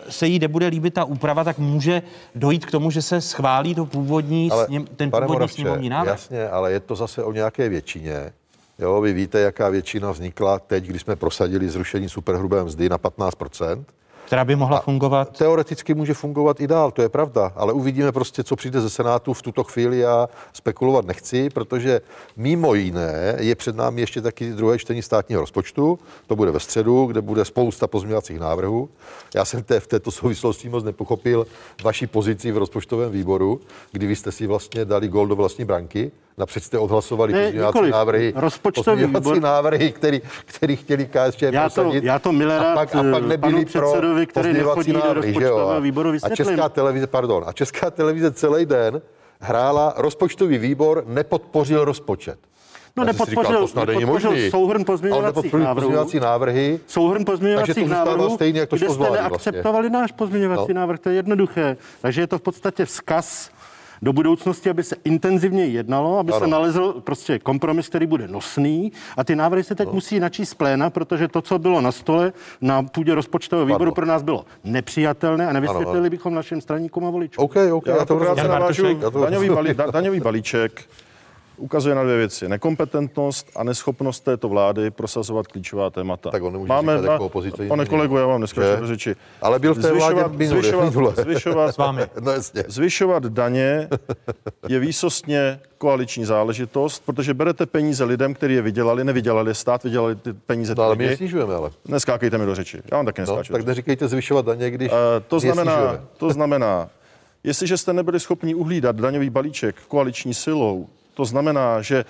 se jí nebude líbit ta úprava, tak může dojít k tomu, že se schválí to původní, sněm, ten původní Moravče, sněmovní návrh. Jasně, ale je to zase o nějaké většině. Jo, vy víte, jaká většina vznikla teď, když jsme prosadili zrušení superhrubé mzdy na 15%. Která by mohla fungovat? Teoreticky může fungovat i dál, to je pravda, ale uvidíme prostě, co přijde ze Senátu v tuto chvíli. Já spekulovat nechci, protože mimo jiné je před námi ještě taky druhé čtení státního rozpočtu. To bude ve středu, kde bude spousta pozměňovacích návrhů. Já jsem té, v této souvislosti moc nepochopil vaši pozici v rozpočtovém výboru, kdy vy jste si vlastně dali gol do vlastní branky. Napřed jste odhlasovali Ne, pozměňovací nikoliv. návrhy, Rozpočtový výbor- návrhy, který, který chtěli KSČ Já to- prosadit. já to milé a pak, a pak eh, nebyli pro který pozměňovací nechodí do návrhy, že jo? rozpočtového výboru, A. Česká televize, pardon, a Česká televize celý den hrála, rozpočtový výbor nepodpořil rozpočet. No, Já nepodpořil- to snad není nepodpořil možný. souhrn pozměňovacích návrhů. pozměňovací návrhy. Souhrn to pozměňovacích návrhů, stejně, jak to kde jste vlastně. neakceptovali náš pozměňovací No. návrh, to je jednoduché. Takže je to v podstatě vzkaz do budoucnosti, aby se intenzivně jednalo, aby Ano. se nalezl prostě kompromis, který bude nosný. A ty návrhy se teď No. musí načíst z pléna, protože to, co bylo na stole na půdě rozpočtového výboru, pro nás bylo nepřijatelné a nevysvětlili ano. bychom našim straníkům a voličům. OK, OK, Já, já to navážu. Já to Daňový, balí, daňový balíček ukazuje na dvě věci. Nekompetentnost a neschopnost této vlády prosazovat klíčová témata. Tak on nemůže říkat jako opozice Pane jiný. kolego, já vám dneska do řeči. Ale byl v té vládě minule, zvyšovat, zvyšovat, S <laughs> vámi. No jasně. zvyšovat daně je výsostně koaliční záležitost, protože berete peníze lidem, kteří je vydělali, nevydělali stát, vydělali ty peníze No, ale my je snižujeme, ale. Neskákejte mi do řeči. Já vám taky No, neskáču. tak neříkejte zvyšovat daně, když Eh, to znamená, to znamená, jestliže jste nebyli schopni uhlídat daňový balíček koaliční silou, to znamená, že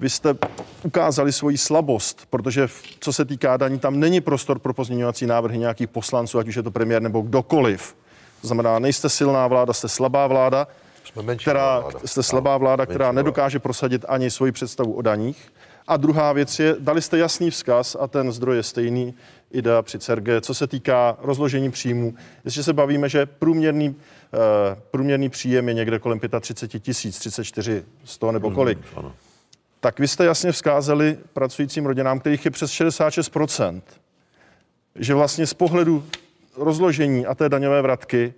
vy jste ukázali svoji slabost, protože co se týká daní, tam není prostor pro pozměňovací návrhy nějakých poslanců, ať už je to premiér nebo kdokoliv. To znamená, nejste silná vláda, jste slabá vláda, Jsme která, vláda. jste slabá vláda, která nedokáže prosadit ani svoji představu o daních. A druhá věc je, dali jste jasný vzkaz a ten zdroj je stejný, IDA při CERGE, co se týká rozložení příjmů. Jestliže se bavíme, že průměrný, průměrný příjem je někde kolem 35 tisíc, 34 z toho nebo kolik, tak vy jste jasně vzkázali pracujícím rodinám, kterých je přes 66%, že vlastně z pohledu rozložení a té daňové vratky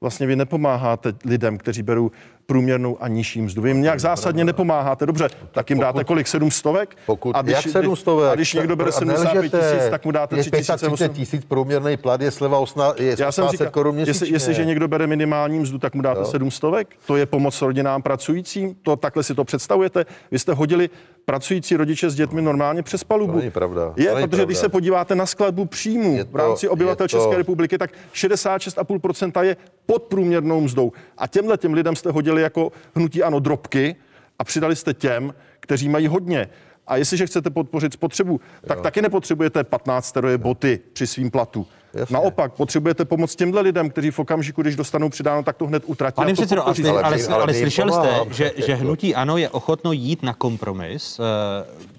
vlastně vy nepomáháte lidem, kteří berou průměrnou a nižší mzdu. Vy jim nějak zásadně nepomáháte. Dobře, tak jim dáte kolik? Sedm stovek? Pokud, a když, jak 700? A když někdo bere 75 tisíc, tak mu dáte 3 3000 tisíc průměrný plat je sleva 18, je já jsem 18 říkal, korun měsíčně. jestli, jestliže někdo bere minimální mzdu, tak mu dáte Jo. 7 stovek. To je pomoc rodinám pracujícím. To takhle si to představujete. Vy jste hodili pracující rodiče s dětmi normálně přes palubu. To není pravda. Je, To není protože když pravda. se podíváte na skladbu příjmů v rámci to- obyvatel to- České republiky, tak 66,5% je pod průměrnou mzdou. A těmhle těm lidem jste hodili jako hnutí ano drobky a přidali jste těm, kteří mají hodně. A jestliže chcete podpořit spotřebu, tak taky nepotřebujete 15 steroje boty při svým platu. Jasně. Naopak, potřebujete pomoct těmhle lidem, kteří v okamžiku, když dostanou přidáno, tak to hned utratí. Pane předsedo, ale, ale, ale, ale, slyšel jste, že, že hnutí ANO je ochotno jít na kompromis uh,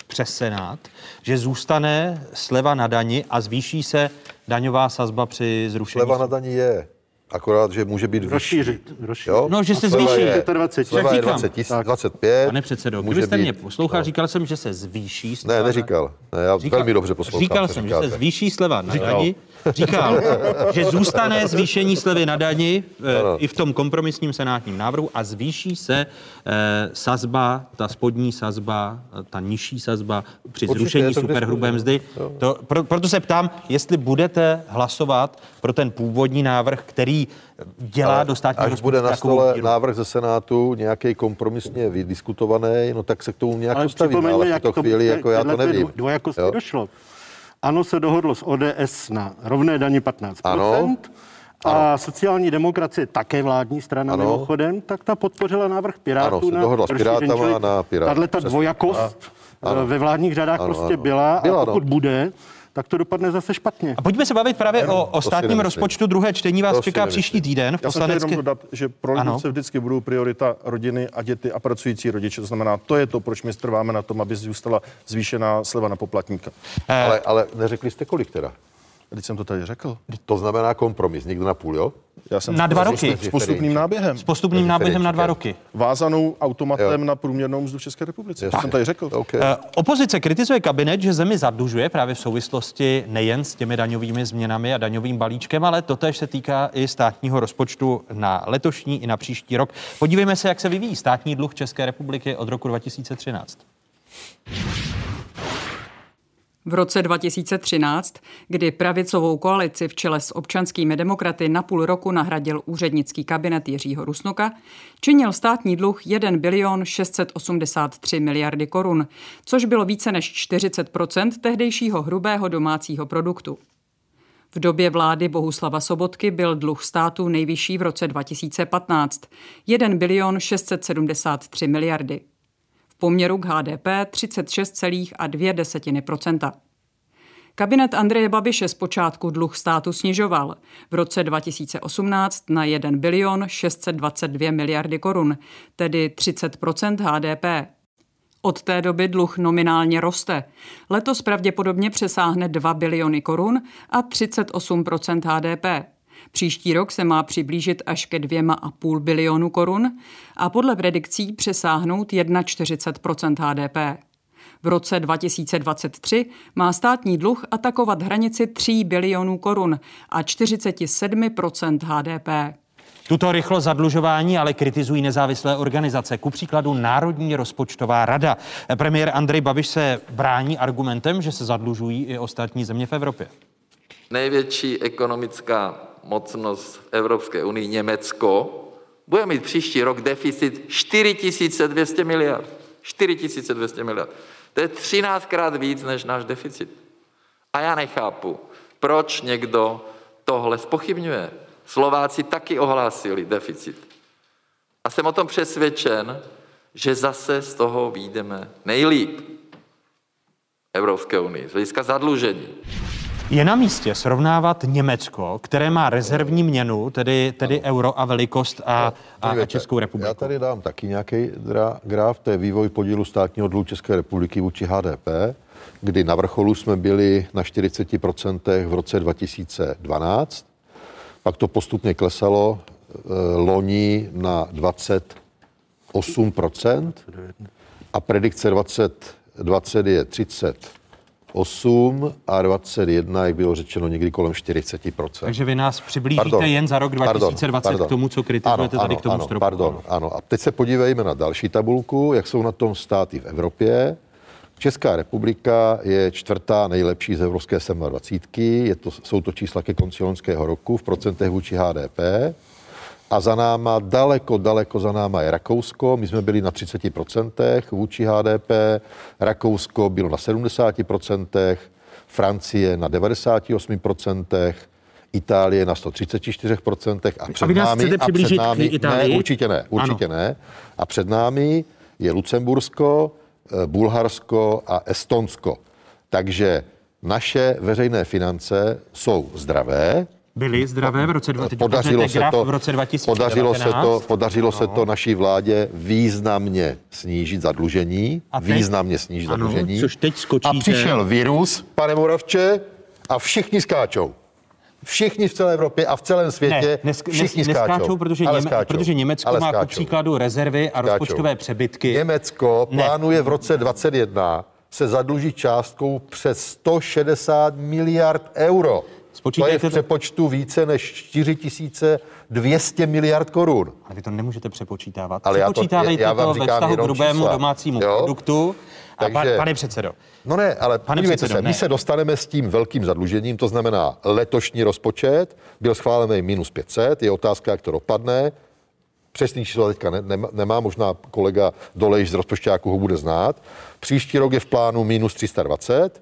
přes Senát, že zůstane sleva na dani a zvýší se daňová sazba při zrušení. Sleva na daní je. Akorát, že může být vyšší. Rozšířit, rozšířit. Jo? No, že se zvýší. Je, 25. sleva je říkám. 20 tisíc, Tak. 25. Pane předsedo, může kdybyste být- mě poslouchal, no. říkal jsem, že se zvýší sleva. Ne, na- neříkal. Ne, já velmi dobře poslouchám, Říkal jsem, že říkáte. se zvýší sleva na dani. Říkal, že zůstane zvýšení slevy na dani eh, Ano. i v tom kompromisním senátním návrhu a zvýší se eh, sazba, ta spodní sazba, ta nižší sazba při Určitě, zrušení superhrubé mzdy. To, pro, proto se ptám, jestli budete hlasovat pro ten původní návrh, který dělá Ale do státního Až rozpočtu bude na stole díru. návrh ze Senátu, nějaký kompromisně vydiskutovaný, no tak se k tomu nějak Ale připomeňme, ale v jak tuto to- chvíli jako já to nevím. dvo- dvojakosti Jo? došlo. Ano se dohodlo s ODS na rovné daní 15%. Ano. A sociální demokracie, také vládní strana Ano. mimochodem, tak ta podpořila návrh Pirátů Ano, se na dohodla s rozšíření, Pirátama na Pirát. Tahle ta dvojakost Ano. eh, ve vládních řadách Ano, prostě ano. byla Byla, a no. pokud bude, tak to dopadne zase špatně. A pojďme se bavit právě o, o si státním rozpočtu. Druhé čtení vás To čeká příští týden v Já jsem chtěl jenom poslanecké... dodat, že pro Ano. lidovce vždycky budou priorita rodiny a děti a pracující rodiče. To znamená, to je to, proč my trváme na tom, aby zůstala zvýšená sleva na poplatníka. Eh, Ale, ale neřekli jste kolik teda? Teď jsem to tady řekl. To znamená kompromis, někdo na půl, jo? Já jsem Na dva roky. S postupným náběhem. S postupným náběhem na dva roky. Vázanou automatem na průměrnou mzdu v České republice. To jsem tady řekl. Okay. Eh, Opozice kritizuje kabinet, že zemi zadlužuje právě v souvislosti nejen s těmi daňovými změnami a daňovým balíčkem, ale totež se týká i státního rozpočtu na letošní i na příští rok. Podívejme se, jak se vyvíjí státní dluh České republiky od roku 2013. V roce 2013, kdy pravicovou koalici v čele s občanskými demokraty na půl roku nahradil úřednický kabinet Jiřího Rusnoka, činil státní dluh 1 bilion 683 miliardy korun, což bylo více než 40% tehdejšího hrubého domácího produktu. V době vlády Bohuslava Sobotky byl dluh státu nejvyšší v roce 2015 1 bilion 673 miliardy poměru k HDP 36,2% Kabinet Andreje Babiše zpočátku dluh státu snižoval. V roce 2018 na 1 bilion 622 miliardy korun, tedy 30% HDP. Od té doby dluh nominálně roste. Letos pravděpodobně přesáhne 2 biliony korun a 38% HDP. Příští rok se má přiblížit až ke dvěma a půl bilionu korun a podle predikcí přesáhnout 41% HDP. V roce 2023 má státní dluh atakovat hranici 3 bilionů korun a 47% HDP. Tuto rychlo zadlužování ale kritizují nezávislé organizace, ku příkladu Národní rozpočtová rada. Premiér Andrej Babiš se brání argumentem, že se zadlužují i ostatní země v Evropě. Největší ekonomická mocnost v Evropské unii, Německo, bude mít příští rok deficit 4200 miliard. 4200 miliard. To je 13 krát víc než náš deficit. A já nechápu, proč někdo tohle spochybňuje. Slováci taky ohlásili deficit. A jsem o tom přesvědčen, že zase z toho výjdeme nejlíp Evropské unii, z hlediska zadlužení. Je na místě srovnávat Německo, které má rezervní měnu, tedy, tedy euro a velikost a, a, a Českou republiku. Já tady dám taky nějaký graf, to je vývoj podílu státního dluhu České republiky vůči HDP, kdy na vrcholu jsme byli na 40% v roce 2012, pak to postupně klesalo e, loni na 28% a predikce 2020 je 30 8 a 21, jak bylo řečeno, někdy kolem 40%. Takže vy nás přiblížíte pardon, jen za rok 2020 pardon, k tomu, co kritizujete ano, tady k tomu ano, stropu. Pardon, ano. A teď se podívejme na další tabulku, jak jsou na tom státy v Evropě. Česká republika je čtvrtá nejlepší z evropské 27. Je to, jsou to čísla ke konci loňského roku v procentech vůči HDP a za náma, daleko, daleko za náma je Rakousko. My jsme byli na 30% vůči HDP, Rakousko bylo na 70%, Francie na 98%, Itálie na 134% a před a vy nás námi... a před námi ne, určitě ne, určitě ano. ne. A před námi je Lucembursko, eh, Bulharsko a Estonsko. Takže naše veřejné finance jsou zdravé, Byly zdravé v roce 2000. Podařilo se, to, v roce 2019. podařilo se to, podařilo no. se to naší vládě významně snížit zadlužení. A teď? významně snížit ano, zadlužení. Což teď skočíte. A přišel virus, pane Moravče, a všichni skáčou. Všichni v celé Evropě a v celém světě ne, nesk, všichni neskáčou, skáčou. Protože, ale Něme, skáčou. protože Německo ale má skáčou. ku příkladu rezervy a Skáčou. rozpočtové přebytky. Německo Ne. plánuje v roce 2021 se zadlužit částkou přes 160 miliard euro. To je v to- přepočtu více než 4200 miliard korun. Ale vy to nemůžete přepočítávat. Ale já to- Přepočítávejte já vám to ve vztahu k hrubému čísla. domácímu Jo? produktu. A Takže- pan, pane předsedo, No ne, ale Pane předsedo, se, ne. my se dostaneme s tím velkým zadlužením, to znamená letošní rozpočet, byl schválený minus 500, je otázka, jak to dopadne. Přesný číslo teďka ne, nemá, nemá, možná kolega Dolejš z rozpočtáku ho bude znát. Příští rok je v plánu minus 320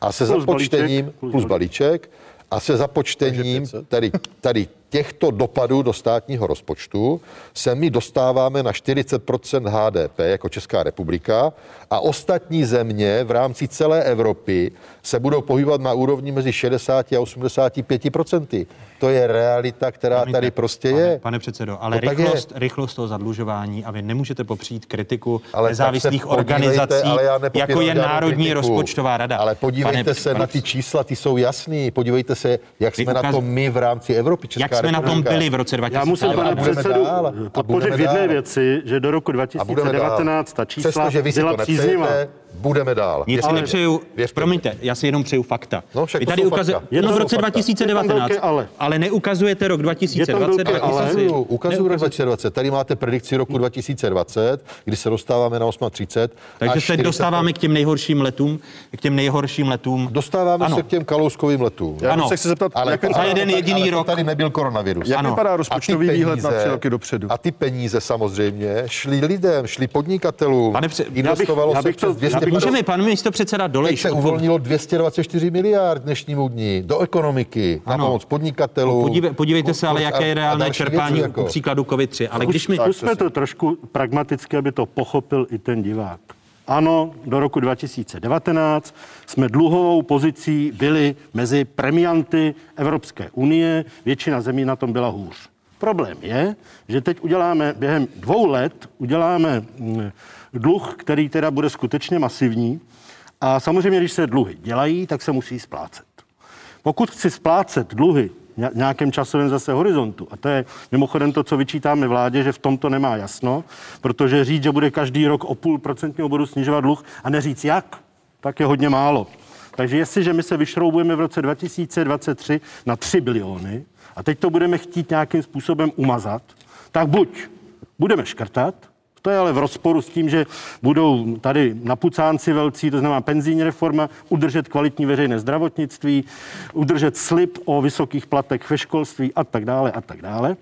a se Plus započtením, balíček, plus plus balíček, a se započtením tady, tady těchto dopadů do státního rozpočtu se my dostáváme na 40% HDP jako Česká republika a ostatní země v rámci celé Evropy se budou pohybovat na úrovni mezi 60 a 85 To je realita, která Promiňte, tady prostě pane, je. Pane předsedo, ale No tak rychlost, rychlost toho zadlužování a vy nemůžete popřít kritiku Ale nezávislých organizací, ale já jako je Národní kritiku. rozpočtová rada. Ale podívejte Pane- se pane na ty čísla, ty jsou jasný. Podívejte se, jak jsme na ukaz- tom my v rámci Evropy. Česká Jak jsme na tom republika. byli v roce Já musím, pane předsedu, podpořit v jedné věci, že do roku A budeme 2019 dál. ta čísla byla to příznivá. Budeme dál. Nic si Ale- nepřeju, Věřte promiňte, já si jenom přeju fakta. No, však Vy tady fakta. Je no to v roce fakta. 2019, Je tam velké ale. ale neukazujete rok 2020. velké ale. Ukazuju, ukazuju rok 2020. Tady máte predikci roku 2020, kdy se dostáváme na 8.30. Takže se 40 dostáváme k těm nejhorším letům, k těm nejhorším letům. Dostáváme Ano. se k těm kalouskovým letům. Já Ano. se chci zeptat, Ale jak, za jeden jediný ale rok. tady nebyl koronavirus. jak Ano. vypadá A ty rozpočtový výhled na peníze- tři roky dopředu? A ty peníze samozřejmě šly lidem, šly podnikatelům. Investovalo já bych se to- přes já bych 200 Můžeme, pan místo předseda Teď Dolejš. se uvolnilo 224 miliard dnešnímu dní do ekonomiky, na Ano. pomoc podnikatelům. Podívej, podívejte se, ale jaké je reálné čerpání věci, jako. příkladu COVID-3. Ale když mi... Zkusme to trošku pragmaticky, aby to pochopil i ten divák. Ano, do roku 2019 jsme dluhovou pozicí byli mezi premianty Evropské unie, většina zemí na tom byla hůř. Problém je, že teď uděláme během dvou let uděláme mm, dluh, který teda bude skutečně masivní. A samozřejmě, když se dluhy dělají, tak se musí splácet. Pokud chci splácet dluhy nějakém časovém zase horizontu, a to je mimochodem to, co vyčítáme vládě, že v tomto nemá jasno, protože říct, že bude každý rok o půl procentního bodu snižovat dluh a neříct jak, tak je hodně málo. Takže jestliže my se vyšroubujeme v roce 2023 na 3 biliony a teď to budeme chtít nějakým způsobem umazat, tak buď budeme škrtat, to je ale v rozporu s tím, že budou tady napucánci velcí, to znamená penzijní reforma, udržet kvalitní veřejné zdravotnictví, udržet slib o vysokých platech ve školství a tak dále a tak dále.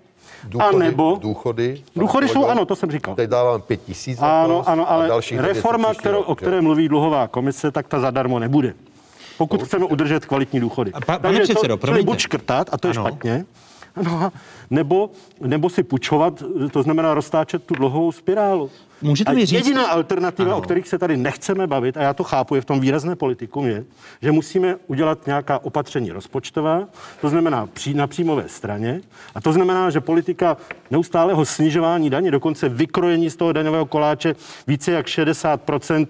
Důchody, a nebo důchody, důchody jsou, ano, to jsem říkal. Teď dávám 5 tisíc Ano, ano, a ale dalších 900 reforma, kterou, o které mluví dluhová komise, tak ta zadarmo nebude. Pokud chceme udržet kvalitní důchody. Pa- pane Takže předsedo, to, buď škrtat, a to je Ano. špatně, <laughs> no, nebo, nebo si půjčovat, to znamená roztáčet tu dluhovou spirálu. Můžete a mi říct- Jediná alternativa, Ano. o kterých se tady nechceme bavit, a já to chápu, je v tom výrazné politikum, je, že musíme udělat nějaká opatření rozpočtová, to znamená pří, na příjmové straně, a to znamená, že politika neustálého snižování daně, dokonce vykrojení z toho daňového koláče více jak 60%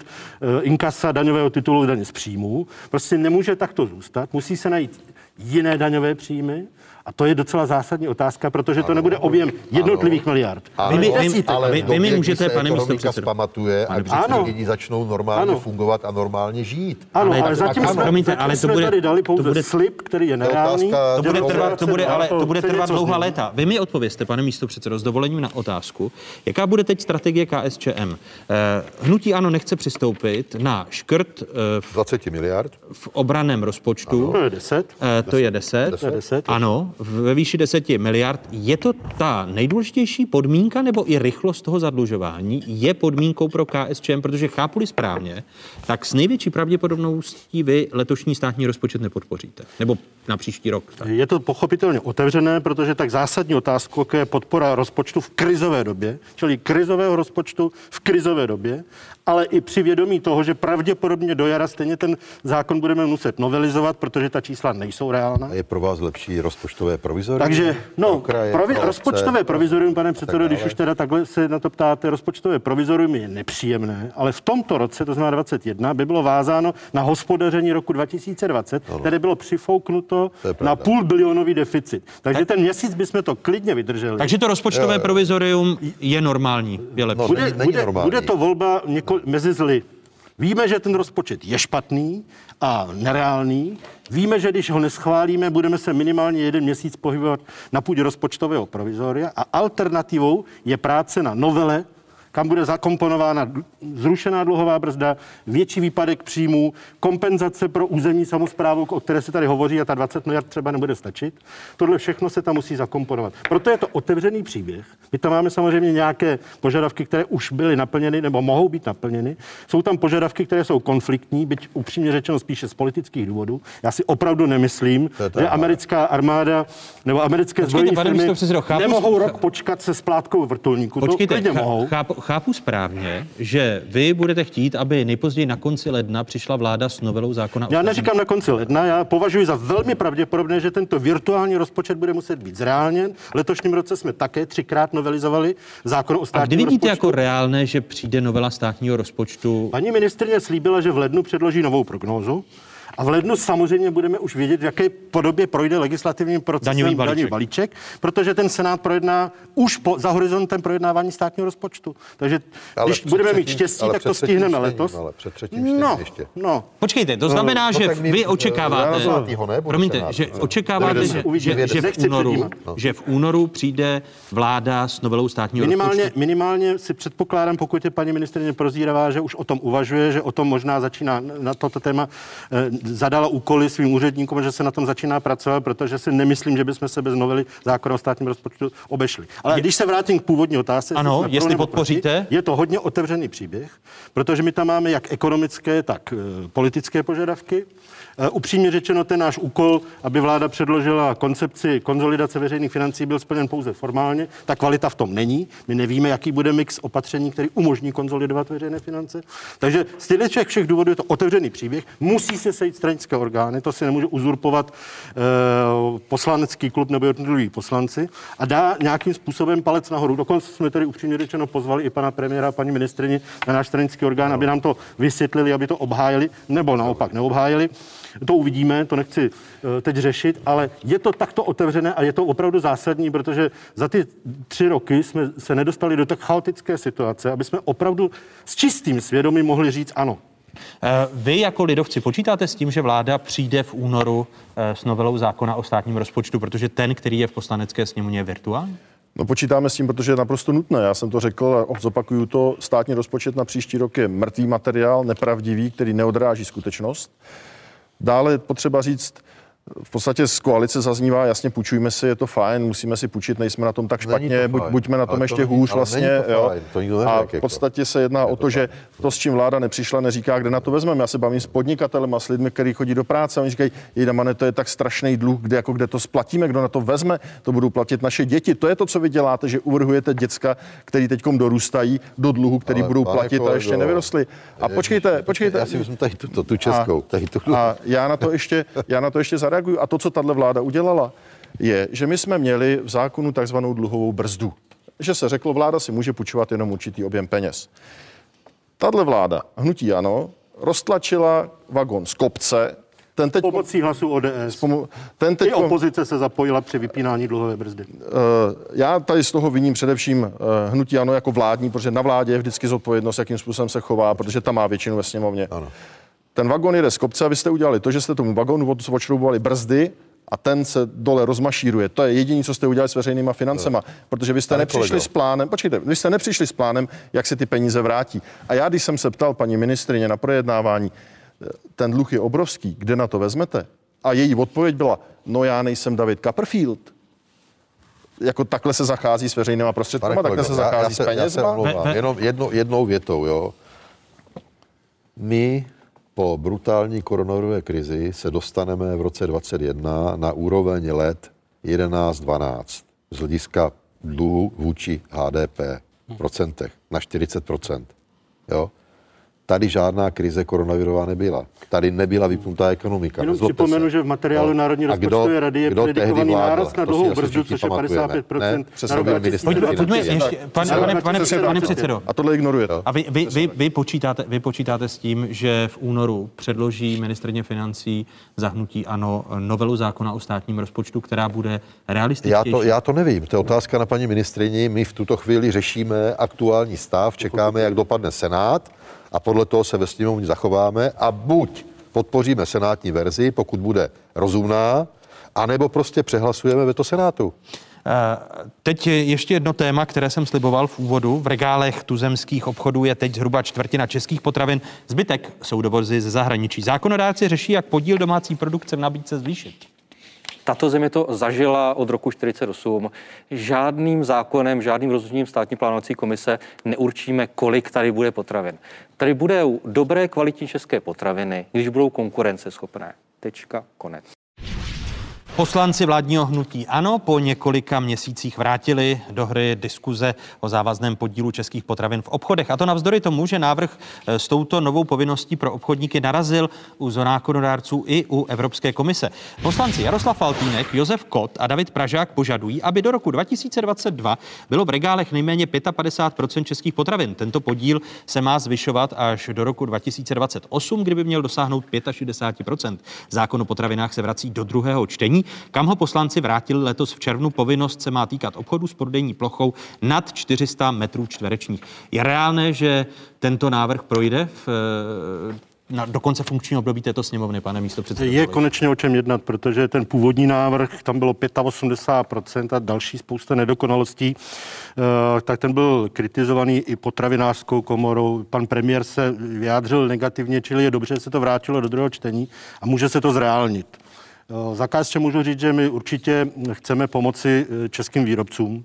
inkasa daňového titulu daně z příjmů, prostě nemůže takto zůstat, musí se najít jiné daňové příjmy, a to je docela zásadní otázka, protože to nebude objem jednotlivých miliard. Ano, Vy mi- vy- Desítek. ale vy- vy mi můžete, se pane místopředsedo. zpamatuje a když Ano. lidi začnou normálně Ano. fungovat a normálně žít. Ano, Ale ale, zatím jsme, promiňte, zatím ale to jsme bude- tady dali pouze to bude- slib, který je To nereálný. To bude trvat, to bude, ale to bude trvat dlouhá léta. Vy mi odpověste, pane místo předsedo, s dovolením na otázku. Jaká bude teď strategie KSČM? Eh, Hnutí ano nechce přistoupit na škrt eh, v, 20 miliard. v obraném rozpočtu. To je 10. Eh, To je 10. To je 10. Ano, ve výši 10 miliard. Je to ta nejdůležitější podmínka nebo i rychlost toho zadlužování je podmínkou pro KSČM, protože chápu správně, tak s největší pravděpodobností vy letošní státní rozpočet nepodpoříte. Nebo na příští rok. Je to pochopitelně otevřené, protože tak zásadní otázku, jako je podpora rozpočtu v krizové době, čili krizového rozpočtu v krizové době, ale i při vědomí toho, že pravděpodobně do jara stejně ten zákon budeme muset novelizovat, protože ta čísla nejsou reálná. A je pro vás lepší rozpočtové provizorium? Takže, no, Pro kraje, provi- pro rozpočtové provizorium, pane předsedo, když už teda takhle se na to ptáte, rozpočtové provizorium je nepříjemné, ale v tomto roce, to znamená 21, by bylo vázáno na hospodaření roku 2020, které bylo přifouknuto na půl bilionový deficit. Takže ten měsíc bychom to klidně vydrželi. Takže to rozpočtové provizorium je normální, je lepší. No, bude, není- není bude, normální. bude to volba mezi zly. Víme, že ten rozpočet je špatný a nereálný. Víme, že když ho neschválíme, budeme se minimálně jeden měsíc pohybovat na půdě rozpočtového provizoria a alternativou je práce na novele kam bude zakomponována zrušená dluhová brzda, větší výpadek příjmů, kompenzace pro územní samozprávu, o které se tady hovoří a ta 20 miliard třeba nebude stačit. Tohle všechno se tam musí zakomponovat. Proto je to otevřený příběh. My tam máme samozřejmě nějaké požadavky, které už byly naplněny nebo mohou být naplněny. Jsou tam požadavky, které jsou konfliktní, byť upřímně řečeno spíše z politických důvodů. Já si opravdu nemyslím, že americká armáda nebo americké Počkejte, zbrojní firmy chápu- nemohou rok počkat se splátkou vrtulníku. Počkejte, to klidně mohou. chápu, chápu správně, že vy budete chtít, aby nejpozději na konci ledna přišla vláda s novelou zákona o Já státním- neříkám na konci ledna, já považuji za velmi pravděpodobné, že tento virtuální rozpočet bude muset být zreálněn. V letošním roce jsme také třikrát novelizovali zákon o A kdy státním vidíte rozpočtu. jako reálné, že přijde novela státního rozpočtu? Paní ministrině slíbila, že v lednu předloží novou prognózu. A v lednu samozřejmě budeme už vědět, v jaké podobě projde legislativním procesem Daňový balíček. daňový balíček, protože ten Senát projedná už po, za horizontem projednávání státního rozpočtu. Takže Ale když před budeme mít třetím- štěstí, tak to stihneme čtením, letos. ale před třetím no, ještě. no. Počkejte, to znamená, No, že my- vy očekáváte, Zlatýho ne, promiňte, Senát, že no. očekáváte, že, že, že, v únoru, předjímat. že v únoru přijde vláda s novelou státního Minimálně, rozpočtu? minimálně si předpokládám, pokud je paní ministrině prozíravá, že už o tom uvažuje, že o tom možná začíná na toto téma, eh, zadala úkoly svým úředníkům, že se na tom začíná pracovat, protože si nemyslím, že bychom se bez novely zákona o státním rozpočtu obešli. Ale když se vrátím k původní otázce, Ano, jestli nebo podpoříte? Proti, je to hodně otevřený příběh, protože my tam máme jak ekonomické, tak eh, politické požadavky. Eh, Upřímně řečeno, ten náš úkol, aby vláda předložila koncepci konzolidace veřejných financí, byl splněn pouze formálně. Ta kvalita v tom není. My nevíme, jaký bude mix opatření, který umožní konzolidovat veřejné finance. Takže z těchto všech, důvodů je to otevřený příběh. Musí se sejít stranické orgány, to si nemůže uzurpovat eh, poslanecký klub nebo jednotliví poslanci a dá nějakým způsobem palec nahoru. Dokonce jsme tady upřímně řečeno pozvali i pana premiéra a paní ministrině na náš stranický orgán, aby nám to vysvětlili, aby to obhájili, nebo naopak neobhájili. To uvidíme, to nechci eh, teď řešit, ale je to takto otevřené a je to opravdu zásadní, protože za ty tři roky jsme se nedostali do tak chaotické situace, aby jsme opravdu s čistým svědomím mohli říct ano. Eh, Vy jako lidovci počítáte s tím, že vláda přijde v únoru eh, s novelou zákona o státním rozpočtu, protože ten, který je v poslanecké sněmovně, je virtuální? No počítáme s tím, protože je naprosto nutné. Já jsem to řekl a zopakuju to. Státní rozpočet na příští rok je mrtvý materiál, nepravdivý, který neodráží skutečnost. Dále potřeba říct, v podstatě z koalice zaznívá, jasně půjčujme si, je to fajn, musíme si půjčit, nejsme na tom tak špatně, to buď, buďme na tom Ale to ještě není- hůř vlastně. to jo. to nikdo A v jako. podstatě se jedná o to, že to, s čím vláda nepřišla, neříká, kde na to vezmeme. Já se bavím s podnikatelem a s lidmi, kteří chodí do práce a oni říkají, jejda mane, to je tak strašný dluh, kde, jako, kde to splatíme, kdo na to vezme, to budou platit naše děti. To je to, co vy děláte, že uvrhujete děcka, který teď dorůstají do dluhu, který Ale budou platit a kolego, ještě nevyrostli. A počkejte, počkejte. Já si vezmu tady tu, tu českou. Tady tu. A já na to ještě, já na to ještě zareaguju. A to, co tahle vláda udělala, je, že my jsme měli v zákonu takzvanou dluhovou brzdu. Že se řeklo, vláda si může půjčovat jenom určitý objem peněz. Tahle vláda, hnutí ano, roztlačila vagon z kopce, ten teď... Pomocí hlasů ODS. Ten teď... I opozice se zapojila při vypínání dluhové brzdy. Eh, Já tady z toho viním především eh, hnutí ano jako vládní, protože na vládě je vždycky zodpovědnost, jakým způsobem se chová, protože tam má většinu ve sněmovně. Ano. Ten vagon jede z kopce a vy jste udělali to, že jste tomu vagonu od- odšroubovali brzdy a ten se dole rozmašíruje. To je jediné, co jste udělali s veřejnýma financema, protože vy jste Pane nepřišli kolego. s plánem, počkejte, vy jste nepřišli s plánem, jak se ty peníze vrátí. A já, když jsem se ptal paní ministrině na projednávání, ten dluh je obrovský, kde na to vezmete? A její odpověď byla, no já nejsem David Copperfield. Jako takhle se zachází s veřejnýma prostředky, takhle kolego, se já- zachází já s se, já se penězma. omlouvám. Jenom jedno, jednou větou, jo. My po brutální koronavirové krizi se dostaneme v roce 2021 na úroveň let 11-12 z hlediska dluhu vůči HDP v procentech na 40% Jo? Tady žádná krize koronavirová nebyla. Tady nebyla vypnutá ekonomika. Jenom nezlobte připomenu, se. že v materiálu Jo. Národní rozpočtové rady je predikovaný náraz na asi brzdu, což je pamatujeme. 55%. Ne? Na rok byl ministr 2020. Pojďme, pojďme ještě, pane, předsedo. A tohle ignorujete. A vy, vy, vy, vy, počítáte, vy počítáte s tím, že v únoru předloží ministrně financí zahnutí ano novelu zákona o státním rozpočtu, která bude Já realističtější. to, já to nevím, to je otázka na paní ministrině. My v tuto chvíli řešíme aktuální stav, čekáme, jak dopadne Senát a podle toho se ve sněmovně zachováme a buď podpoříme senátní verzi, pokud bude rozumná, anebo prostě přehlasujeme veto Senátu. Eh, Teď je ještě jedno téma, které jsem sliboval v úvodu. V regálech tuzemských obchodů je teď zhruba čtvrtina českých potravin. Zbytek jsou dovozy ze zahraničí. Zákonodárci řeší, jak podíl domácí produkce v nabídce zvýšit. Tato země to zažila od roku 48. Žádným zákonem, žádným rozhodnutím státní plánovací komise neurčíme, kolik tady bude potravin. Tady budou dobré kvalitní české potraviny, když budou konkurenceschopné. Tečka, konec. Poslanci vládního hnutí ANO po několika měsících vrátili do hry diskuze o závazném podílu českých potravin v obchodech. A to navzdory tomu, že návrh eh, s touto novou povinností pro obchodníky narazil u zákonodárců i u Evropské komise. Poslanci Jaroslav Faltýnek, Josef Kot a David Pražák požadují, aby do roku 2022 bylo v regálech nejméně 55% českých potravin. Tento podíl se má zvyšovat až do roku 2028, kdyby měl dosáhnout 65% Zákon o potravinách se vrací do druhého čtení kam ho poslanci vrátili letos v červnu. Povinnost se má týkat obchodu s prodejní plochou nad 400 metrů čtverečních. Je reálné, že tento návrh projde v, na, do konce funkčního období této sněmovny, pane místo předsedo? Je konečně o čem jednat, protože ten původní návrh, tam bylo 85% a další spousta nedokonalostí, eh, tak ten byl kritizovaný i potravinářskou komorou. Pan premiér se vyjádřil negativně, čili je dobře, že se to vrátilo do druhého čtení a může se to zreálnit. Za můžu říct, že my určitě chceme pomoci eh, českým výrobcům,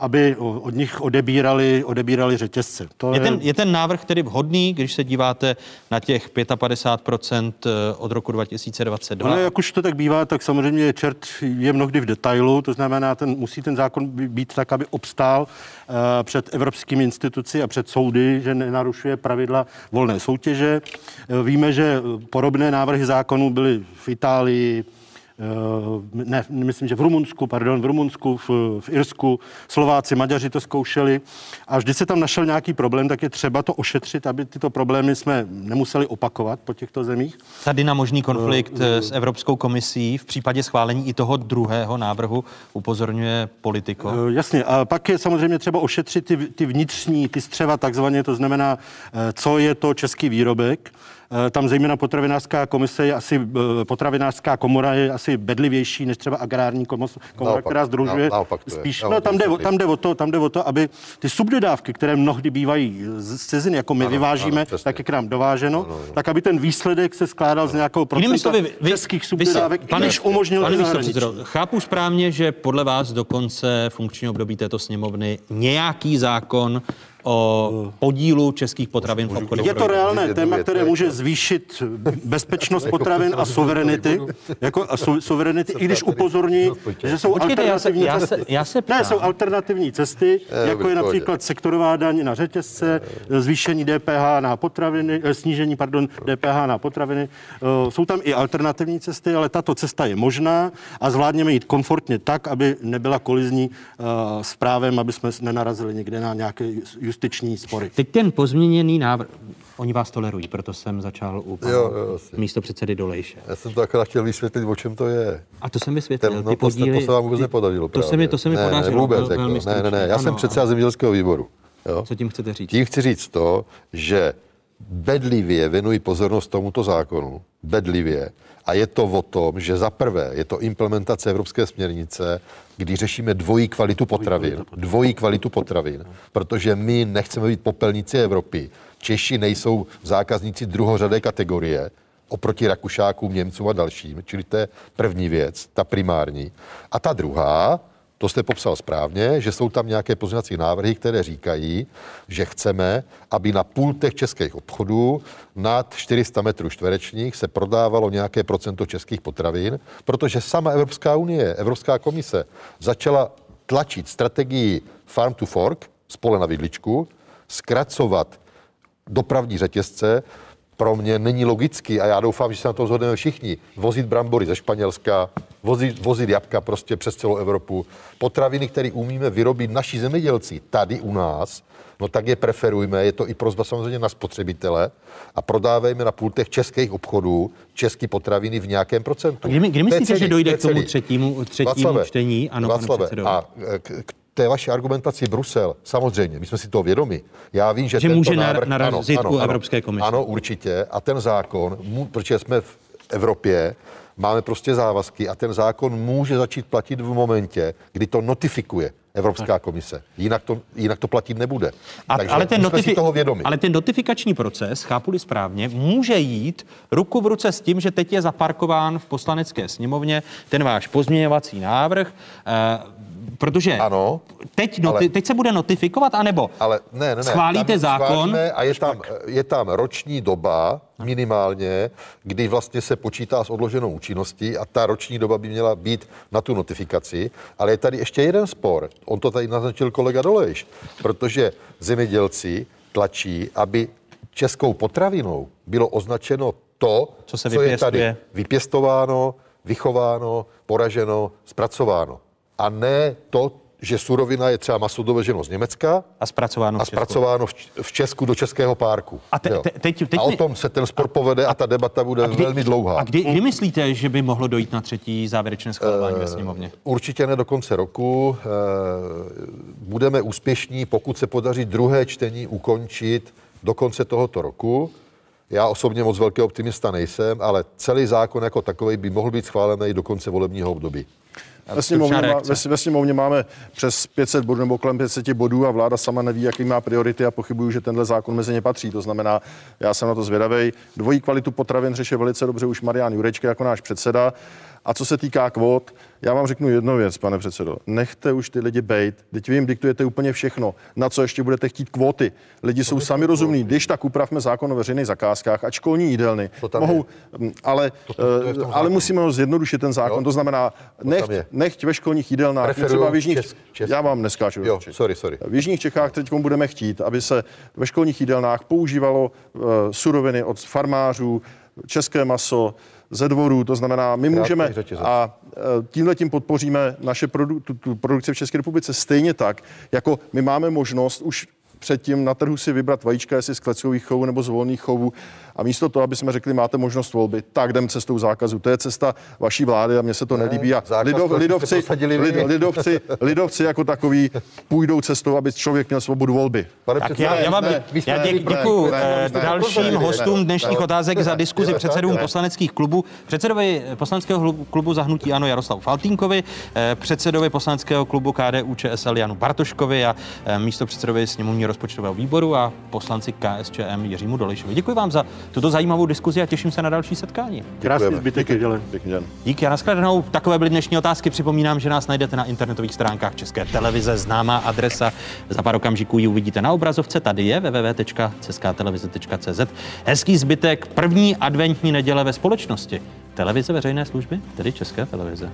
aby od nich odebírali, odebírali řetězce. To je, ten, je ten návrh tedy vhodný, když se díváte na těch 55% od roku 2022? Ale jak už to tak bývá, tak samozřejmě čert je mnohdy v detailu, to znamená, ten, musí ten zákon být tak, aby obstál Eh, před evropskými instituci a před soudy, že nenarušuje pravidla volné soutěže. Eh, víme, že podobné návrhy zákonů byly v Itálii, Eh, ne, myslím, že v Rumunsku, pardon, v Rumunsku, v, v Irsku, Slováci, Maďaři to zkoušeli a vždy se tam našel nějaký problém, tak je třeba to ošetřit, aby tyto problémy jsme nemuseli opakovat po těchto zemích. Tady na možný konflikt uh, s Evropskou komisí v případě schválení i toho druhého návrhu upozorňuje politiko. Uh, jasně, a pak je samozřejmě třeba ošetřit ty, ty vnitřní, ty střeva takzvaně, to znamená, co je to český výrobek, Eh, tam zejména potravinářská komise je asi, eh, potravinářská komora je asi bedlivější než třeba agrární komora, naopak, která združuje na, spíš. No, tam, jde, tam, jde o to, tam jde o to, aby ty subdodávky, které mnohdy bývají z ciziny, jako my ano, vyvážíme, ano, tak je k nám dováženo, ano, ano. tak aby ten výsledek se skládal z nějakého procenta vy, vy, českých subdodávek, vy, pane, než umožnil pane Chápu správně, že podle vás do konce funkčního období této sněmovny nějaký zákon o podílu českých potravin v obchodu. Je to reálné téma, které může zvýšit bezpečnost potravin a suverenity, jako a su, suverenity, i když upozorní, že jsou Počkejte, alternativní já se, cesty. Já se, já se ne, jsou alternativní cesty, jako je například sektorová daň na řetězce, zvýšení DPH na potraviny, eh, snížení, pardon, DPH na potraviny. Eh, jsou tam i alternativní cesty, ale tato cesta je možná a zvládněme jít komfortně tak, aby nebyla kolizní eh, s právem, aby jsme nenarazili někde na nějaké justiční spory. Teď ten pozměněný návrh, oni vás tolerují, proto jsem začal u pana jo, jo, místo předsedy Dolejše. Já jsem to akorát chtěl vysvětlit, o čem to je. A to jsem vysvětlil. Ten, no, ty podíly, to, to se vám vůbec ty, nepodařilo. To se mi, to se mi ne, podařilo. Ne, vůbec, jako, ne, ne, ne, já ano, jsem předseda zemědělského výboru. Jo? Co tím chcete říct? Tím chci říct to, že bedlivě věnují pozornost tomuto zákonu, bedlivě, a je to o tom, že za prvé je to implementace evropské směrnice, kdy řešíme dvojí kvalitu potravin, dvojí kvalitu potravin, protože my nechceme být popelníci Evropy. Češi nejsou zákazníci druhořadé kategorie, oproti Rakušákům, Němcům a dalším. Čili to je první věc, ta primární. A ta druhá, to jste popsal správně, že jsou tam nějaké pozměňovací návrhy, které říkají, že chceme, aby na pultech českých obchodů nad 400 metrů čtverečních se prodávalo nějaké procento českých potravin, protože sama Evropská unie, Evropská komise začala tlačit strategii Farm to Fork, spole na vidličku, zkracovat dopravní řetězce, pro mě není logický a já doufám, že se na to zhodneme všichni. Vozit brambory ze Španělska, vozit, vozit jabka prostě přes celou Evropu. Potraviny, které umíme vyrobit naši zemědělci tady u nás, no tak je preferujme. Je to i prozba samozřejmě na spotřebitele a prodávejme na pultech českých obchodů české potraviny v nějakém procentu. A kdy, kdy myslíte, že dojde k tomu třetímu, třetímu Václave, čtení? Ano, Václave, a k, k té vaší argumentaci Brusel, samozřejmě, my jsme si toho vědomi. Já vím, že, že může návrh, narazit ano, ano, u Evropské komise. Ano, určitě. A ten zákon, protože jsme v Evropě, Máme prostě závazky a ten zákon může začít platit v momentě, kdy to notifikuje Evropská komise. Jinak to, jinak to platit nebude. A, Takže ale, ten notifi- toho vědomi. ale ten notifikační proces, chápu správně, může jít ruku v ruce s tím, že teď je zaparkován v poslanecké sněmovně ten váš pozměňovací návrh, eh, protože ano, teď, noti- ale- teď se bude notifikovat, anebo Ale ne, ne, ne. schválíte tam zákon, A je tam, je tam roční doba minimálně, kdy vlastně se počítá s odloženou účinností a ta roční doba by měla být na tu notifikaci. Ale je tady ještě jeden spor. On to tady naznačil kolega Dolejš, protože zemědělci tlačí, aby českou potravinou bylo označeno to, Co se co je tady vypěstováno, vychováno, poraženo, zpracováno. A ne to, že surovina je třeba maso doveženo z Německa a zpracováno, a v Česku. zpracováno v, v Česku do českého párku. A te- te- teď- teď a o tom se ten spor povede a ta debata bude kdy- velmi dlouhá. A kdy, kdy myslíte, že by mohlo dojít na třetí závěrečné schvalování ve sněmovně? Určitě ne do konce roku. Eh, Budeme úspěšní, pokud se podaří druhé čtení ukončit do konce tohoto roku. Já osobně moc velký optimista nejsem, ale celý zákon jako takový by mohl být schválený do konce volebního období. Ve sněmovně, má, ve, ve sněmovně máme přes 500 bodů nebo kolem 500 bodů a vláda sama neví, jaký má priority a pochybuju, že tenhle zákon mezi ně patří. To znamená, já jsem na to zvědavý. Dvojí kvalitu potravin řeší velice dobře už Marian Jurečka jako náš předseda. A co se týká kvót, já vám řeknu jednu věc, pane předsedo. Nechte už ty lidi bejt. Teď vy jim diktujete úplně všechno. Na co ještě budete chtít kvóty? Lidi jsou sami rozumní. Když tak upravme zákon o veřejných zakázkách a školní jídelny. tam Mohou, mm, ale, to je v tom eh, ale musíme ho zjednodušit ten zákon. Jo. To znamená, nechť, je. nechť ve školních jídelnách, Preferuju třeba v jižních, čes- čes- já vám neskáču. Jo, sorry, sorry. V jižních Čechách teď budeme chtít, aby se ve školních jídelnách používalo uh, suroviny od farmářů, české maso, ze dvorů, to znamená, my můžeme a tímhle tím podpoříme naše produ, tu, tu produkci v České republice stejně tak, jako my máme možnost už předtím na trhu si vybrat vajíčka, jestli z klecových chovů nebo z volných chovů. A místo toho, aby jsme řekli, máte možnost volby, tak jdem cestou zákazu. To je cesta vaší vlády a mně se to Ne, nelíbí. A zákaz lidov, lidovci, lid, lidovci, <laughs> lidovci jako takový půjdou cestou, aby člověk měl svobodu volby. Pane Tak já, já, vám, Ne, já dě, ne, děkuji ne, eh, dalším ne, hostům ne, dnešních ne, otázek za diskuzi ne, předsedům ne. poslaneckých klubů. Předsedovi poslaneckého klubu Zahnutí Ano Jaroslavu Faltínkovi, eh, předsedovi poslaneckého klubu KDU ČSL Janu Bartoškovi a eh, místo předsedovi sněmovní rozpočtového výboru a poslanci KSČM Jiřímu Dolejšovi. Děkuji vám za tuto zajímavou diskuzi a těším se na další setkání. Krásný zbytek neděle. Pěkný den. Díky a nashledanou. Takové byly dnešní otázky. Připomínám, že nás najdete na internetových stránkách České televize. Známá adresa. Za pár okamžiků ji uvidíte na obrazovce. Tady je www.českatelevize.cz. Hezký zbytek první adventní neděle ve společnosti. Televize veřejné služby, tedy České televize.